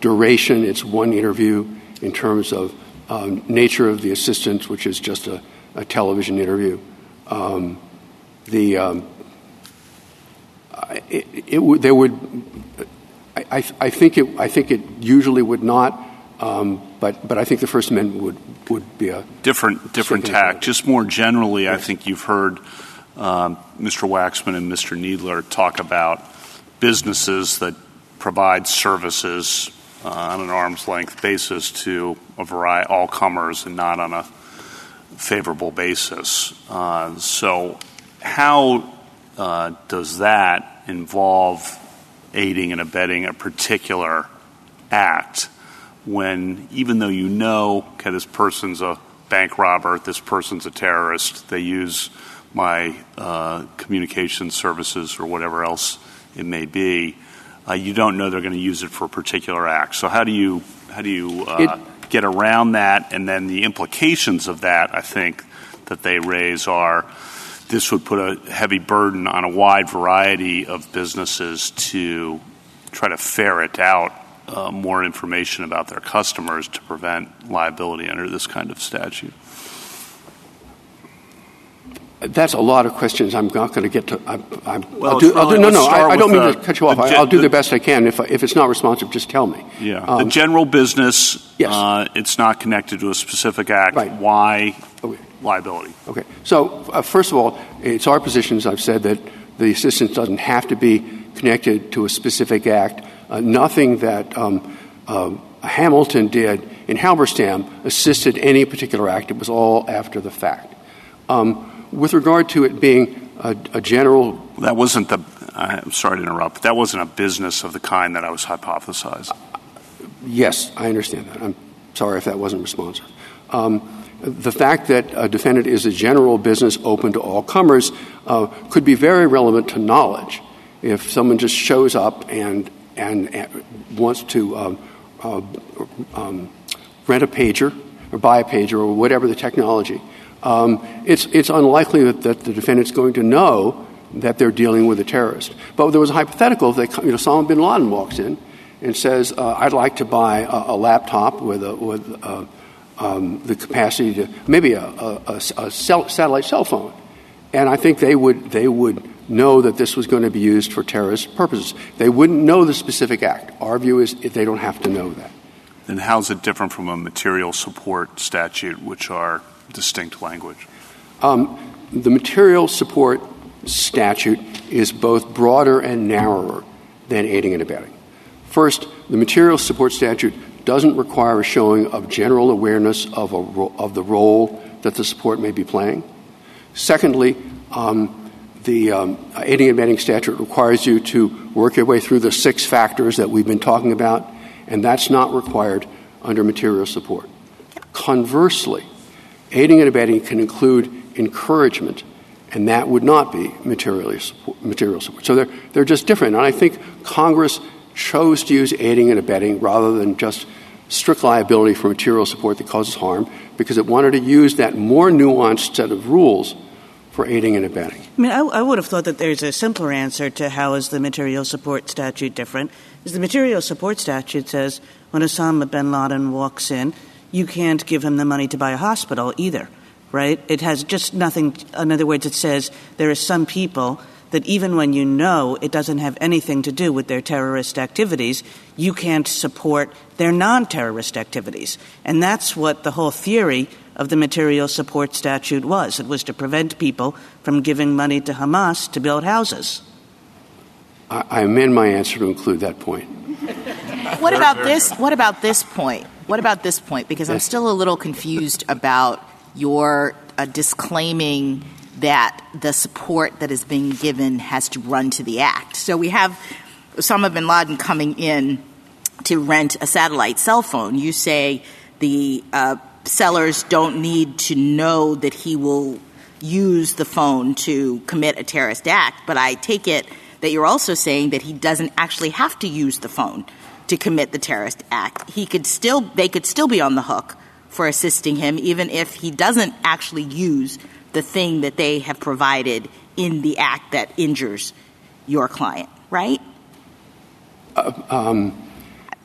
duration, it's one interview, in terms of um, nature of the assistance, which is just a, a television interview. Um, the um, it, it would, there would I, I, I think it I think it usually would not, um, but but I think the First Amendment would would be a different different tack. Just more generally, I think you've heard um, Mr. Waxman and Mr. Kneedler talk about businesses that provide services uh, on an arm's length basis to a variety, all comers, and not on a favorable basis. Uh, so, how uh, does that involve aiding and abetting a particular act when, even though you know, okay, this person's a bank robber, this person's a terrorist, they use my uh, communication services or whatever else it may be, you don't know they're going to use it for a particular act. So, how do you how do you uh, get around that? And then the implications of that, I think, that they raise are this would put a heavy burden on a wide variety of businesses to try to ferret out uh, more information about their customers to prevent liability under this kind of statute. That's a lot of questions. I'm not going to get to. I'm, I'm, Well, I'll do, I'll do, no, no. I, I don't mean the- to cut you off. I, gen- I'll do the- the best I can. If if it's not responsive, just tell me. Yeah, Um, the general business. Yes. uh, it's not connected to a specific act. Right. Why okay. liability? Okay. So uh, first of all, it's our position, as I've said, that the assistance doesn't have to be connected to a specific act. Uh, nothing that um, um, Hamilton did in Halberstam assisted any particular act. It was all after the fact. Um, with regard to it being a, a general That wasn't the. I'm sorry to interrupt. But that wasn't a business of the kind that I was hypothesizing. Yes, I understand that. I'm sorry if that wasn't responsive. Um, the fact that a defendant is a general business open to all comers uh, could be very relevant to knowledge. If someone just shows up and and, wants to um, uh, um, rent a pager or buy a pager or whatever the technology, it's it's unlikely that, that the defendant's going to know that they're dealing with a terrorist. But there was a hypothetical: if they, you know, Osama bin Laden walks in and says, uh, "I'd like to buy a, laptop with uh, um, the capacity to maybe a, satellite cell phone," and I think they would they would know that this was going to be used for terrorist purposes. They wouldn't know the specific act. Our view is they don't have to know that. Then how's it different from a material support statute, which are distinct language? Um, the material support statute is both broader and narrower than aiding and abetting. First, the material support statute doesn't require a showing of general awareness of, the role that the support may be playing. Secondly, um, the um, aiding and abetting statute requires you to work your way through the six factors that we've been talking about, and that's not required under material support. Conversely, aiding and abetting can include encouragement, and that would not be material support. So they're, they're just different. And I think Congress chose to use aiding and abetting rather than just strict liability for material support that causes harm because it wanted to use that more nuanced set of rules for aiding and abetting. I mean, I, I would have thought that there's a simpler answer to how is the material support statute different. Is the material support statute says when Osama bin Laden walks in, you can't give him the money to buy a hospital either, right? It has just nothing. In other words, it says there are some people that even when you know it doesn't have anything to do with their terrorist activities, you can't support their non-terrorist activities, and that's what the whole theory of the material support statute was. It was to prevent people from giving money to Hamas to build houses. I, I amend my answer to include that point. What about this? What about this point? What about this point? Because I'm still a little confused about your a disclaiming that the support that is being given has to run to the act. So we have Osama bin Laden coming in to rent a satellite cell phone. You say the uh, sellers don't need to know that he will use the phone to commit a terrorist act, but I take it that you're also saying that he doesn't actually have to use the phone to commit the terrorist act. He could still they could still be on the hook for assisting him even if he doesn't actually use the thing that they have provided in the act that injures your client, right? Uh, um,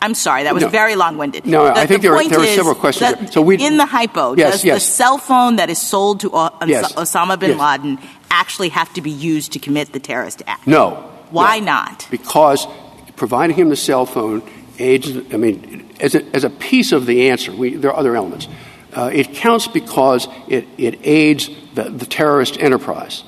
I'm sorry, that was no, very long-winded. No, the, I think there, are, several questions. So we, in the hypo, yes, does yes. the cell phone that is sold to. Osama bin. Laden actually have to be used to commit the terrorist act? No. Why no. not? Because providing him the cell phone aids. I mean, as a, as a piece of the answer, we, there are other elements. Uh, it counts because it, it aids the, the terrorist enterprise.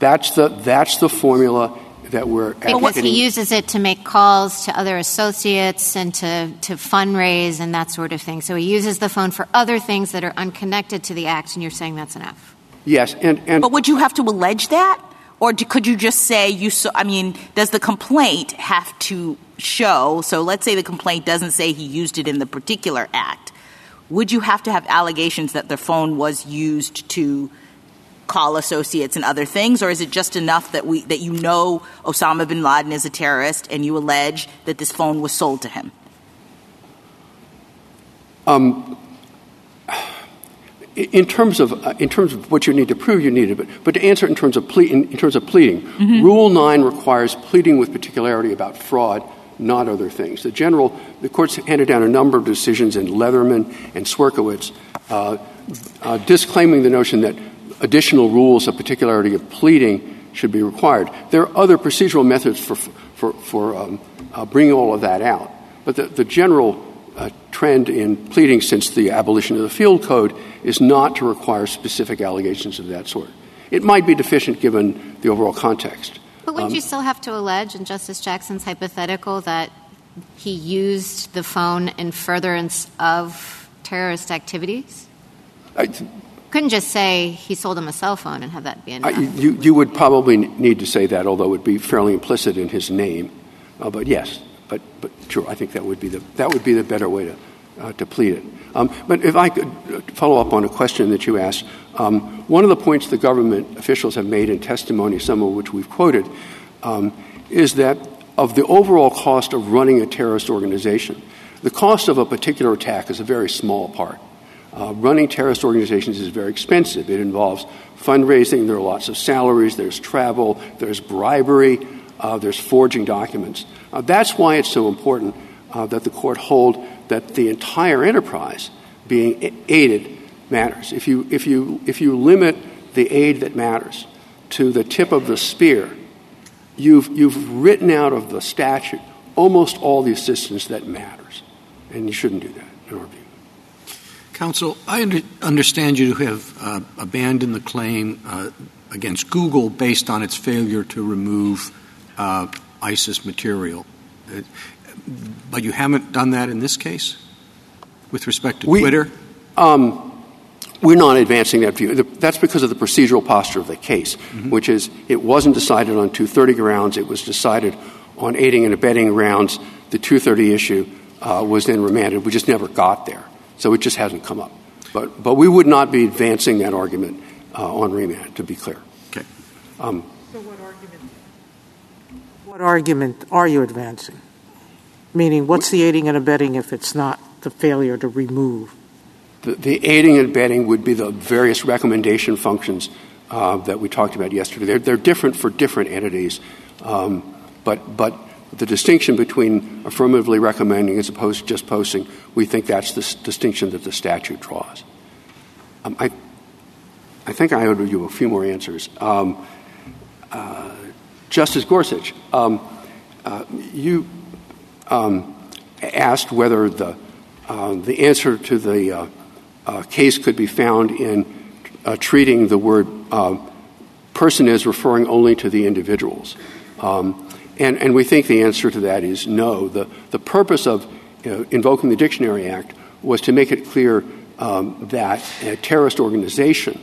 That's the that's the formula that we're because he uses it to make calls to other associates and to, to fundraise and that sort of thing. So he uses the phone for other things that are unconnected to the act, and you're saying that's enough. Yes, and, and but would you have to allege that, or do, could you just say you? So, I mean, does the complaint have to show? So let's say the complaint doesn't say he used it in the particular act. Would you have to have allegations that the phone was used to call associates and other things, or is it just enough that we that you know Osama bin Laden is a terrorist and you allege that this phone was sold to him? Um, in terms of uh, in terms of what you need to prove, you need it. But, but to answer it in terms of ple- in, terms of pleading, mm-hmm. Rule Nine requires pleading with particularity about fraud, not other things. The general the courts handed down a number of decisions in Leatherman and Swierkiewicz, uh, uh, disclaiming the notion that additional rules of particularity of pleading should be required. There are other procedural methods for, for, for um, bringing all of that out. But the, the general trend in pleading since the abolition of the field code is not to require specific allegations of that sort. It might be deficient given the overall context. But wouldn't um, you still have to allege in Justice Jackson's hypothetical that he used the phone in furtherance of terrorist activities? I, couldn't just say he sold him a cell phone and have that be enough. You would probably need to say that, although it would be fairly implicit in his name. Uh, but yes, but but sure, I think that would be the that would be the better way to uh, to plead it. Um, but if I could follow up on a question that you asked, um, one of the points the government officials have made in testimony, some of which we've quoted, um, is that of the overall cost of running a terrorist organization, the cost of a particular attack is a very small part. Uh, running terrorist organizations is very expensive. It involves fundraising. There are lots of salaries. There's travel. There's bribery. Uh, there's forging documents. Uh, that's why it's so important uh, that the court hold that the entire enterprise being aided matters. If you, if you, if you limit the aid that matters to the tip of the spear, you've, you've written out of the statute almost all the assistance that matters. And you shouldn't do that, in our view. Counsel, I under, understand you to have abandoned the claim against Google based on its failure to remove ISIS material. Uh, but you haven't done that in this case with respect to Twitter? Um, we're not advancing that view. That's because of the procedural posture of the case, mm-hmm. which is it wasn't decided on 230 grounds. It was decided on aiding and abetting grounds. The 230 issue uh, was then remanded. We just never got there. So it just hasn't come up. But, but we would not be advancing that argument uh, on remand, to be clear. Okay. Um, so what argument, what argument are you advancing? Meaning, what's the aiding and abetting if it's not the failure to remove? The, the aiding and abetting would be the various recommendation functions uh, that we talked about yesterday. They're, they're different for different entities, um, but, but the distinction between affirmatively recommending as opposed to just posting, we think that's the s- distinction that the statute draws. Um, I, I think I owe you a few more answers. Um, uh, Justice Gorsuch, um, uh, you um, asked whether the, uh, the answer to the uh, case could be found in treating the word person as referring only to the individuals. Um, and, we think the answer to that is no. The, the purpose of invoking the Dictionary Act was to make it clear that a terrorist organization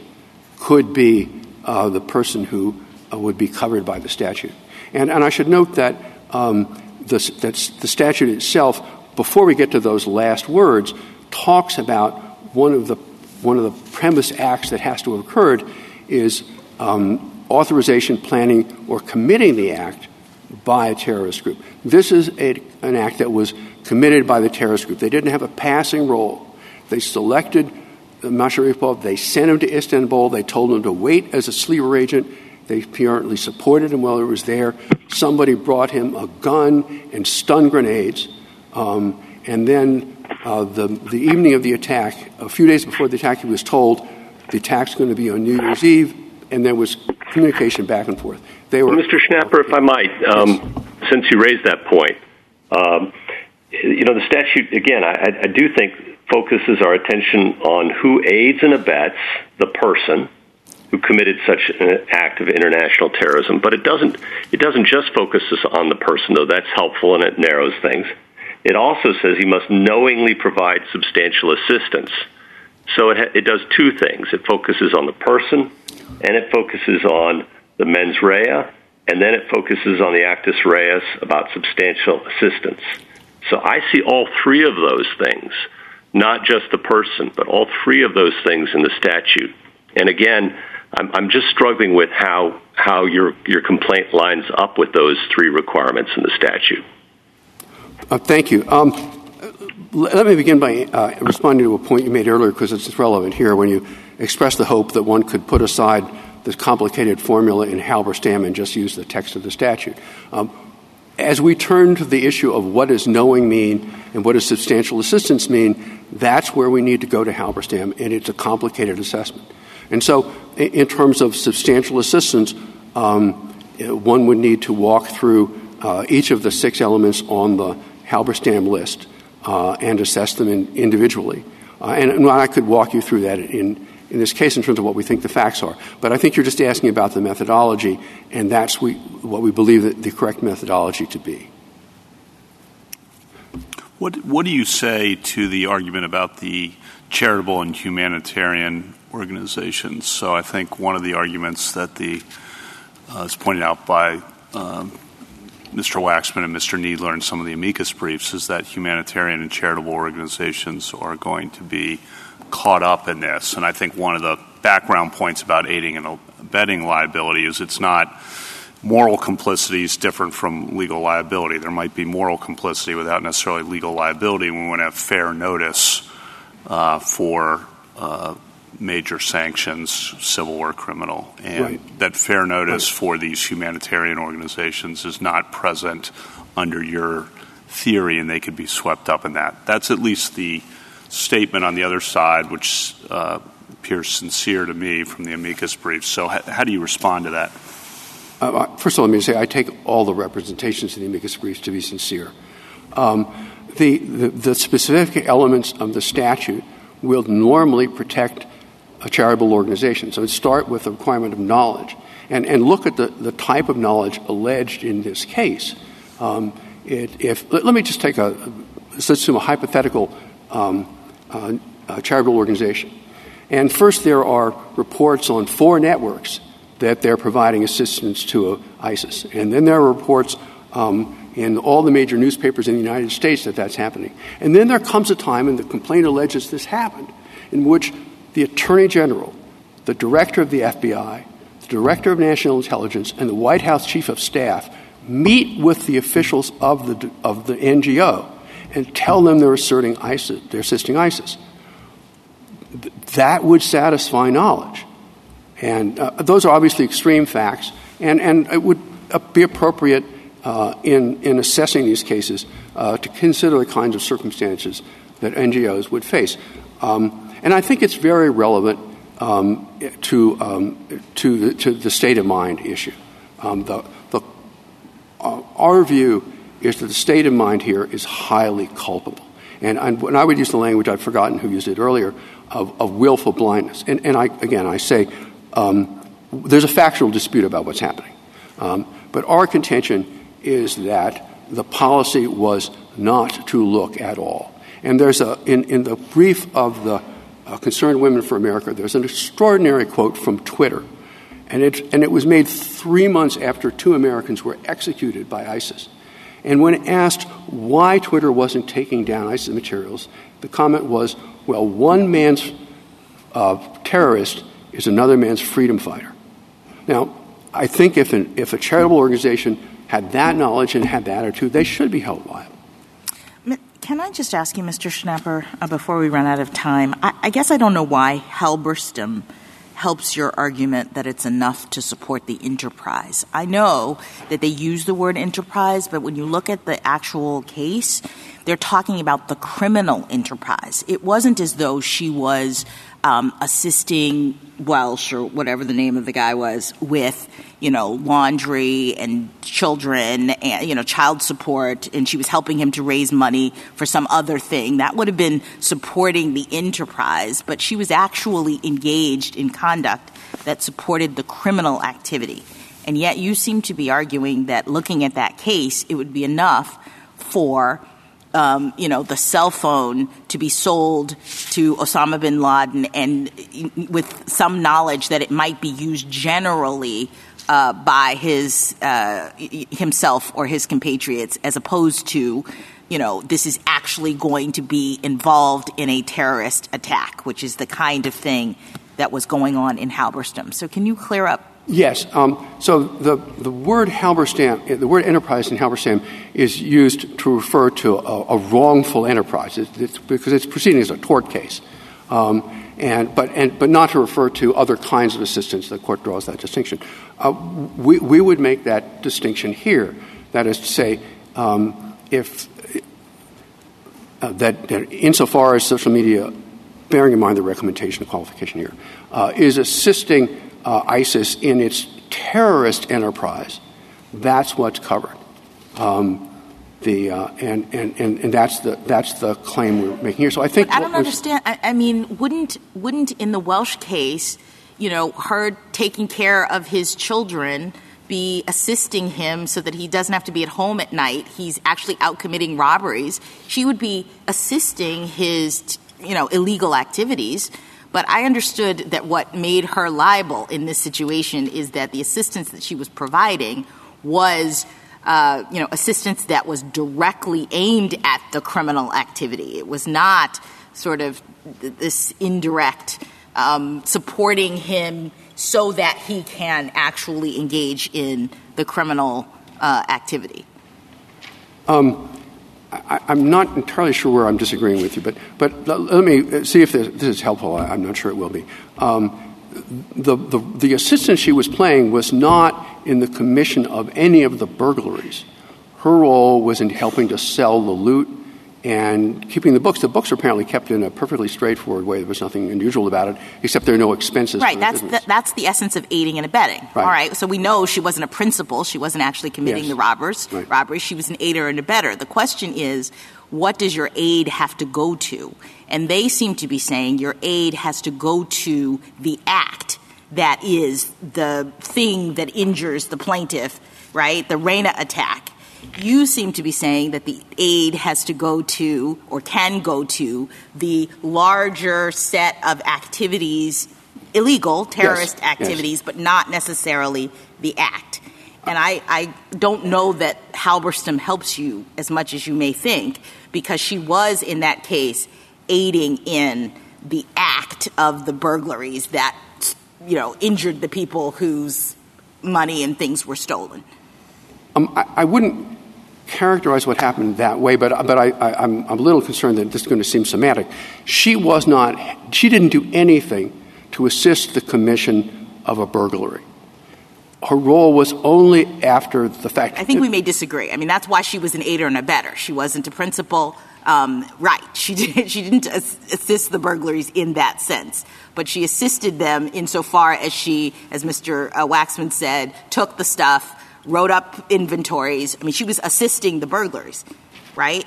could be the person who would be covered by the statute. And, and I should note that um, the, the statute itself, before we get to those last words, talks about one of the one of the premise acts that has to have occurred is um, authorization, planning, or committing the act by a terrorist group. This is a, an act that was committed by the terrorist group. They didn't have a passing role. They selected Masharipov. They sent him to Istanbul. They told him to wait as a sleeper agent. They apparently supported him while he was there. Somebody brought him a gun and stun grenades. Um, and then uh, the, the evening of the attack, a few days before the attack, he was told the attack's going to be on New Year's Eve, and there was communication back and forth. Mr. Schnapper, if I might, um, since you raised that point, um, you know, the statute, again, I do think focuses our attention on who aids and abets the person who committed such an act of international terrorism. But it doesn't it doesn't just focus on the person, though. That's helpful and it narrows things. It also says he must knowingly provide substantial assistance. So it, ha- it does two things. It focuses on the person, and it focuses on the mens rea, and then it focuses on the actus reus about substantial assistance. So I see all three of those things not just the person, but all three of those things in the statute. And again, I'm, I'm just struggling with how how your your complaint lines up with those three requirements in the statute. Uh, thank you. Um, let me begin by uh, responding to a point you made earlier because it's relevant here when you expressed the hope that one could put aside this complicated formula in Halberstam and just use the text of the statute. Um, as we turn to the issue of what does knowing mean and what does substantial assistance mean, that's where we need to go to Halberstam, and it's a complicated assessment. And so, in terms of substantial assistance, um, one would need to walk through uh, each of the six elements on the Halberstam list uh, and assess them in, individually. Uh, and, I could walk you through that in, in this case in terms of what we think the facts are. But I think you're just asking about the methodology, and that's what we believe the correct methodology to be. What, what do you say to the argument about the charitable and humanitarian organizations? So I think one of the arguments that the uh, is pointed out by um, Mr. Waxman and Mr. Kneedler in some of the amicus briefs is that humanitarian and charitable organizations are going to be caught up in this. And I think one of the background points about aiding and abetting liability is it's not moral complicity is different from legal liability. There might be moral complicity without necessarily legal liability. We want to have fair notice for uh, major sanctions, civil or criminal. And right. that fair notice right. for these humanitarian organizations is not present under your theory, and they could be swept up in that. That's at least the statement on the other side, which uh, appears sincere to me from the amicus brief. So, how do you respond to that? Uh, uh, first of all, let me say I take all the representations in the amicus briefs to be sincere. Um, the, specific elements of the statute will normally protect a charitable organization. So start with the requirement of knowledge and, look at the, type of knowledge alleged in this case. Um, let, me just take a hypothetical um, uh, charitable organization. And first, there are reports on four networks that they're providing assistance to uh, ISIS. And then there are reports um, in all the major newspapers in the United States that that's happening. And then there comes a time, and the complaint alleges this happened, in which the Attorney General, the Director of the FBI, the Director of National Intelligence, and the White House Chief of Staff meet with the officials of the, of the NGO and tell them they're asserting ISIS, they're assisting ISIS. That would satisfy knowledge. And uh, those are obviously extreme facts, and, and it would uh, be appropriate in, in assessing these cases uh, to consider the kinds of circumstances that NGOs would face. Um, and I think it's very relevant um, to, um, to, the, to the state of mind issue. The, the, uh, our view is that the state of mind here is highly culpable. And when I would use the language, I've forgotten who used it earlier, of, willful blindness. And, and I, again, I say there's a factual dispute about what's happening. But our contention is that the policy was not to look at all. And there's a, in, in the brief of the uh, Concerned Women for America, there's an extraordinary quote from Twitter. And it, and it was made three months after two Americans were executed by ISIS. And when asked why Twitter wasn't taking down ISIS materials, the comment was, well, one man's uh, terrorist is another man's freedom fighter. Now, I think if, an, if a charitable organization had that knowledge and had that attitude, they should be held liable. Can I just ask you, Mr. Schnapper, uh, before we run out of time? I, I guess I don't know why Halberstam helps your argument that it's enough to support the enterprise. I know that they use the word enterprise, but when you look at the actual case, they're talking about the criminal enterprise. It wasn't as though she was um, assisting Welch or whatever the name of the guy was with, you know, laundry and children and, you know, child support, and she was helping him to raise money for some other thing. That would have been supporting the enterprise, but she was actually engaged in conduct that supported the criminal activity. And yet you seem to be arguing that looking at that case, it would be enough for you know, the cell phone to be sold to Osama bin Laden and with some knowledge that it might be used generally uh, by his uh, himself or his compatriots as opposed to you know this is actually going to be involved in a terrorist attack which is the kind of thing that was going on in Halberstam. So can you clear up Yes. Um, so the, the word Halberstam, the word enterprise in Halberstam is used to refer to a, wrongful enterprise because it's proceeding as a tort case. Um, and, but, and, but not to refer to other kinds of assistance. The court draws that distinction. Uh, we, we would make that distinction here. That is to say, um, if uh, insofar as social media, bearing in mind the recommendation qualification here, uh, is assisting uh, ISIS in its terrorist enterprise, that's what's covered. Um, the uh, and, and, and, and that's the that's the claim we're making here. So I think but I don't understand. I, I, mean, wouldn't wouldn't in the Welch case, you know, her taking care of his children be assisting him so that he doesn't have to be at home at night? He's actually out committing robberies. She would be assisting his, you know, illegal activities. But I understood that what made her liable in this situation is that the assistance that she was providing was uh, you know, assistance that was directly aimed at the criminal activity. It was not sort of this indirect um, supporting him so that he can actually engage in the criminal uh, activity. Um, I, am not entirely sure where I'm disagreeing with you, but, but let me see if this, is helpful. I, am not sure it will be. Um, the, the, the assistance she was playing was not in the commission of any of the burglaries. Her role was in helping to sell the loot and keeping the books. The books are apparently kept in a perfectly straightforward way. There was nothing unusual about it, except there are no expenses. Right. That's the, that's the essence of aiding and abetting. Right. All right. So we know she wasn't a principal. She wasn't actually committing yes. the robbers right. robbery. She was an aider and abetter. The question is, what does your aid have to go to? And they seem to be saying your aid has to go to the act that is the thing that injures the plaintiff, right? The Reina attack you seem to be saying that the aid has to go to or can go to the larger set of activities, illegal terrorist yes. activities, yes. but not necessarily the act. And I, I don't know that Halberstam helps you as much as you may think, because she was in that case aiding in the act of the burglaries that you know injured the people whose money and things were stolen. Um, I, wouldn't characterize what happened that way, but, but I, am a little concerned that this is going to seem semantic. She was not, she didn't do anything to assist the commission of a burglary. Her role was only after the fact. I think we may disagree. I mean, that's why she was an aider and abetter. She wasn't a principal. Um, right. She didn't assist the burglaries in that sense, but she assisted them insofar as she, as Mr. Uh, Waxman said, took the stuff, wrote up inventories. I mean, she was assisting the burglars, right?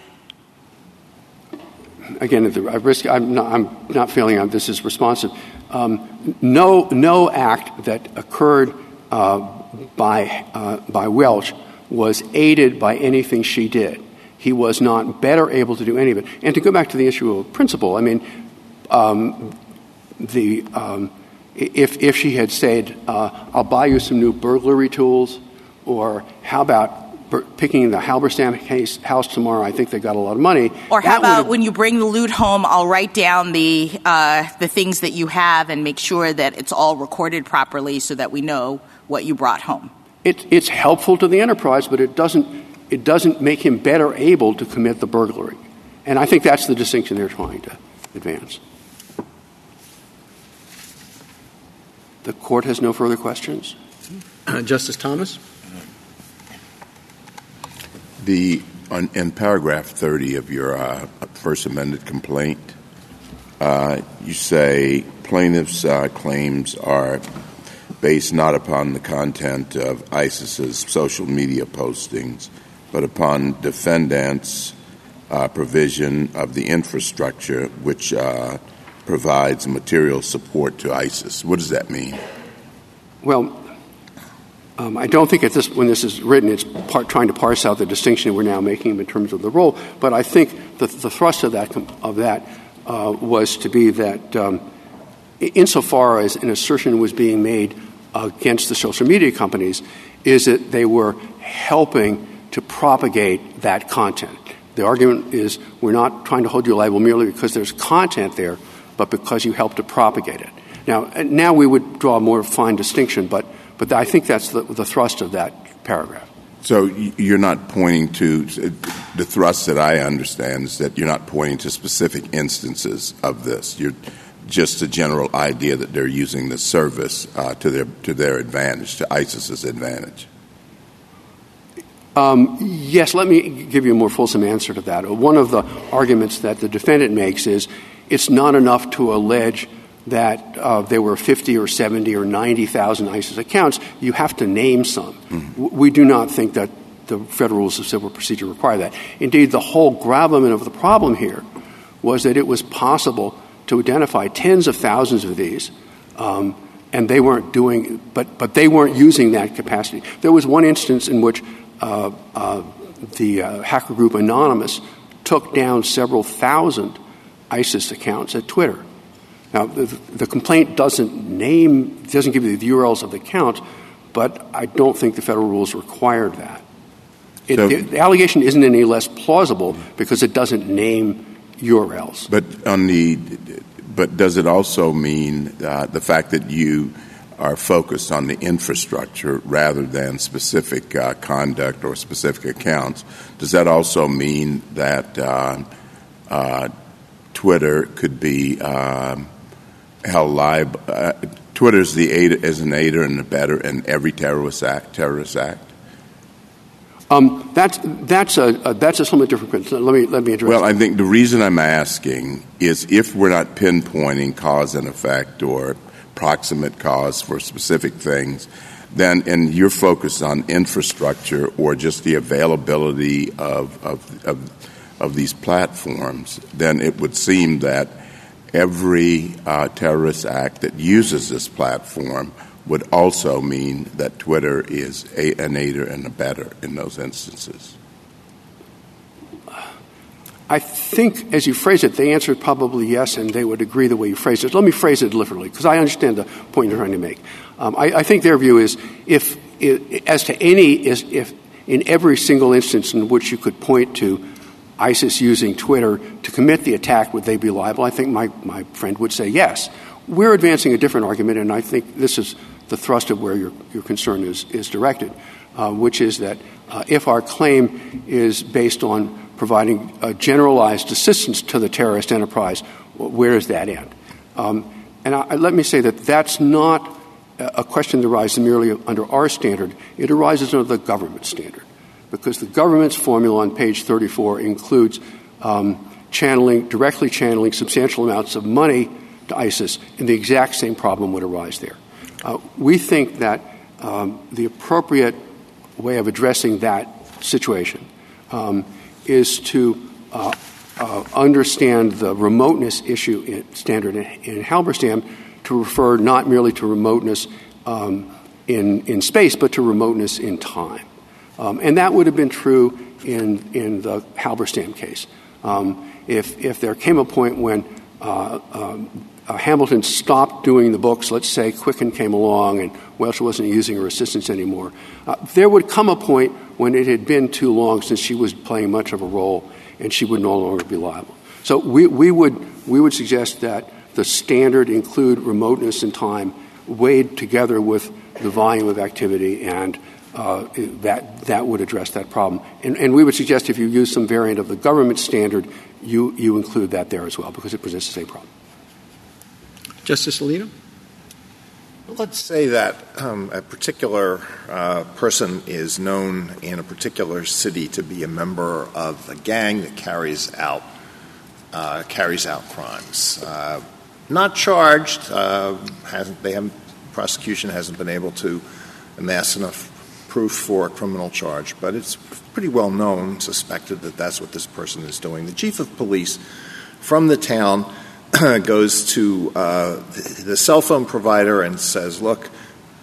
Again, at the risk, I'm not, I'm not feeling this is responsive. Um, no, no act that occurred uh, by, uh, by Welch was aided by anything she did. He was not better able to do any of it. And to go back to the issue of principle, I mean, um, the um, if if she had said, uh, "I'll buy you some new burglary tools," or "How about picking the Halberstam case house tomorrow. I think they got a lot of money. Or how about when you bring the loot home, I'll write down the uh, the things that you have and make sure that it's all recorded properly so that we know what you brought home. It, it's helpful to the enterprise, but it doesn't it doesn't make him better able to commit the burglary. And I think that's the distinction they're trying to advance. The court has no further questions. Uh, Justice Thomas? The on, in paragraph 30 of your uh, first amended complaint, uh, you say plaintiffs' uh, claims are based not upon the content of ISIS's social media postings, but upon defendants' uh, provision of the infrastructure which uh, provides material support to ISIS. What does that mean? Well, I don't think at this, when this is written, it's part, trying to parse out the distinction we're now making in terms of the role. But I think the, the thrust of that, of that uh, was to be that um, insofar as an assertion was being made against the social media companies, is that they were helping to propagate that content. The argument is we're not trying to hold you liable merely because there's content there, but because you helped to propagate it. Now, now we would draw a more fine distinction, but but I think that's the, the thrust of that paragraph. So you're not pointing to the thrust that I understand is that you're not pointing to specific instances of this. You're just a general idea that they're using the service uh, to their to their advantage, to ISIS's advantage. Um, yes, let me give you a more fulsome answer to that. One of the arguments that the defendant makes is it's not enough to allege that uh, there were 50 or 70 or 90,000 ISIS accounts, you have to name some. Mm-hmm. We do not think that the federal rules of civil procedure require that. Indeed, the whole gravamen of the problem here was that it was possible to identify tens of thousands of these, um, and they weren't doing, but but they weren't using that capacity. There was one instance in which uh, uh, the uh, hacker group Anonymous took down several thousand ISIS accounts at Twitter. Now, the, the complaint doesn't name, doesn't give you the URLs of the account, but I don't think the federal rules required that. It, so, the allegation isn't any less plausible because it doesn't name URLs. But on the, but does it also mean uh, the fact that you are focused on the infrastructure rather than specific uh, conduct or specific accounts? Does that also mean that uh, uh Twitter could be um, held liable. Uh, Twitter is the is an aider and abettor in every terrorist act. Terrorist act. Um, that's that's a, a, that's a somewhat different question. Let me let me address. Well, I think the reason I'm asking is if we're not pinpointing cause and effect or proximate cause for specific things, then and you're focused on infrastructure or just the availability of of, of, of these platforms, then it would seem that every uh, terrorist act that uses this platform would also mean that Twitter is a, an aider and abettor in those instances. I think, as you phrase it, the answer is probably yes, and they would agree the way you phrase it. Let me phrase it literally, because I understand the point you're trying to make. Um, I, I, think their view is if, if as to any, is if in every single instance in which you could point to ISIS using Twitter to commit the attack, would they be liable? I think my, my friend would say yes. We're advancing a different argument, and I think this is the thrust of where your, your concern is, is directed, uh, which is that uh, if our claim is based on providing generalized assistance to the terrorist enterprise, where does that end? Um, and I, let me say that that's not a question that arises merely under our standard. It arises under the government standard because the government's formula on page 34 includes um, channeling, directly channeling substantial amounts of money to ISIS, and the exact same problem would arise there. Uh, we think that um, the appropriate way of addressing that situation um, is to uh, uh, understand the remoteness issue in standard in, Halberstam to refer not merely to remoteness in space, but to remoteness in time. Um, and that would have been true in, in the Halberstam case. Um, if, if there came a point when uh, um, uh, Hamilton stopped doing the books, let's say Quicken came along and Welch wasn't using her assistants anymore, uh, there would come a point when it had been too long since she was playing much of a role and she would no longer be liable. So we, we, would, we would suggest that the standard include remoteness in time weighed together with the volume of activity and that, that would address that problem. And, and we would suggest if you use some variant of the government standard, you, you include that there as well because it presents the same problem. Justice Alito? Let's say that um, a particular uh, person is known in a particular city to be a member of a gang that carries out uh, carries out crimes. Uh, not charged. Uh, hasn't, they haven't. Prosecution hasn't been able to amass enough proof for a criminal charge, but it's pretty well known, suspected that that's what this person is doing. The chief of police from the town goes to uh, the cell phone provider and says, Look,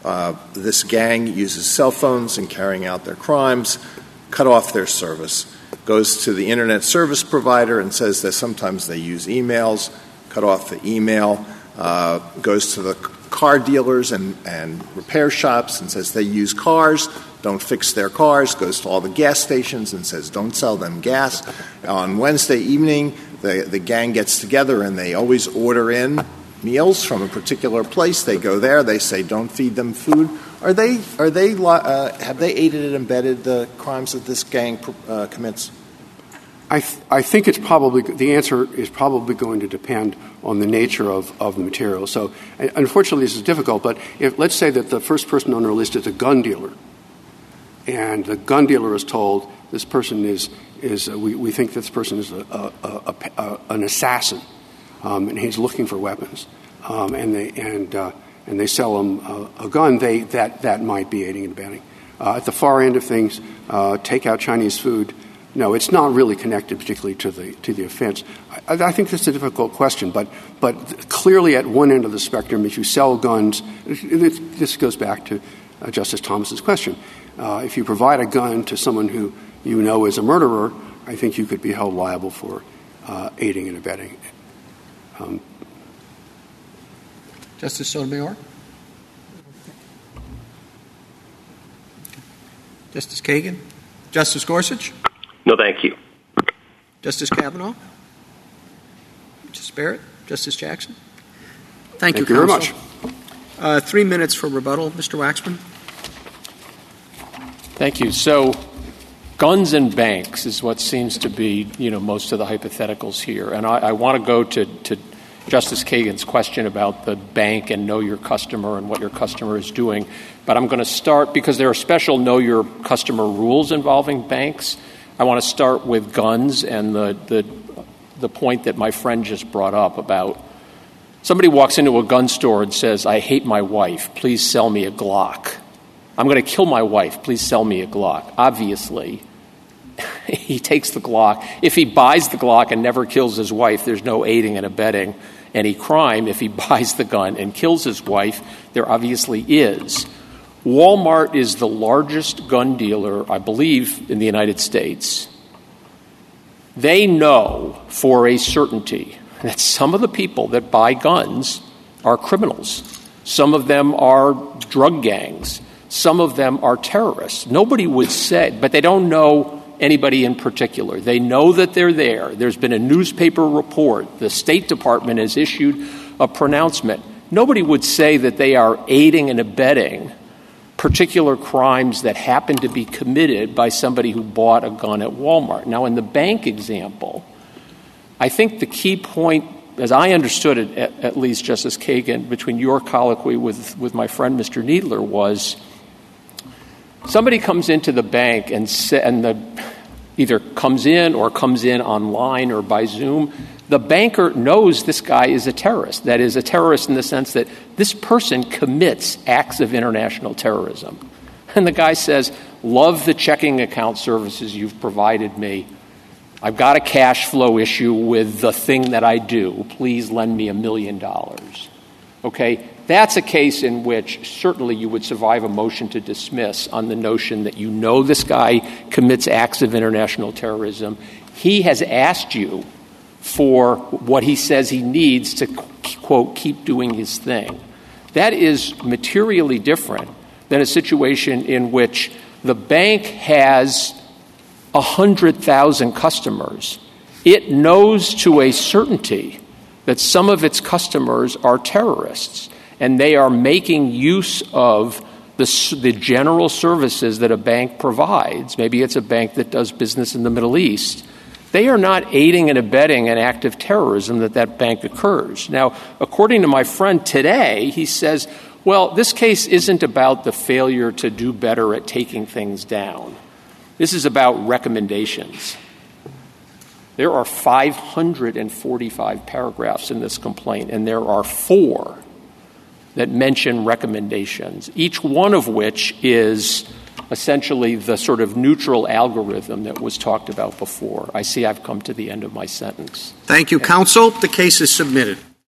uh, this gang uses cell phones in carrying out their crimes, cut off their service. Goes to the internet service provider and says that sometimes they use emails, cut off the email. Uh, goes to the car dealers and, and repair shops and says they use cars, don't fix their cars, goes to all the gas stations and says don't sell them gas. On Wednesday evening, the, the gang gets together and they always order in meals from a particular place. They go there, they say don't feed them food. Are they, are they, uh, have they aided and abetted the crimes that this gang uh, commits? I, th- I think it's probably the answer is probably going to depend on the nature of, of the material. So, unfortunately, this is difficult. But if, let's say that the first person on our list is a gun dealer, and the gun dealer is told this person is is uh, we, we think this person is a, a, a, an assassin, um, and he's looking for weapons, um, and they and uh, and they sell him a, gun. They that that might be aiding and abetting. Uh, at the far end of things, uh, take out Chinese food no, it's not really connected particularly to the to the offense. I, think that's a difficult question, but but clearly at one end of the spectrum, if you sell guns, this goes back to uh, Justice Thomas's question. Uh, if you provide a gun to someone who you know is a murderer, I think you could be held liable for uh, aiding and abetting. Um, Justice Sotomayor. Justice Kagan. Justice Gorsuch. No, thank you. Justice Kavanaugh? Justice Barrett? Justice Jackson? Thank, Thank you, you very much. Uh, three minutes for rebuttal. Mr. Waxman? Thank you. So, guns and banks is what seems to be, you know, most of the hypotheticals here. And I, I want to go to, to Justice Kagan's question about the bank and know your customer and what your customer is doing. But I'm going to start because there are special know your customer rules involving banks. I want to start with guns and the, the, the point that my friend just brought up about somebody walks into a gun store and says, I hate my wife. Please sell me a Glock. I'm going to kill my wife. Please sell me a Glock. Obviously, he takes the Glock. If he buys the Glock and never kills his wife, there's no aiding and abetting any crime. If he buys the gun and kills his wife, there obviously is. Walmart is the largest gun dealer, I believe, in the United States. They know for a certainty that some of the people that buy guns are criminals. Some of them are drug gangs. Some of them are terrorists. Nobody would say, but they don't know anybody in particular. They know that they're there. There's been a newspaper report. The State Department has issued a pronouncement. Nobody would say that they are aiding and abetting particular crimes that happen to be committed by somebody who bought a gun at Walmart. Now, in the bank example, I think the key point, as I understood it, at, least, Justice Kagan, between your colloquy with, with my friend Mr. Kneedler was somebody comes into the bank and, sa- and the, either comes in or comes in online or by Zoom the banker knows this guy is a terrorist. That is, a terrorist in the sense that this person commits acts of international terrorism. And the guy says, Love the checking account services you've provided me. I've got a cash flow issue with the thing that I do. Please lend me a million dollars. Okay? That's a case in which certainly you would survive a motion to dismiss on the notion that you know this guy commits acts of international terrorism. He has asked you for what he says he needs to quote, keep doing his thing. That is materially different than a situation in which the bank has 100,000 customers. It knows to a certainty that some of its customers are terrorists, and they are making use of the, the general services that a bank provides. Maybe it's a bank that does business in the Middle East. They are not aiding and abetting an act of terrorism that that bank occurs. Now, according to my friend today, he says, well, this case isn't about the failure to do better at taking things down. This is about recommendations. There are 545 paragraphs in this complaint, and there are four that mention recommendations, each one of which is essentially the sort of neutral algorithm that was talked about before. I see I've come to the end of my sentence. Thank you, counsel. The case is submitted.